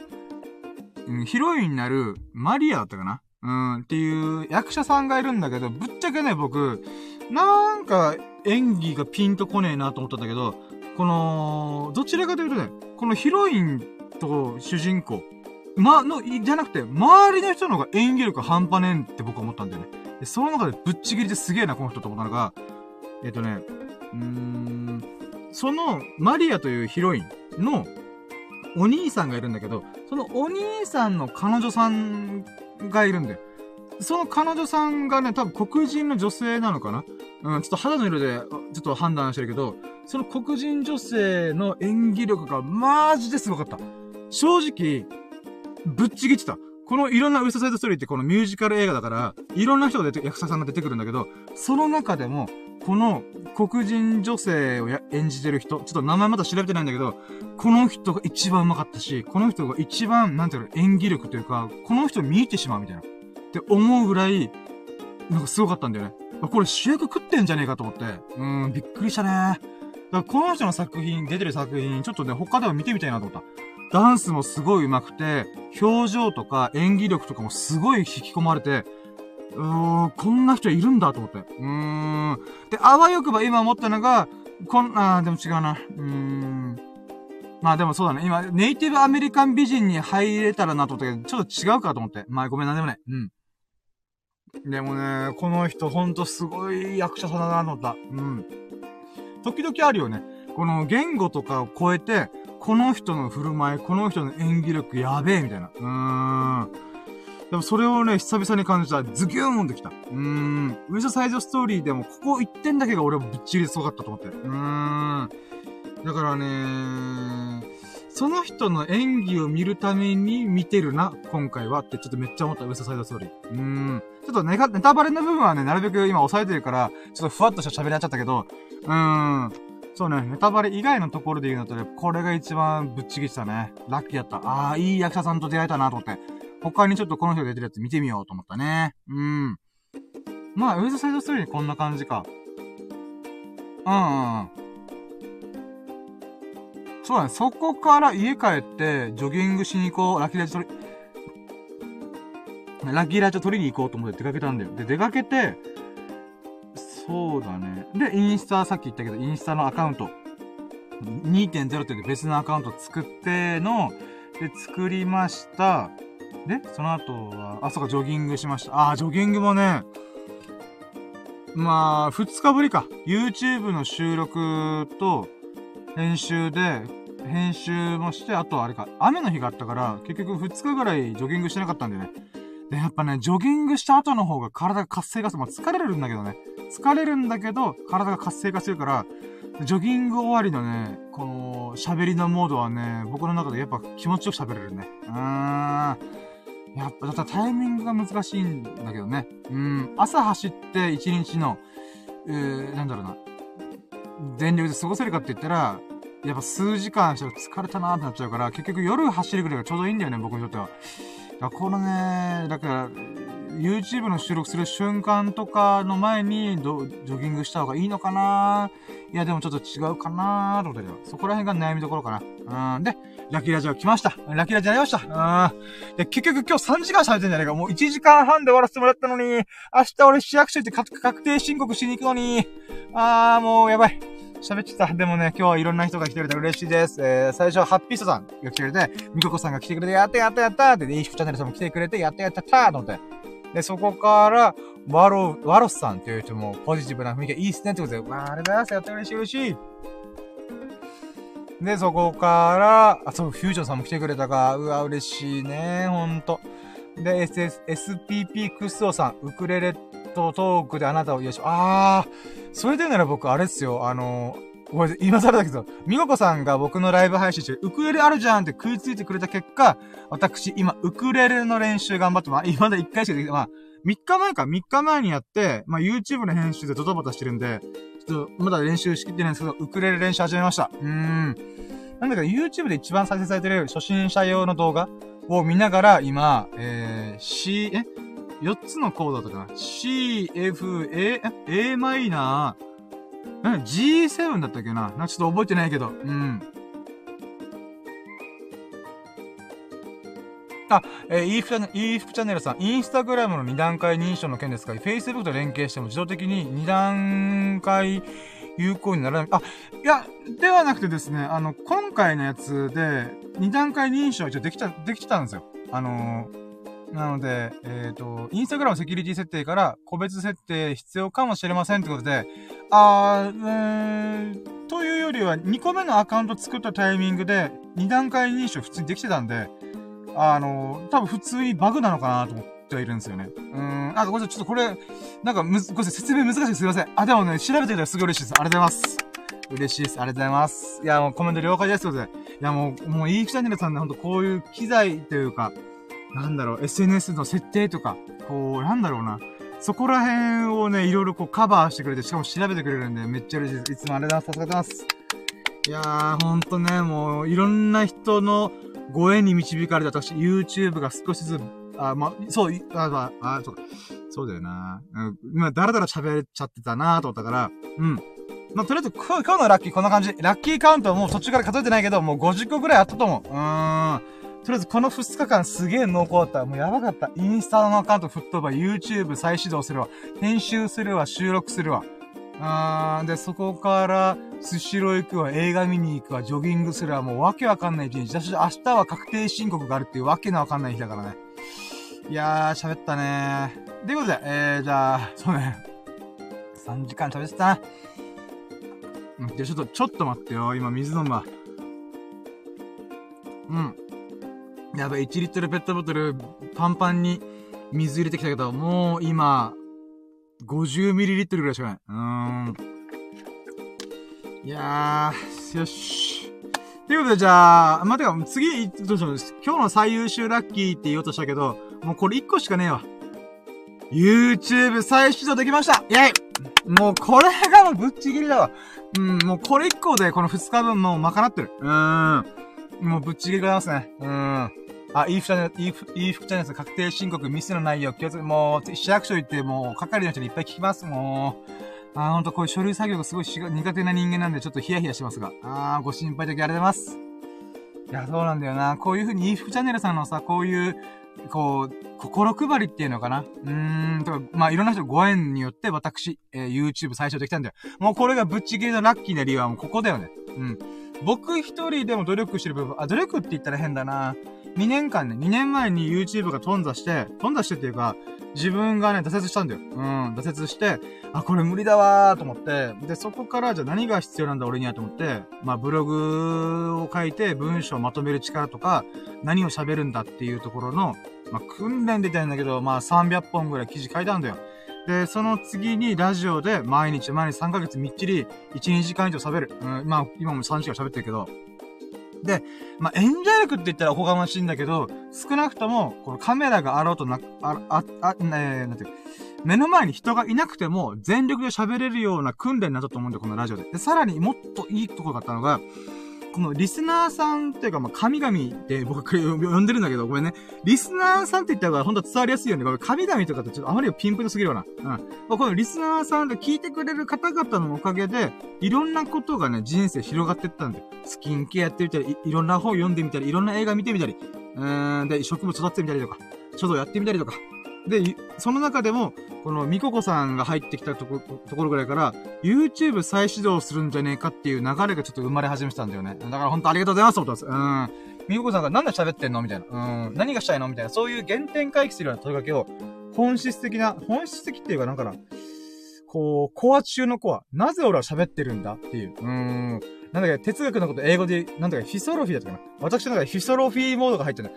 うん、ヒロインになるマリアだったかな？うん、っていう役者さんがいるんだけど、ぶっちゃけね、僕、なんか演技がピンとこねえなと思ったんだけど、この、どちらかというとね、このヒロインと主人公ま、の、じゃなくて、周りの人の方が演技力半端ねえって僕は思ったんだよね。で、その中でぶっちぎりですげえな、この人と思ったのが、えっ、とね、うーん、その、マリアというヒロインの、お兄さんがいるんだけど、そのお兄さんの彼女さんがいるんだよ。その彼女さんがね、多分黒人の女性なのかな？うん、ちょっと肌の色で、ちょっと判断してるけど、その黒人女性の演技力がマジですごかった。正直、ぶっちぎってた。このいろんなウエストサイドストーリーってこのミュージカル映画だから、いろんな人が出て、役者さんが出てくるんだけど、その中でも、この黒人女性を演じてる人、ちょっと名前まだ調べてないんだけど、この人が一番上手かったし、この人が一番、なんていうの、演技力というか、この人見入ってしまうみたいな。って思うぐらい、なんかすごかったんだよね。これ主役食ってんじゃねえかと思って。うん、びっくりしたね。だからこの人の作品、出てる作品、ちょっとね、他でも見てみたいなと思った。ダンスもすごい上手くて、表情とか演技力とかもすごい引き込まれて、うーん、こんな人いるんだと思って。うーん。で、あわよくば今思ったのが、こんな、でも違うな。うーん。まあでもそうだね。今、ネイティブアメリカン美人に入れたらなと思ったけど、ちょっと違うかと思って。まあごめんなんでもない。うん。でもね、この人ほんとすごい役者さんだなと思った。うん。時々あるよね。この言語とかを超えて、この人の振る舞い、この人の演技力やべえ、みたいな。うーん。でもそれをね、久々に感じた。ズギューンってきた。うーん。ウィズサイドストーリーでも、ここ1点だけが俺はぶっちりすごかったと思って。うーん。だからねその人の演技を見るために見てるな、今回はってちょっとめっちゃ思った、ウエストサイドストーリー。うーん。ちょっとネネタバレの部分はね、なるべく今抑えてるから、ちょっとふわっとした喋りになっちゃったけど、うーん。そうね、ネタバレ以外のところで言うのとね、これが一番ぶっちぎってたね。ラッキーやった。ああ、いい役者さんと出会えたなと思って。他にちょっとこの人が出てるやつ見てみようと思ったね。うん。まあ、ウェズサイドストーリーこんな感じか。うんうん。そうだね。そこから家帰って、ジョギングしに行こう。ラッキーライチ取り、ラッキーライチ取りに行こうと思って出かけたんだよ。で、出かけて、そうだね。で、インスタ、さっき言ったけど、インスタのアカウント。2.0って別のアカウント作っての、で、作りました。で、その後は、あ、そうか、ジョギングしました。あ、ジョギングもね、まあ、二日ぶりか。YouTube の収録と、編集で、編集もして、あとあれか、雨の日があったから、結局二日ぐらいジョギングしてなかったんでね。で、やっぱね、ジョギングした後の方が体が活性化する。まあ、疲れるんだけどね。疲れるんだけど、体が活性化するから、ジョギング終わりのね、この、喋りのモードはね、僕の中でやっぱ気持ちよく喋れるね。うーん。やっぱ、だったらタイミングが難しいんだけどね。うん、朝走って一日の、えー、なんだろうな、全力で過ごせるかって言ったら、やっぱ数時間したら疲れたなーってなっちゃうから、結局夜走るぐらいがちょうどいいんだよね、僕にとっては。だからこのね、だから、YouTube の収録する瞬間とかの前にジョギングした方がいいのかな？いや、でもちょっと違うかなと思ったけど、そこら辺が悩みどころかな。うん。で、ラキラジオ来ました。ラキラジオやりました。うん。で、結局今日3時間喋ってんじゃねえか。もう1時間半で終わらせてもらったのに、明日俺市役所行って確定申告しに行くのに、あー、もうやばい。喋ってた。でもね、今日はいろんな人が来てくれて嬉しいです。えー、最初はハッピーストさんが来てくれて、ミココさんが来てくれて、やったやったやったって、で、インフチャンネルさんも来てくれて、やったやったったと思って。で、そこから、ワロ、ワロスさんっていう人もポジティブな雰囲気がいいっすねってことで、わー、ありがとうございます。やって嬉しい嬉しい。で、そこから、あ、そう、フュージョンさんも来てくれたか。うわ、嬉しいね。ほんと。で、SS、SPP クッソさん、ウクレレとトークであなたをよし、あー、それでなら僕、あれっすよ、あのこれ、今更だけど、みごこさんが僕のライブ配信してウクレレあるじゃんって食いついてくれた結果、私、今、ウクレレの練習頑張って、まあ、今だ1回しかできない。まあ、3日前か、3日前にやって、まあ、YouTube の編集でドタバタしてるんで、ちょっと、まだ練習しきってないんですけど、ウクレレ練習始めました。うーん。なんだか YouTube で一番再生されてる初心者用の動画を見ながら、今、えー、C、え ?4 つのコードだったかな ?C、F、A、A マイナー、G7 だったっけななんか、ちょっと覚えてないけど、うん。あ、えー、イーフチャンネル、イーフチャンネルさん、インスタグラムの2段階認証の件ですか ?Facebook と連携しても自動的に2段階有効にならない。あ、いや、ではなくてですね、あの、今回のやつで、2段階認証一応できた、できてたんですよ。あのー、なので、えっ、ー、と、インスタグラムセキュリティ設定から個別設定必要かもしれませんってことで、あー、えー、というよりは2個目のアカウント作ったタイミングで2段階認証普通にできてたんで、あの、多分普通にバグなのかなと思ってはいるんですよね。うーん、あ、ごめんなさい、ちょっとこれ、なんかむず、ごめんなさい、説明難しいすいません。あ、でもね、調べてくれたらすごい嬉しいです。ありがとうございます。嬉しいです。ありがとうございます。いや、もうコメント了解です。ということで。いや、もう、もう、いいチャンネルさんね、ほんとこういう機材というか、なんだろう、SNS の設定とか、こう、なんだろうな。そこら辺をね、いろいろこうカバーしてくれて、しかも調べてくれるんで、めっちゃ嬉しいです。いつもありがとうございます。助かってます。いやー、ほんとね、もう、いろんな人のご縁に導かれた私、YouTube が少しずつ、あ、ま、そう、あ、あ、あ、そうか。そうだよな。うん、今、だらだら喋っちゃってたなと思ったから、うん。まあ、とりあえず、今日のラッキーこんな感じ。ラッキーカウントはもう途中から数えてないけど、もう50個ぐらいあったと思う。うーん。とりあえずこの2日間すげえ濃厚だった。もうやばかった。インスタのアカウント吹っ飛ば、YouTube 再始動するわ。編集するわ、収録するわ。あー、で、そこから、スシロー行くわ、映画見に行くわ、ジョギングするわ、もうわけわかんない一日。私、明日は確定申告があるっていうわけのわかんない日だからね。いやー、喋ったねー。ということで、えー、じゃあ、そうね。3時間喋ってたな。うん、で、ちょっと、ちょっと待ってよ。今、水飲むわ。うん。やばい、1リットルペットボトル、パンパンに水入れてきたけど、もう今、50ミリリットルぐらいしかない。うーん。いやー、よし。ということで、じゃあ、まてか、次、どうしよう。今日の最優秀ラッキーって言おうとしたけど、もうこれ1個しかねえわ。YouTube 再始動できましたイェイもうこれがもうぶっちぎりだわ。うん、もうこれ1個でこの2日分もう賄ってる。うーん。もうぶっちぎりでございますね。うーん。あ、いいチャンネル、いい、いい副チャンネル確定申告、ミスの内容、気をつけ、もう、市役所行って、もう、係の人にいっぱい聞きます。もう、あ、ほんとこういう書類作業がすごい苦手な人間なんで、ちょっとヒヤヒヤしますが。あー、ご心配だけありがとうございます。いや、そうなんだよな。こういう風に、いい服チャンネルさんのさ、こういう、こう、心配りっていうのかなうーん、とか、まあ、いろんな人ご縁によって私、えー、YouTube 最初できたんだよ。もうこれがぶっちぎりのラッキーな理由はもうここだよね。うん。僕一人でも努力してる部分、あ、努力って言ったら変だな。2年間ね、2年前に YouTube が頓挫して、頓挫してっていうか、自分がね、挫折したんだよ。うん、挫折して、あ、これ無理だわーと思って、で、そこからじゃあ何が必要なんだ俺にはと思って、まあ、ブログを書いて文章をまとめる力とか、何を喋るんだっていうところの、まあ、訓練でたんだけど、まあ、300本ぐらい記事書いたんだよ。で、その次にラジオで毎日毎日3ヶ月みっちり1、2時間以上喋る。うん、まあ、今も3時間喋ってるけど。で、まあ、演者力って言ったらおこがましいんだけど、少なくとも、このカメラがあろうとな、あ、あ、あ、ねなんていう、目の前に人がいなくても、全力で喋れるような訓練になったと思うんだよ、このラジオで。で、さらにもっといいところがあったのが、このリスナーさんっていうか、まあ、神々って僕呼んでるんだけど、ごめんね。リスナーさんって言った方が本当伝わりやすいよね。これ神々とかってちょっとあまりピンポイントすぎるよな。うん。このリスナーさんで聞いてくれる方々のおかげで、いろんなことがね、人生広がってったんだよ。スキンケアやってみたり、いろんな本読んでみたり、いろんな映画見てみたり、うん、で、植物育ててみたりとか、書道やってみたりとか、で、その中でも、このミココさんが入ってきたとこ、ところぐらいから、YouTube 再始動するんじゃねえかっていう流れがちょっと生まれ始めてたんだよね。だから本当ありがとうございますと思ったんです。うん。ミココさんがなんで喋ってんの？みたいな。うん。何がしたいの？みたいな。そういう原点回帰するような問いかけを、本質的な、本質的っていうかなんかな、こう、コア中のコア。なぜ俺は喋ってるんだっていう。うーん。なんだっけ、哲学のこと英語で、なんだっけ、フィソロフィーだったかな。私の中でフィソロフィーモードが入ってる。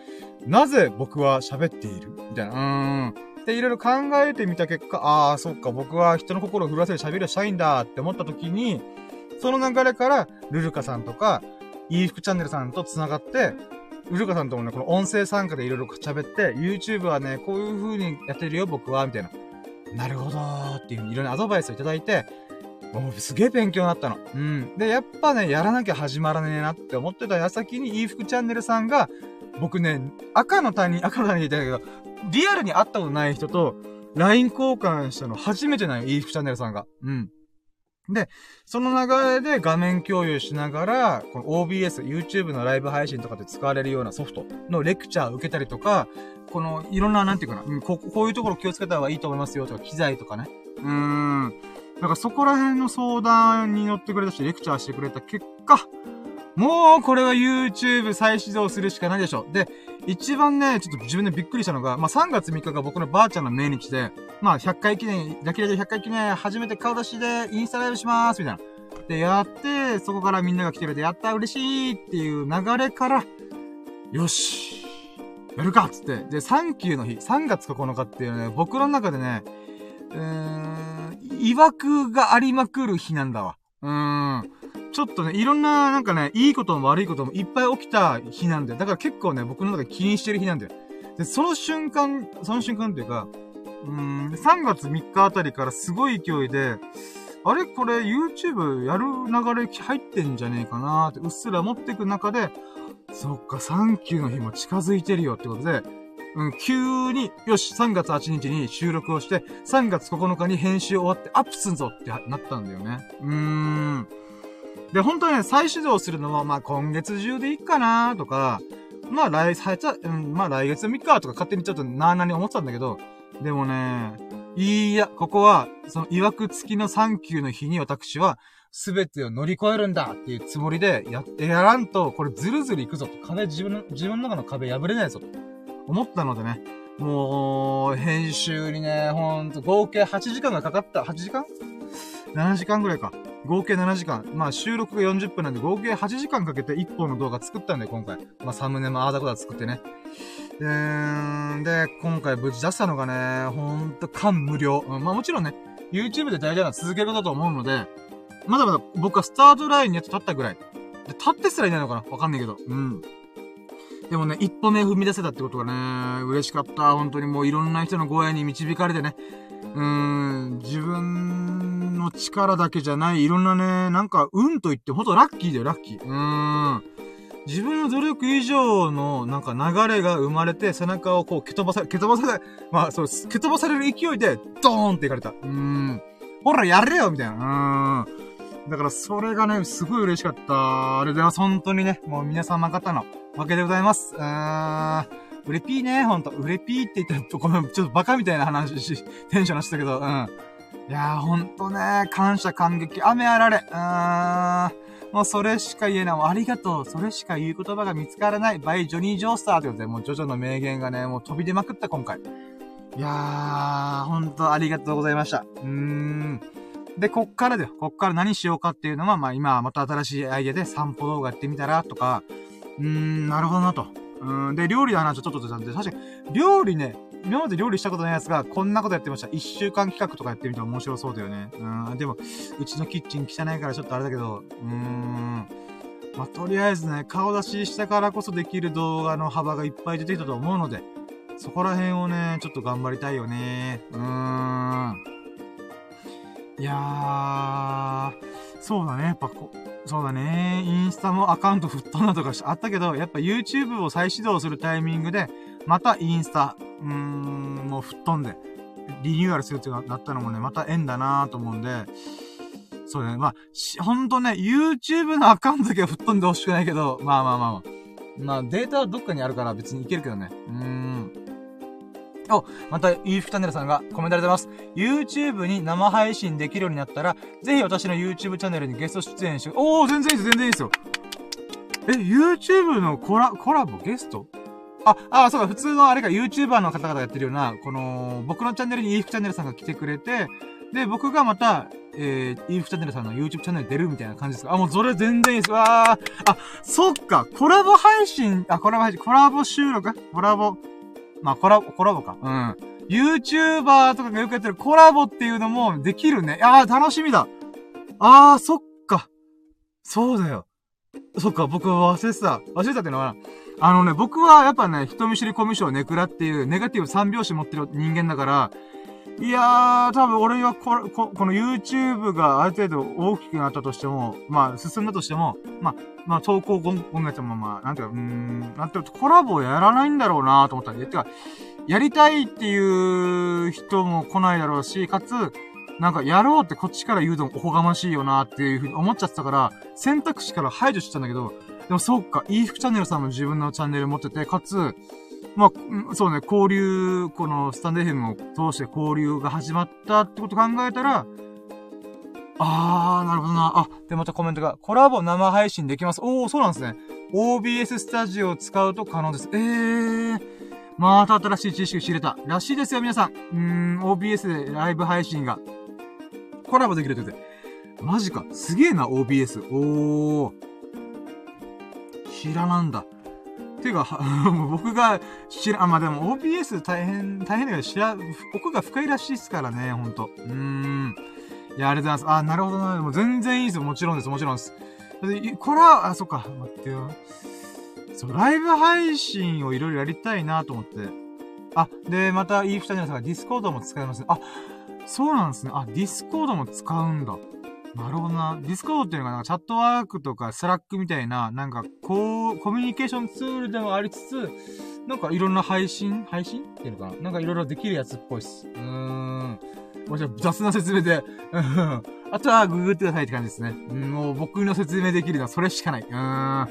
なぜ僕は喋っている？みたいな。うーん。で、いろいろ考えてみた結果、ああ、そっか、僕は人の心を震わせる喋りをしたいんだって思った時に、その流れから、ルルカさんとか、いい服チャンネルさんと繋がって、ルルカさんともね、この音声参加でいろいろ喋って、YouTube はね、こういう風にやってるよ、僕は、みたいな。なるほどーっていう風にいろんなアドバイスをいただいて、もうすげえ勉強になったの。うん。で、やっぱね、やらなきゃ始まらねえなって思ってた矢先に、いい服チャンネルさんが、僕ね、赤の他人、赤の他人言ってたけど、リアルに会ったことない人と、LINE 交換したの初めてない、イーフチャンネルさんが。うん。で、その流れで画面共有しながら、この OBS、YouTube のライブ配信とかで使われるようなソフトのレクチャーを受けたりとか、この、いろんな、なんていうかな、うん、ここういうところ気をつけた方がいいと思いますよとか、機材とかね。うーん。だかそこら辺の相談に乗ってくれたし、レクチャーしてくれた結果、もうこれは YouTube 再始動するしかないでしょ。で、一番ね、ちょっと自分でびっくりしたのが、まあ、3月3日が僕のばあちゃんの命日で、まあ、100回記念、ラキラジ100回記念、初めて顔出しでインスタライブしまーす、みたいな。で、やって、そこからみんなが来てくれて、やった嬉しいっていう流れから、よしやるかっつって。で、サンキューの日、3月9日っていうね、僕の中でね、うー曰くがありまくる日なんだわ。うーん。ちょっとね、いろんな、なんかね、いいことも悪いこともいっぱい起きた日なんだよ。だから結構ね、僕の中で気にしてる日なんだよ。で、その瞬間、その瞬間っていうか、うーん、3月3日あたりからすごい勢いで、あれ？これ YouTube やる流れ入ってんじゃねえかなーってうっすら持ってく中で、そっか、サンキューの日も近づいてるよってことで、うん、急に、よし、3月8日に収録をして、3月9日に編集終わってアップすんぞってなったんだよね。うーん。で、本当にね、再始動するのは、まあ、今月中でいいかなとか、まあ、来、さうん、まあ、来月3日とか勝手にちょっとなーなに思ってたんだけど、でもね、いいや、ここは、その、曰く付きのサンキューの日に私は、すべてを乗り越えるんだっていうつもりでやってやらんと、これずるずるいくぞと。壁、自分の、自分の中の壁破れないぞと。思ったのでね。もう、編集にね、ほんと、合計8時間がかかった。8時間 ?7 時間ぐらいか。合計7時間。まあ収録が40分なんで合計8時間かけて1本の動画作ったんで、今回。まあサムネもあーだこだ作ってね。でーで、今回無事出したのがね、ほんと感無量。うん、まあもちろんね、YouTube で大事なのは続けることだと思うので、まだまだ僕はスタートラインにやっと立ったぐらい。で、立ってすらいないのかな？わかんないけど。うん。でもね、一歩目踏み出せたってことがね、嬉しかった。本当にもういろんな人の声に導かれてね。うーん、自分の力だけじゃない、いろんなね、なんか、運と言って、ほんとラッキーだよ、ラッキー。うーん。自分の努力以上の、なんか流れが生まれて、背中をこう、蹴飛ばされ、蹴飛ばされ、まあそう。蹴飛ばされる勢いで、ドーンっていかれた。うーん。ほら、やれよみたいな。うーん。だからそれがね、すごい嬉しかった。あれでは本当にね、もう皆様方のわけでございます。うーん。うれぴーね、ほんと。うれぴーって言ったら、ちょっとバカみたいな話し、テンションしたけど、うん。いやー、ほんとね、感謝感激、雨あられ。うーん。もうそれしか言えない。もうありがとう。それしか言う言葉が見つからない。バイジョニー・ジョースターということで、もうジョジョの名言がね、もう飛び出まくった、今回。いやー、ほんとありがとうございました。うーん。で、こっからだよ。こっから何しようかっていうのは、まあ今また新しいアイデアで散歩動画やってみたらとか、うーん、なるほどなと。うん、で、料理の話はちょっとちゃんと、確かに、料理ね、今まで料理したことないやつが、こんなことやってました。一週間企画とかやってみたら面白そうだよね。うん、でも、うちのキッチン汚いからちょっとあれだけど、うーん。まあ、とりあえずね、顔出ししたからこそできる動画の幅がいっぱい出てきたと思うので、そこら辺をね、ちょっと頑張りたいよね。うーん。いやー、そうだね。やっぱこ、そうだね。インスタもアカウント吹っ飛んだとかあったけど、やっぱ YouTube を再始動するタイミングで、またインスタ、うーん、もう吹っ飛んで、リニューアルするってなったのもね、また縁だなーと思うんで、そうだね。まあ、ほんとね、YouTube のアカウントだけは吹っ飛んでほしくないけど、まあまあまあまあ。まあ、データはどっかにあるから別にいけるけどね。うーん。お、また、ゆうふチャンネルさんがコメントありがとうございます。YouTube に生配信できるようになったら、ぜひ私の YouTube チャンネルにゲスト出演して、おー、全然いいです、全然いいですよ。え、YouTube のコラ、コラボゲスト？あ、あ、そうか、普通のあれか、YouTuber の方々がやってるような、この、僕のチャンネルに EF チャンネルさんが来てくれて、で、僕がまた、えー、EF チャンネルさんの YouTube チャンネル出るみたいな感じですかあ、もうそれ全然いいです。わー。あ、そっか、コラボ配信、あ、コラボ配信、コラボ収録コラボ、まあ、コラボ、コラボか。うん。YouTuber とかがよくやってるコラボっていうのもできるね。ああ、楽しみだ。ああ、そっか。そうだよ。そっか、僕は忘れてた。忘れてたってのは、あのね、僕はやっぱね、人見知りコミュ障ネクラっていうネガティブ三拍子持ってる人間だから、いやー、多分俺はこここの YouTube がある程度大きくなったとしても、まあ進んだとしても、まあ、まあ投稿音楽もまあ、なんてい。うか、うーん、なんてい。うか、コラボやらない。んだろうなと思ったんで、てか、やりたい。っていう人も来ない。だろうし、かつ、なんかやろうってこっちから言うのもおこがましいよなってい。うふうに思っちゃってたから、選択肢から排除してたんだけど、でもそうか、い。い服チャンネルさんも自分のチャンネル持ってて、かつ、まあ、そうね、交流、このスタンデーフェムを通して交流が始まったってこと考えたら、あー、なるほどな。あ、で、またコメントが、コラボ生配信できます。おー、そうなんですね。OBS スタジオを使うと可能です。えー。また新しい知識知れた。らしいですよ、皆さん。うーん、OBS でライブ配信がコラボできるって言って。マジか。すげえな、OBS。おー。知らなんだ。てか、僕が知ら、あ、まあ、でも OBS 大変、大変だけど知ら、奥が深いらしいですからね、ほんと。うーん。いや、ありがとうございます。あ、なるほどな。も全然いいですよ。もちろんです。もちろんです。でこれは、あ、そっか。待ってよ。そう、ライブ配信をいろいろやりたいなと思って。あ、で、また、イーフチャンネルさんがディスコードも使います、ねあ、そうなんですね。あ、ディスコードも使うんだ。なるほどな。ディスコードっていうのがなんかチャットワークとかスラックみたいな、なんかこう、コミュニケーションツールでもありつつ、なんかいろんな配信配信っていうのかななんかいろいろできるやつっぽいっす。うーん。もし雑な説明で、あとはググってくださいって感じですね。もう僕の説明できるのはそれしかない。うん。あ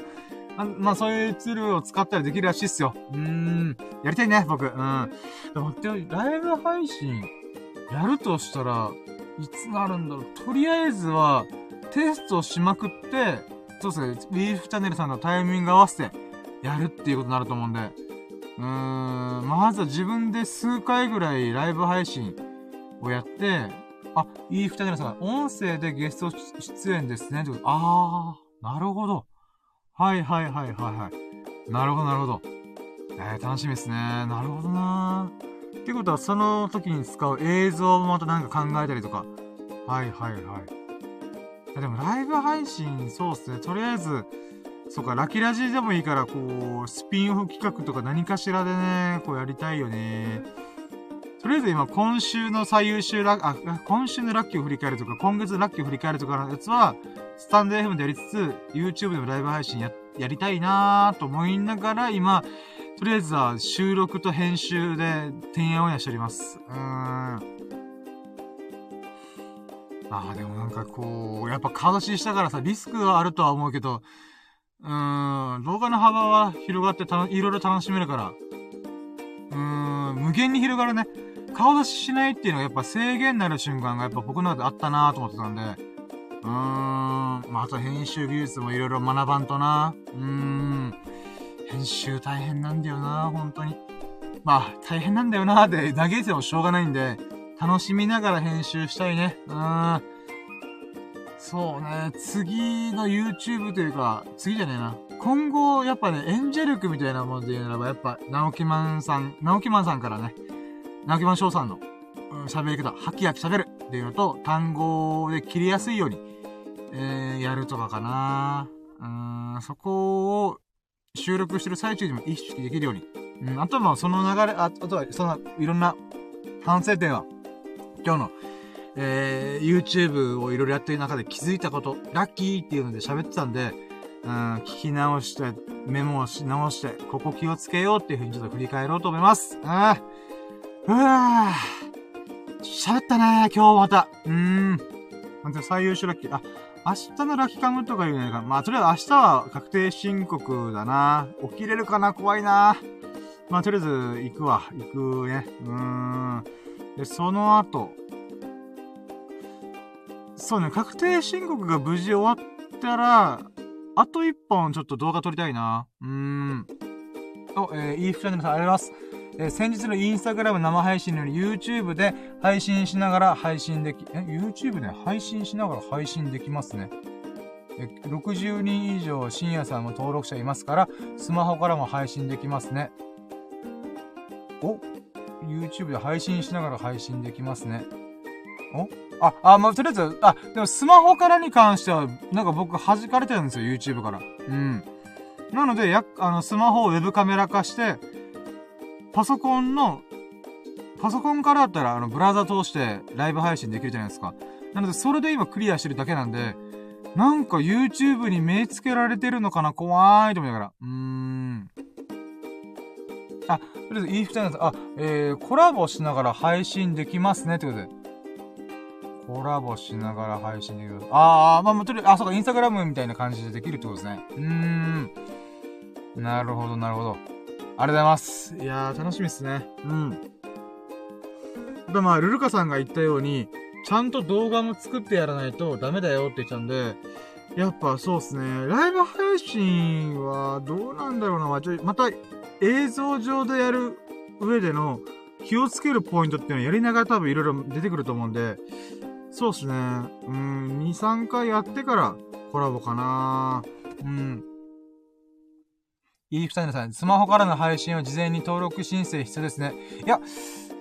まあ、そういうツールを使ったらできるらしいっすよ。うん。やりたいね、僕。うん。でもって、ライブ配信、やるとしたら、いつなるんだろう。とりあえずは、テストしまくって、そうですね、ビーフチャンネルさんのタイミング合わせて、やるっていうことになると思うんで、うーん、まずは自分で数回ぐらいライブ配信をやって、あ、いい二人のさ、音声でゲスト出演ですね。ってこと。あー、なるほど。はいはいはいはいはい。なるほどなるほど。えー、楽しみですね。なるほどなー。ってことは、その時に使う映像もまたなんか考えたりとか。はいはいはい。でもライブ配信、そうっすね。とりあえず、そうか、ラキラジでもいいから、こう、スピンオフ企画とか何かしらでね、こうやりたいよね。とりあえず今、今週の最優秀ラあ、今週のラッキーを振り返るとか、今月のラッキーを振り返るとかのやつは、スタンド FM でやりつつ、YouTube でもライブ配信や、やりたいなーと思いながら、今、とりあえずは収録と編集で、てんやわんやしております。うーん。ああ、でもなんかこう、やっぱ顔出ししたからさ、リスクはあるとは思うけど、うーん、動画の幅は広がってた、いろいろ楽しめるから、うーん、無限に広がるね。顔出ししないっていうのがやっぱ制限になる瞬間がやっぱ僕の中であったなと思ってたんで、うーん、まあ、あと編集技術もいろいろ学ばんとな。うーん。編集大変なんだよな、本当に。まあ、大変なんだよな、で投げてもしょうがないんで、楽しみながら編集したいね。うーん。そうね、次の YouTube というか、次じゃねえな。今後、やっぱね、演者力みたいなもので言うならば、やっぱ、直木マンさん、直木マンさんからね、直木マン翔さんの、喋、うん、り方、はきはき喋るっていうのと、単語で切りやすいように、えー、やるとかかな。うん、そこを、収録してる最中にも意識できるように。うん、あとはその流れ、ああとはそのいろんな反省点は、今日の、えー、YouTube をいろいろやってる中で気づいたこと、ラッキーっていうので喋ってたんで、うん、聞き直して、メモをし直して、ここ気をつけようっていうふうにちょっと振り返ろうと思います。あうわ喋ったね今日また。うーん。なんて最優秀ラッキー。あ、明日のラッキーカムとか言うねか。まあ、とりあえず明日は確定申告だな。起きれるかな？怖いな。まあ、とりあえず行くわ。行くね。うーん。で、その後。そうね、確定申告が無事終わったら、あと一本ちょっと動画撮りたいな。うーん。お、えー、イーフチャンネルさんありがとうございます。えー、先日のインスタグラム生配信のように YouTube で配信しながら配信でき、え、YouTube で配信しながら配信できますね。え、60人以上深夜さんも登録者いますから、スマホからも配信できますね。お ?YouTube で配信しながら配信できますね。おあ、あ、まあ、とりあえず、あ、でもスマホからに関しては、なんか僕弾かれてるんですよ、YouTube から。うん。なので、や、あの、スマホをウェブカメラ化して、パソコンの、パソコンからだったら、あの、ブラウザ通してライブ配信できるじゃないですか。なので、それで今クリアしてるだけなんで、なんか YouTube に目つけられてるのかな怖ーいと思いながら。うーん。あ、とりあえず、イーフチャンネルあ、えー、コラボしながら配信できますね、ってことで。コラボしながら配信できる。あー、まあ、もとりあえず、あ、そうか、インスタグラムみたいな感じでできるってことですね。うーん。なるほど、なるほど。ありがとうございます。いやー、楽しみっすね。うん。で、まあ、ルルカさんが言ったように、ちゃんと動画も作ってやらないとダメだよって言っちゃうんで、やっぱそうっすね。ライブ配信はどうなんだろうな。まあ、ちょまた映像上でやる上での気をつけるポイントっていうのはやりながら多分いろいろ出てくると思うんで、そうっすね。うん、2、3回やってからコラボかなうん。いい二人さん、スマホからの配信を事前に登録申請必要ですね。いや、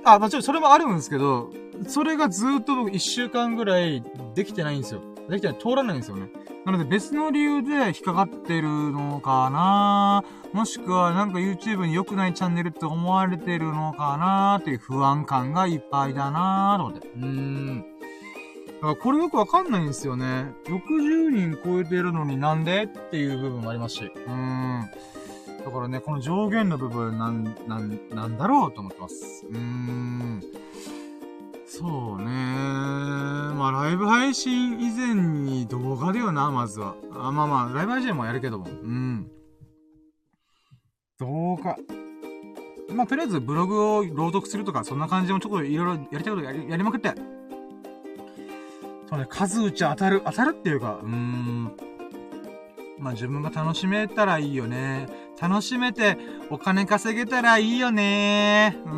あ、もちろんそれもあるんですけど、それがずっと僕1週間ぐらいできてないんですよ。できてない、通らないんですよね。なので別の理由で引っかかってるのかなもしくはなんか YouTube に良くないチャンネルって思われてるのかなっていう不安感がいっぱいだなと思って。うーん。だからこれよくわかんないんですよね。60人超えてるのになんでっていう部分もありますし。うーん。だからね、この上限の部分なん、なん、なんだろうと思ってます。うーん。そうね。まあ、ライブ配信以前に動画だよな、まずは。あまあまあ、ライブ配信もやるけども。うん。動画。まあ、とりあえずブログを朗読するとか、そんな感じもちょっといろいろやりたいことやりやりまくって。そうね、数打ち当たる、当たるっていうか、うーん。まあ自分が楽しめたらいいよね。楽しめてお金稼げたらいいよね。うー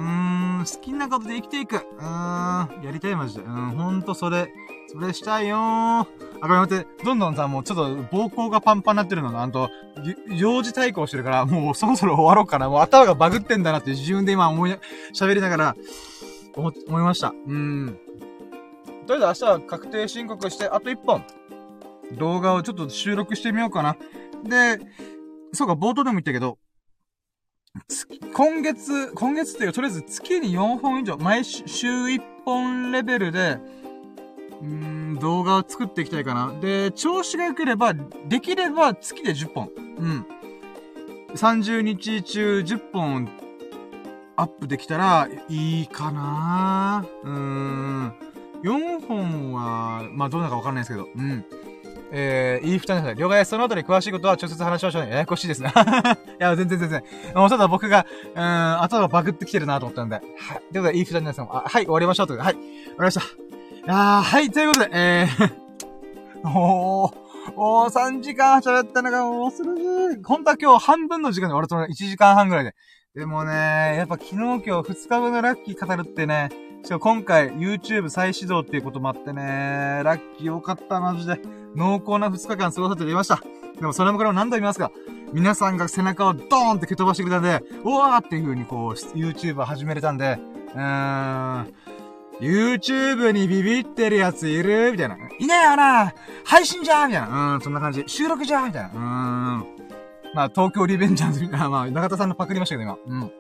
ん、好きなことで生きていく。うーん、やりたいマジで。うん、ほんとそれ、それしたいよー。あ、これ待って、どんどんさ、もうちょっと膀胱がパンパンになってるのが、あんと、幼児対抗してるから、もうそろそろ終わろうかな。もう頭がバグってんだなって自分で今思い、喋りながら、思、思いました。うん。とりあえず明日は確定申告して、あと1本。動画をちょっと収録してみようかな。で、そうか、冒頭でも言ったけど、今月、今月っていうか、とりあえず月に4本以上、毎週1本レベルで、うん、動画を作っていきたいかな。で、調子が良ければ、できれば月で10本。うん。30日中10本アップできたらいいかなうーん。4本は、まあどうなるかわかんないですけど、うん。えー、いい二人さん。了解。そのあたり詳しいことは直接話しましょうね。ややこしいですね。いや、全然全然。もうただ僕が、うん、頭バグってきてるなと思ったんで。はい。ということで、いい二人の皆さん、あ、はい、終わりましょうということで。はい。終わりました。あー、はい、ということで、えー、おー、おー、3時間喋ったのが、もうする本当は今日半分の時間で終わると思う。1時間半ぐらいで。でもね、やっぱ昨日今日2日分のラッキー語るってね、しかも今回 YouTube 再始動っていうこともあってね、ラッキー良かった、マジで。濃厚な2日間過ごさせていました。でもそれもこれも何度言いますか皆さんが背中をドーンって蹴飛ばしてくれたんで、うわーっていう風にこう、YouTube 始めれたんで、うーん、YouTube にビビってるやついる？みたいな。いねえよな配信じゃんみたいな。うん、そんな感じ。収録じゃんみたいな。うーん。まあ、東京リベンジャーズみたいな。まあ、中田さんのパクりましたけど、今。うん。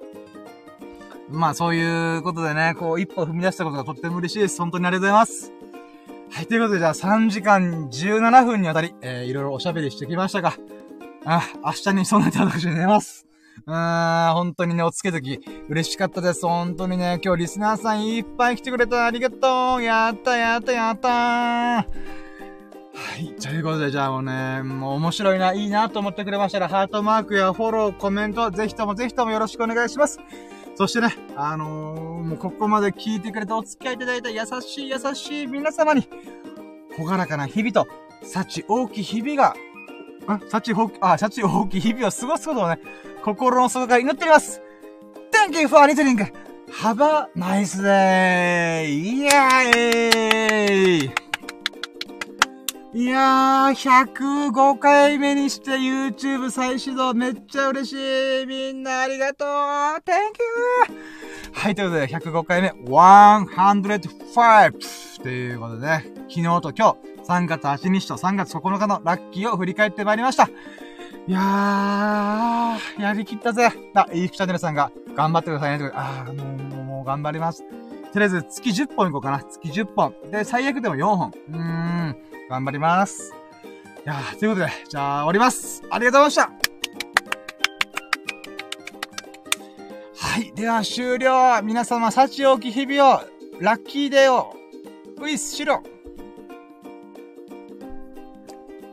まあ、そういうことでね、こう、一歩踏み出したことがとっても嬉しいです。本当にありがとうございます。はい、ということで、じゃあ3時間17分にわたり、えー、いろいろおしゃべりしてきましたが、あ、明日に備えて私寝ます。うーん、本当にね、おつけとき、嬉しかったです。本当にね、今日リスナーさんいっぱい来てくれた。ありがとう。やったやったやったはい。ということで、じゃあもうね、もう面白いな、いいなと思ってくれましたら、ハートマークやフォロー、コメント、ぜひともぜひともよろしくお願いします。そしてね、あのー、もうここまで聞いてくれてお付き合いいただいた優しい優しい皆様に、ほがらかな日々と、幸大きい日々が、あ、幸大き、あ、幸大きい日々を過ごすことをね、心の底から祈っております !Thank you for listening! Have a nice day! イエーイいやー、105回目にして YouTube 再始動めっちゃ嬉しいみんなありがとう !Thank you! はい、ということで105回目、105! ということでね、昨日と今日、3月8日と3月9日のラッキーを振り返ってまいりました。いやー、やりきったぜ。あ、イーフチャンネルさんが頑張ってくださいね。あー、もう、もう頑張ります。とりあえず月10本いこうかな。月10本。で、最悪でも4本。うーん。頑張ります。いや、ということで、じゃあ終わります。ありがとうございましたはい。では終了。皆様、幸多き日々を、ラッキーデーを、ウィスしろ。